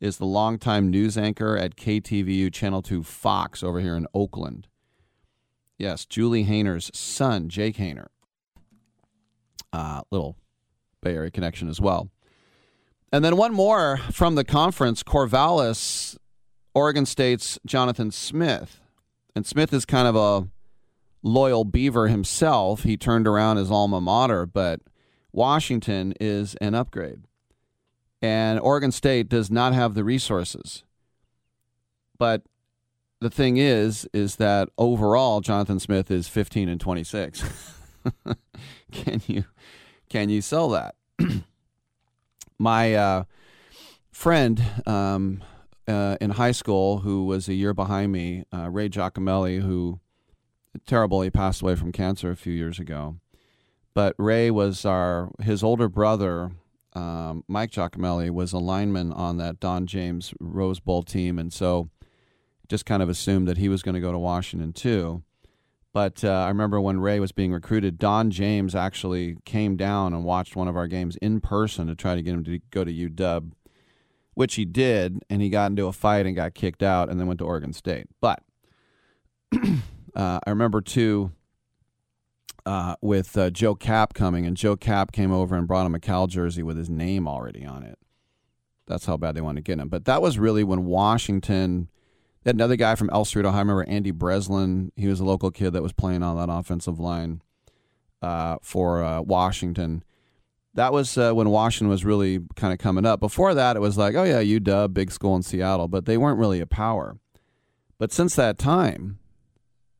is the longtime news anchor at KTVU Channel 2 Fox over here in Oakland. Yes, Julie Haener's son, Jake Haener. Uh, little Bay Area connection as well. And then one more from the conference Corvallis, Oregon State's Jonathan Smith. And Smith is kind of a loyal beaver himself. He turned around his alma mater, but Washington is an upgrade. And Oregon State does not have the resources. But the thing is, is that overall, Jonathan Smith is 15 and 26. can you can you sell that? My uh, friend um, uh, in high school, who was a year behind me, uh, Ray Giacomelli, who terrible, he passed away from cancer a few years ago. But Ray was our his older brother um, Mike Giacomelli was a lineman on that Don James Rose Bowl team, and so just kind of assumed that he was going to go to Washington too. But uh, I remember when Ray was being recruited, Don James actually came down and watched one of our games in person to try to get him to go to UW, which he did, and he got into a fight and got kicked out, and then went to Oregon State. But uh, I remember too uh, with uh, Joe Kapp coming, and Joe Kapp came over and brought him a Cal jersey with his name already on it. That's how bad they wanted to get him. But that was really when Washington. They had another guy from El Cerrito. I remember Andy Breslin. He was a local kid that was playing on that offensive line uh, for uh, Washington. That was uh, when Washington was really kind of coming up. Before that, it was like, oh yeah, UW, big school in Seattle, but they weren't really a power. But since that time,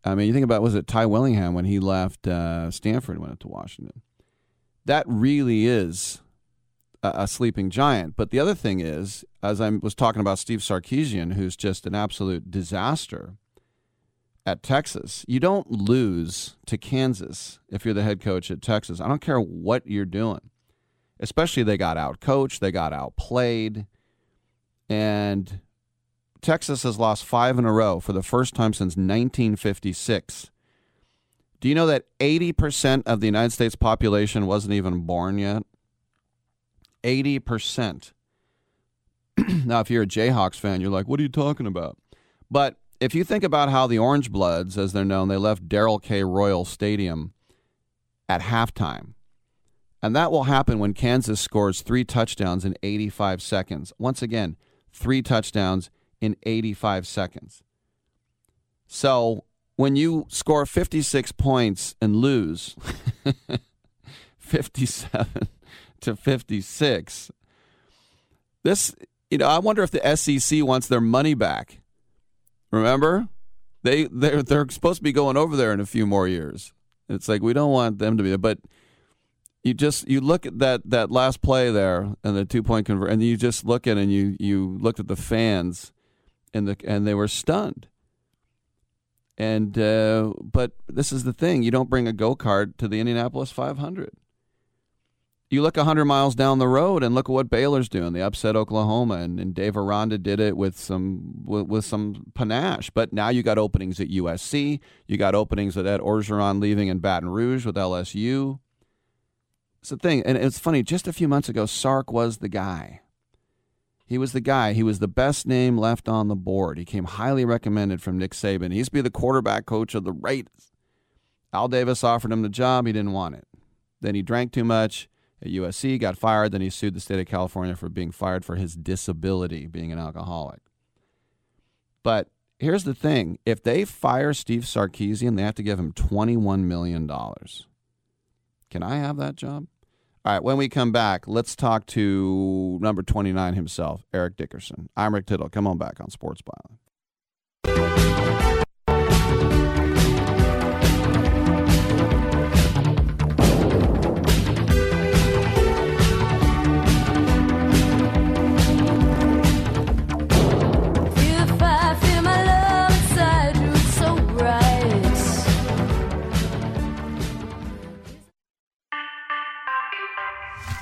I mean, you think about was it Ty Willingham when he left uh, Stanford and went up to Washington? That really is a, a sleeping giant. But the other thing is, as I was talking about Steve Sarkisian, who's just an absolute disaster at Texas, you don't lose to Kansas if you're the head coach at Texas. I don't care what you're doing. Especially they got out coached, they got outplayed, and Texas has lost five in a row for the first time since 1956. Do you know that 80% of the United States population wasn't even born yet? 80%. now, if you're a Jayhawks fan, you're like, what are you talking about? But if you think about how the Orange Bloods, as they're known, they left Darrell K. Royal Stadium at halftime. And that will happen when Kansas scores three touchdowns in 85 seconds. Once again, three touchdowns in 85 seconds. So when you score 56 points and lose 57 to 56, this, you know, I wonder if the SEC wants their money back. Remember? They they're they're supposed to be going over there in a few more years. It's like we don't want them to be there, but you just you look at that that last play there and the two point convert, and you just look at it and you you looked at the fans, and the and they were stunned. And uh, but this is the thing: you don't bring a go kart to the Indianapolis 500. You look 100 miles down the road and look at what Baylor's doing. They upset Oklahoma, and, and Dave Aranda did it with some with, with some panache. But now you got openings at USC. You got openings at Ed Orgeron leaving in Baton Rouge with LSU. It's the thing, and it's funny. Just a few months ago, Sark was the guy. He was the guy. He was the best name left on the board. He came highly recommended from Nick Saban. He used to be the quarterback coach of the Raiders. Al Davis offered him the job. He didn't want it. Then he drank too much at USC, got fired. Then he sued the state of California for being fired for his disability, being an alcoholic. But here's the thing if they fire Steve Sarkisian, they have to give him $21 million. Can I have that job? All right, when we come back, let's talk to number 29 himself, Eric Dickerson. I'm Rick Tittle. Come on back on Sports Byline.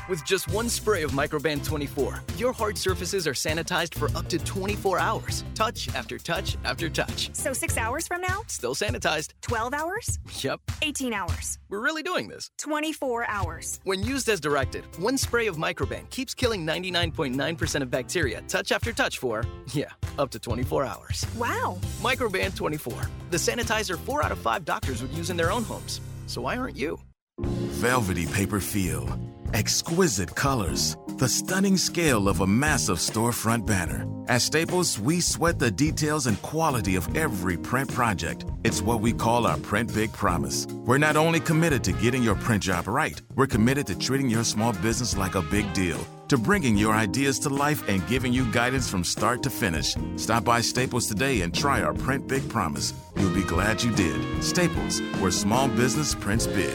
With just one spray of Microban 24, your hard surfaces are sanitized for up to 24 hours. Touch after touch after touch. So six hours from now? Still sanitized. 12 hours? Yep, 18 hours. we're really doing this. 24 hours. When used as directed, one spray of Microban keeps killing 99.9% of bacteria touch after touch for, yeah, up to 24 hours. Wow. Microban 24, the sanitizer 4 out of 5 doctors would use in their own homes. So why aren't you? Velvety paper feel, exquisite colors, the stunning scale of a massive storefront banner. At Staples, we sweat the details and quality of every print project. It's what we call our Print Big Promise. We're not only committed to getting your print job right, we're committed to treating your small business like a big deal. To bringing your ideas to life and giving you guidance from start to finish. Stop by Staples today and try our Print Big Promise. You'll be glad you did. Staples, where small business prints big.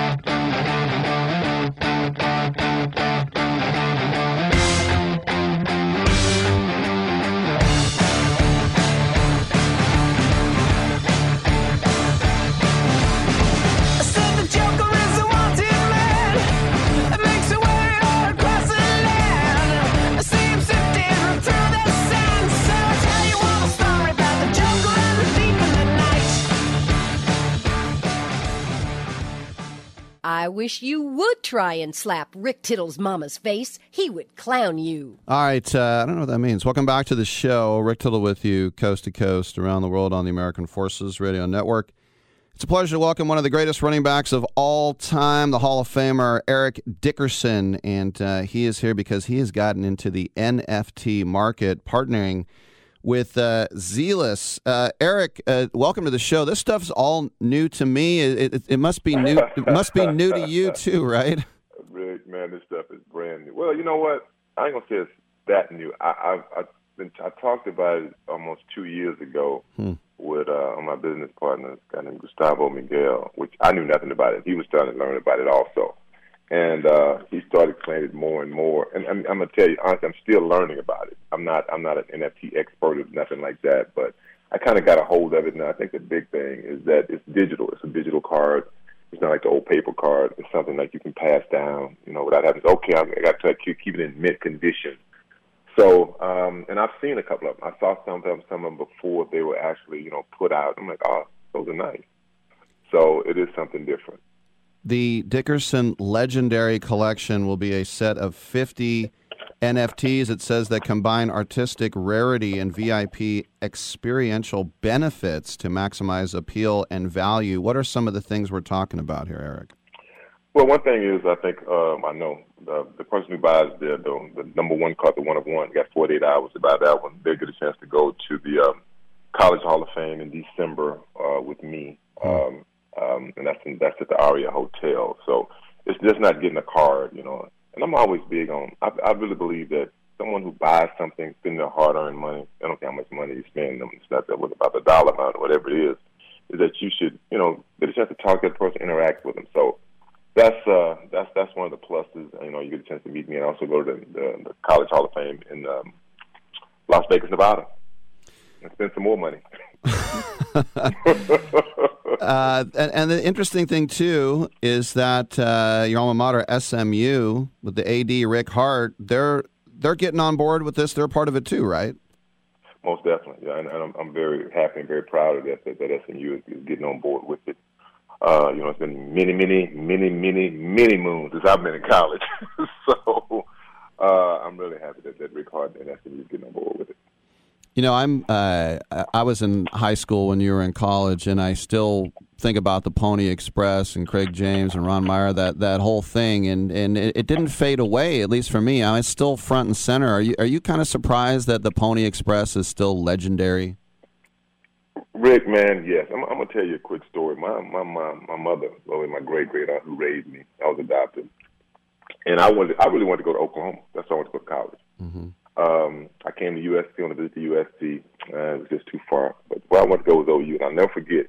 I wish you would try and slap Rick Tittle's mama's face. He would clown you. All right, uh, I don't know what that means. Welcome back to the show. Rick Tittle with you, coast to coast, around the world on the American Forces Radio Network. It's a pleasure to welcome one of the greatest running backs of all time, the Hall of Famer Eric Dickerson, and uh, he is here because he has gotten into the NFT market, partnering with uh, Zealous. Uh, Eric, uh, welcome to the show. This stuff's all new to me. It, it, it must be new. It must be new to you too, right? Man, this stuff is brand new. Well, you know what? I ain't gonna say it's that new. I, I've, I've been, I talked about it almost two years ago Hmm. with uh, my business partner, a guy named Gustavo Miguel, which I knew nothing about it. He was starting to learn about it also, and uh, he started playing it more and more. And I'm, I'm gonna tell you honestly, I'm still learning about it. I'm not, I'm not an NFT expert or nothing like that, but I kind of got a hold of it now. I think the big thing is that it's digital. It's a digital card. It's not like the old paper card. It's something like you can pass down, you know, without having okay, I'm, I got to keep, keep it in mint condition. So, um, and I've seen a couple of them. I saw some of them, some of them before they were actually, you know, put out. I'm like, oh, those are nice. So it is something different. The Dickerson Legendary Collection will be a set of 50 NFTs. It says that combine artistic rarity and VIP experiential benefits to maximize appeal and value. What are some of the things we're talking about here, Eric? Well, one thing is, I think um, I know the the person who buys the, the the number one card, the one of one, got 48 hours to buy that one. They get a chance to go to the um, College Hall of Fame in December uh, with me, um, um, and that's in, that's at the Aria Hotel. So it's just not getting a card, you know. And I'm always big on. I, I really believe that someone who buys something, spend their hard-earned money. I don't care how much money you spend. It's not that what about the dollar amount or whatever it is. Is that you should, you know, get a chance to talk to that person, interact with them. So that's uh that's that's one of the pluses. You know, you get a chance to meet me and also go to the, the, the College Hall of Fame in um, Las Vegas, Nevada, and spend some more money. Uh, and, and the interesting thing too is that uh, your alma mater SMU with the AD Rick Hart, they're they're getting on board with this. They're part of it too, right? Most definitely, yeah, and, and I'm, I'm very happy and very proud of that that, that SMU is, is getting on board with it. Uh, you know, it's been many, many, many, many, many moons since I've been in college. so uh, I'm really happy that, that Rick Hart and SMU is getting on board with it. You know, I'm. Uh, I was in high school when you were in college, and I still think about the Pony Express and Craig James and Ron Meyer, that that whole thing, and and it, it didn't fade away. At least for me, I'm still front and center. Are you are you kind of surprised that the Pony Express is still legendary? Rick, man, yes. I'm, I'm gonna tell you a quick story. My my mom, my mother, well, my great great aunt who raised me, I was adopted, and I wanted, I really wanted to go to Oklahoma. That's why I wanted to go to college. Um, I came to USC, wanted to visit the USC. Uh, it was just too far, but where I wanted to go was OU, and I'll never forget.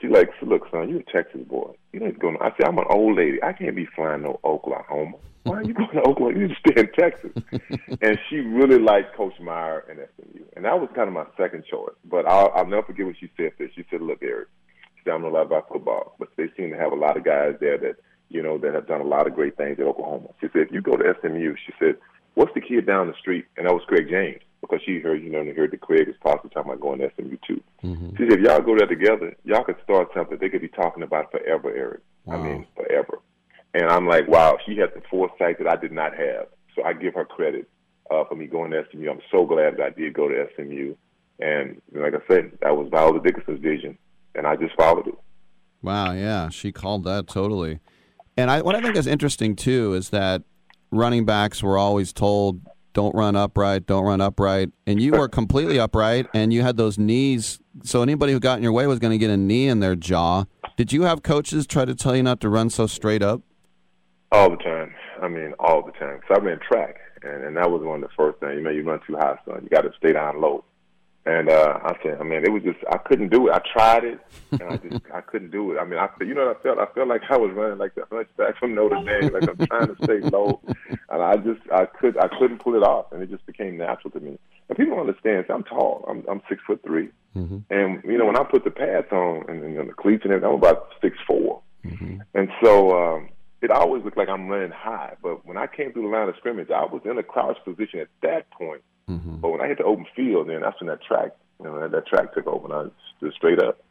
She's like, so "Look, son, you're a Texas boy. You need to go." I said, "I'm an old lady. I can't be flying no Oklahoma. Why are you going to Oklahoma? You need to stay in Texas." and she really liked Coach Meyer and SMU, and that was kind of my second choice. But I'll, I'll never forget when she said this. She said, "Look, Eric, she said, I know a lot about football, but they seem to have a lot of guys there that you know that have done a lot of great things at Oklahoma." She said, "If you go to SMU," she said, "What's the kid down the street?" And that was Craig James because she heard, you know, and heard that Craig was possibly talking about going to SMU too. She said, if y'all go there together, y'all could start something they could be talking about forever, Eric. I mean, forever. And I'm like, wow, she had the foresight that I did not have. So I give her credit uh, for me going to SMU. I'm so glad that I did go to SMU. And like I said, that was Viola Dickerson's vision, and I just followed it. Wow, yeah, she called that totally. And I, what I think is interesting too is that running backs were always told, "Don't run upright, don't run upright," and you were completely upright, and you had those knees. So anybody who got in your way was going to get a knee in their jaw. Did you have coaches try to tell you not to run so straight up? All the time. I mean, all the time. So I ran track, and, and that was one of the first things. You know, you run too high, son. You got to stay down low. And uh, I said, I mean, it was just I couldn't do it. I tried it, and I just I couldn't do it. I mean, I you know what I felt? I felt like I was running like the hunchback from Notre Dame, like I'm trying to stay low, and I just I could I couldn't pull it off, and it just became natural to me. And people don't understand. See, I'm tall. I'm I'm six foot 3 and you know when I put the pads on and, and the cleats and everything, I'm about six four. and so um, it always looked like I'm running high. But when I came through the line of scrimmage, I was in a crouch position at that point. Mm-hmm. But when I hit the open field, then that's when that track, you know, that, that track took over, and I stood straight up.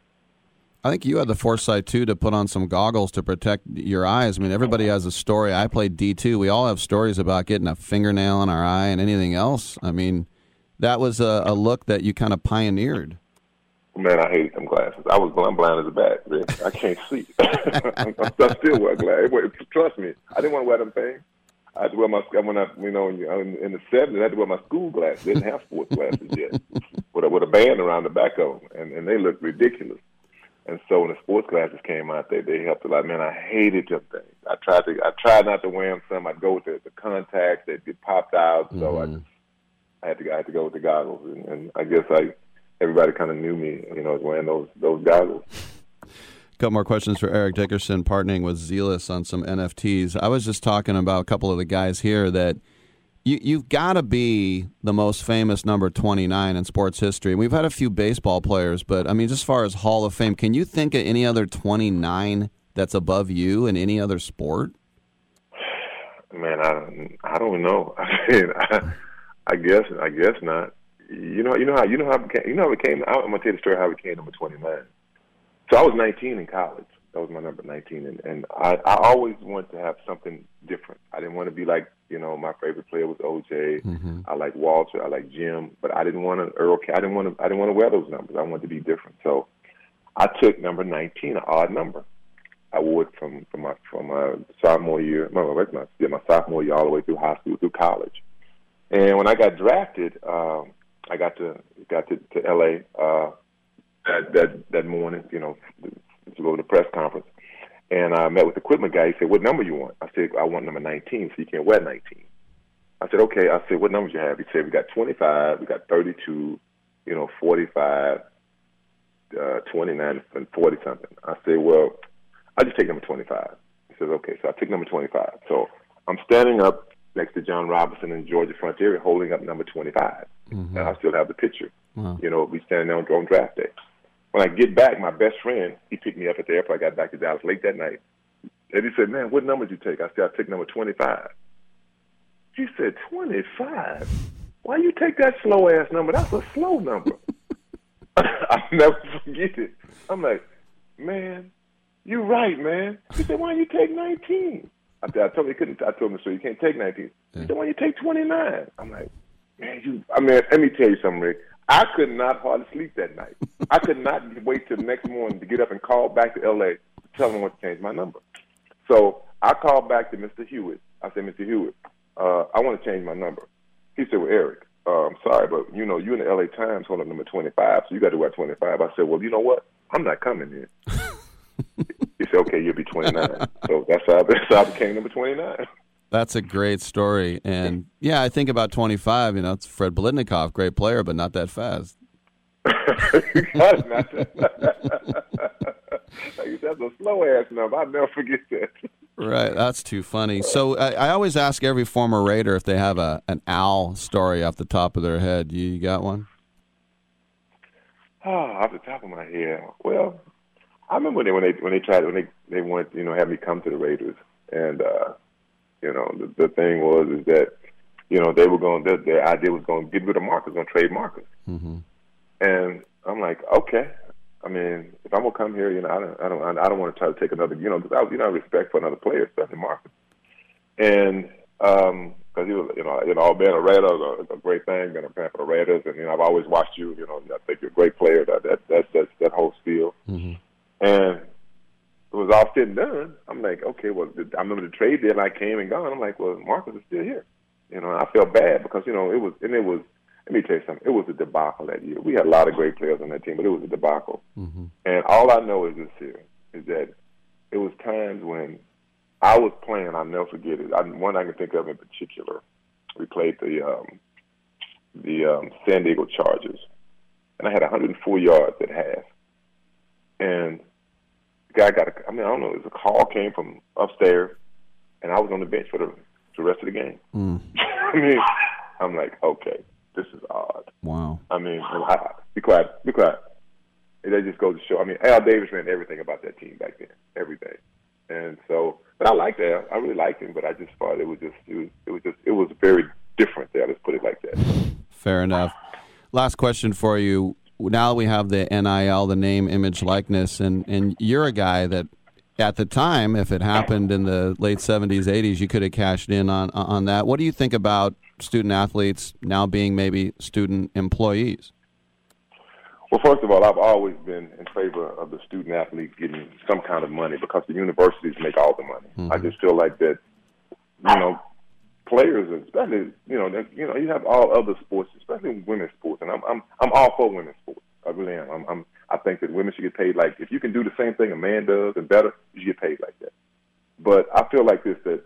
I think you had the foresight too to put on some goggles to protect your eyes. I mean, everybody has a story. I played D two. We all have stories about getting a fingernail in our eye and anything else. I mean, that was a, a look that you kind of pioneered. Man, I hate them glasses. I was blind, blind as a bat. Rick. I can't see. I, still wear glasses. Trust me, I didn't want to wear them things. I had to wear my when I you know uh, in, in the seventies I had to wear my school glasses. They didn't have sports glasses yet, with a, with a band around the back of them, and, and they looked ridiculous. And so when the sports glasses came out, they they helped a lot. Man, I hated them things. I tried to I tried not to wear them. Some I'd go with the, the contacts. They'd get popped out. So I just I had to I had to go with the goggles, and, and I guess I everybody kind of knew me, you know, as wearing those those goggles. Couple more questions for Eric Dickerson, partnering with Zealous on some NFTs. I was just talking about a couple of the guys here that you, you've got to be the most famous number 29 in sports history. We've had a few baseball players, but I mean, just as far as Hall of Fame, can you think of any other 29 that's above you in any other sport? Man, I don't, I don't know. I mean, I, I guess I guess not. You know, you know how you know how became, you know how it came. I'm gonna tell you the story how it became number 29. So I was 19 in college. That was my number 19, and and I, I always wanted to have something different. I didn't want to be like you know my favorite player was OJ. I like Walter. I like Jim, but I didn't want to Earl. I didn't want to. I didn't want to wear those numbers. I wanted to be different. So I took number 19, an odd number. I wore it from from my from my sophomore year, no, my yeah, my sophomore year all the way through high school through college. And when I got drafted, um, I got to got to, to L.A. Uh, that that that morning, you know, to go to the press conference. And I met with the equipment guy. He said, "What number you want?" I said, "I want number 19, so you can't wear 19." I said, "Okay." I said, "What numbers you have?" He said, "We got 25, we got 32, you know, 45, uh, 29, and 40 something." I said, "Well, I just take number 25." He says, "Okay." So I took number 25. So I'm standing up next to John Robinson in Georgia Frontiere, holding up number 25, and I still have the picture. Wow. You know, we standing there on, on draft day. When I get back, my best friend, he picked me up at the airport. I got back to Dallas late that night. And he said, Man, what number did you take? I said, I took number 25. He said, 25? Why you take that slow ass number? That's a slow number. I'll never forget it. I'm like, Man, "You're right, man." He said, "Why don't you take 19?" I, said, I told him he couldn't. I told him, "So you can't take 19." He said, "Why you take 29?" I'm like, "Man, you." I mean, let me tell you something, Rick. I could not hardly sleep that night. I could not wait till the next morning to get up and call back to L.A. to tell them what to change my number. So I called back to Mr. Hewitt. I said, Mr. Hewitt, uh, I want to change my number. He said, Well, Eric, uh, I'm sorry, but you know, you're in the LA Times hold up number 25, so you got to wear 25. I said, Well, you know what? I'm not coming in. he said, Okay, you'll be 29. so that's how, that's how I became number 29. That's a great story. And yeah, I think about 25, you know, it's Fred Biletnikoff, great player, but not that fast. That's not That's a slow ass number. I'll never forget that. Right, that's too funny. So I, I always ask every former Raider if they have a an Al story off the top of their head. You, you got one? Oh, off the top of my head. Well, I remember when they when they when they tried when they they wanted you know have me come to the Raiders, and uh, you know the, the thing was is that you know they were going their, their idea was going to get rid of Marcus, going to trade Marcus, mm-hmm. and I'm like, okay. I mean, if I'm gonna come here, you know, I don't, I don't, I don't want to try to take another, you know, because I, you know, respect for another player, especially Marcus, and um, because he was, you know, you know, being a Raider is a, a great thing, being a fan for the Raiders, and you know, I've always watched you. You know, I think you're a great player. That that that that, that whole spiel, Mm-hmm. and it was all said and done. I'm like, okay, well, I remember the trade deadline came and gone. I'm like, well, Marcus is still here. You know, I felt bad because you know it was, and it was. Let me tell you something. It was a debacle that year. We had a lot of great players on that team, but it was a debacle. Mm-hmm. And all I know is this here is that it was times when I was playing. I'll never forget it. I, one I can think of in particular. We played the um, the um, San Diego Chargers, and I had 104 yards at half. And guy got a. I mean, I don't know. It was a call came from upstairs, and I was on the bench for the the rest of the game. Mm. I mean, I'm like, okay, this is odd. Wow. I mean, I, be quiet, be quiet. And that just goes to show. I mean, Al Davis ran everything about that team back then, everything. And so, but I liked Al. I really liked him, but I just thought it was just, it was, it was just, it was very different there. Let's put it like that. Fair enough. Last question for you. Now we have the NIL, the name, image, likeness, and, and you're a guy that at the time, if it happened in the late 70s, 80s, you could have cashed in on, on that. What do you think about student athletes now being maybe student employees? Well, first of all, I've always been in favor of the student athletes getting some kind of money because the universities make all the money. Mm-hmm. I just feel like that, you know, players, especially you know, you know, you have all other sports, especially women's sports, and I'm I'm I'm all for women's sports. I really am. I'm, I'm I think that women should get paid like if you can do the same thing a man does and better, you should get paid like that. But I feel like this that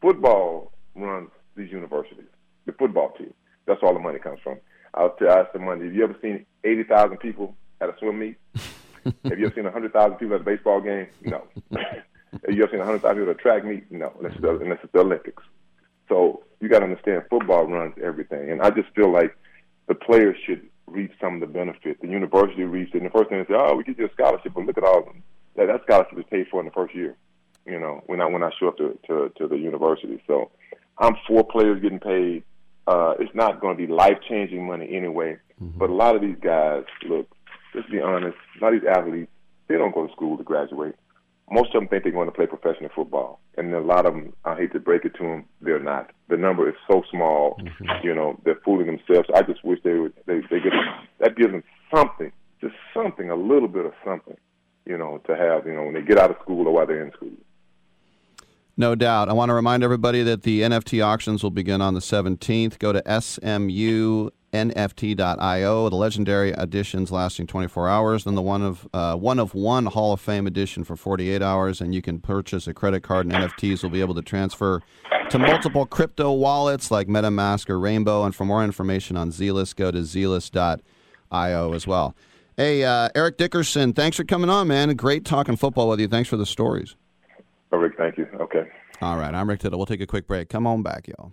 football runs these universities, the football team. That's all the money comes from. I'll tell you, the money. Have you ever seen eighty thousand people at a swim meet? Have you ever seen hundred thousand people at a baseball game? No. Have you ever seen hundred thousand people at a track meet? No, unless it's the, unless it's the Olympics. So you got to understand, football runs everything, and I just feel like the players should reap some of the benefit. The university reaps it, and the first thing they say, "Oh, we get you a scholarship," but look at all of them. That, that scholarship is paid for in the first year. You know, when I when I show up to to, to the university, so I'm for players getting paid. Uh, it's not going to be life changing money anyway, but a lot of these guys, look, let's be honest, a lot of these athletes, they don't go to school to graduate. Most of them think they're going to play professional football, and a lot of them, I hate to break it to them, they're not. The number is so small, mm-hmm. you know, they're fooling themselves. I just wish they would, they, they get that gives them something, just something, a little bit of something, you know, to have, you know, when they get out of school or while they're in school. No doubt. I want to remind everybody that the NFT auctions will begin on the 17th. Go to smunft.io. The legendary editions lasting 24 hours, then the one of uh, one of one Hall of Fame edition for 48 hours, and you can purchase a credit card and NFTs will be able to transfer to multiple crypto wallets like MetaMask or Rainbow. And for more information on Zealous, go to zealous.io as well. Hey, uh, Eric Dickerson, thanks for coming on, man. Great talking football with you. Thanks for the stories. Oh, Rick, thank you. Okay. All right, I'm Rick Tittle. We'll take a quick break. Come on back, y'all.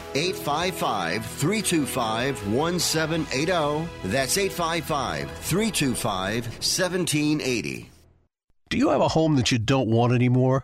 855 325 1780. That's 855 325 1780. Do you have a home that you don't want anymore?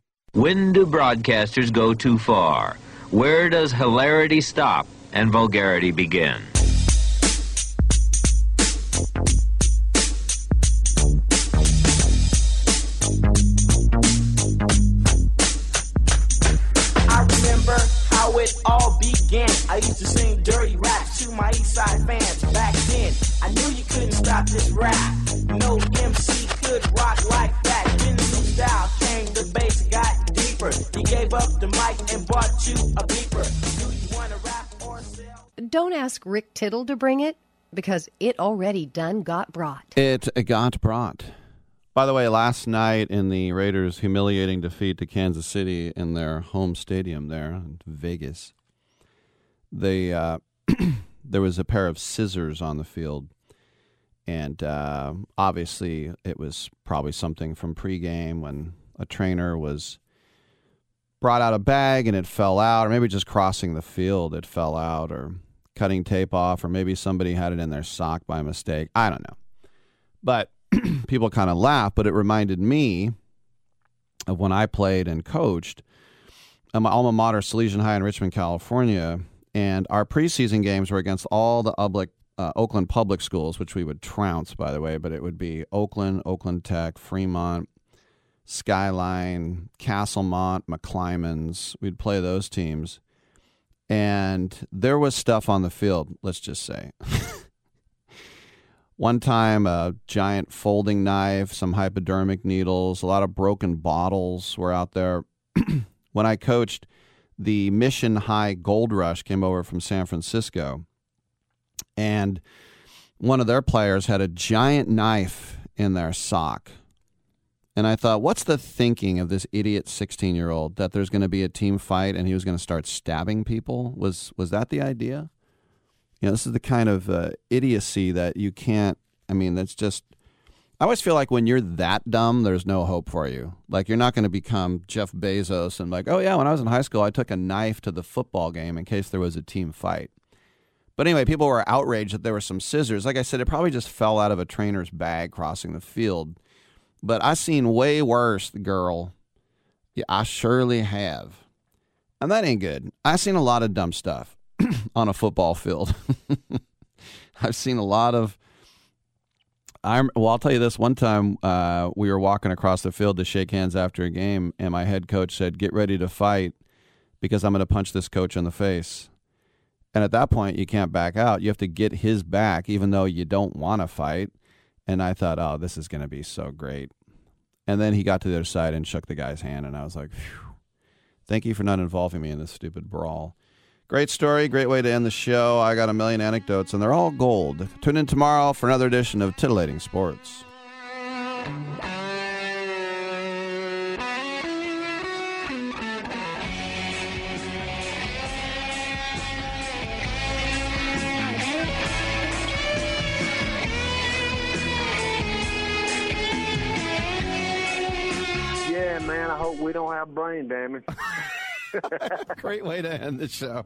When do broadcasters go too far? Where does hilarity stop and vulgarity begin? I remember how it all began. I used to sing dirty raps to my East Side fans. Back then, I knew you couldn't stop this rap. No MC could rock like that. Then the style came, the bass got deeper. You gave up the mic and bought you a beeper. Do you wanna rap or sell? Don't ask Rick Tittle to bring it because it already done got brought. It got brought. By the way, last night in the Raiders' humiliating defeat to Kansas City in their home stadium there in Vegas, they uh, there was a pair of scissors on the field, and uh, obviously it was probably something from pregame when a trainer was brought out a bag and it fell out, or maybe just crossing the field it fell out, or cutting tape off, or maybe somebody had it in their sock by mistake. I don't know, but people kind of laugh, but it reminded me of when I played and coached at my alma mater, Salesian High in Richmond, California, and our preseason games were against all the public, uh, Oakland public schools, which we would trounce, by the way, but it would be Oakland, Oakland Tech, Fremont, Skyline, Castlemont, McClymonds. We'd play those teams. And there was stuff on the field, let's just say. One time, a giant folding knife, some hypodermic needles, a lot of broken bottles were out there. when I coached, the Mission High Gold Rush came over from San Francisco, and one of their players had a giant knife in their sock. And I thought, what's the thinking of this idiot 16 year old that there's going to be a team fight and he was going to start stabbing people? Was was that the idea? You know, this is the kind of uh, idiocy that you can't. I mean, that's just. I always feel like when you're that dumb, there's no hope for you. Like you're not going to become Jeff Bezos and like, oh yeah, when I was in high school, I took a knife to the football game in case there was a team fight. But anyway, people were outraged that there were some scissors. Like I said, it probably just fell out of a trainer's bag crossing the field. But I seen way worse, girl. Yeah, I surely have. And that ain't good. I seen a lot of dumb stuff on a football field. I've seen a lot of. I'm well. I'll tell you this. One time, uh, we were walking across the field to shake hands after a game, and my head coach said, "Get ready to fight, because I'm going to punch this coach in the face." And at that point, you can't back out. You have to get his back, even though you don't want to fight. And I thought, oh, this is going to be so great. And then he got to the other side and shook the guy's hand, and I was like, Phew, thank you for not involving me in this stupid brawl. Great story, great way to end the show. I got a million anecdotes, and they're all gold. Tune in tomorrow for another edition of Titillating Sports. Yeah, man. I hope we don't have brain damage. Great way to end the show.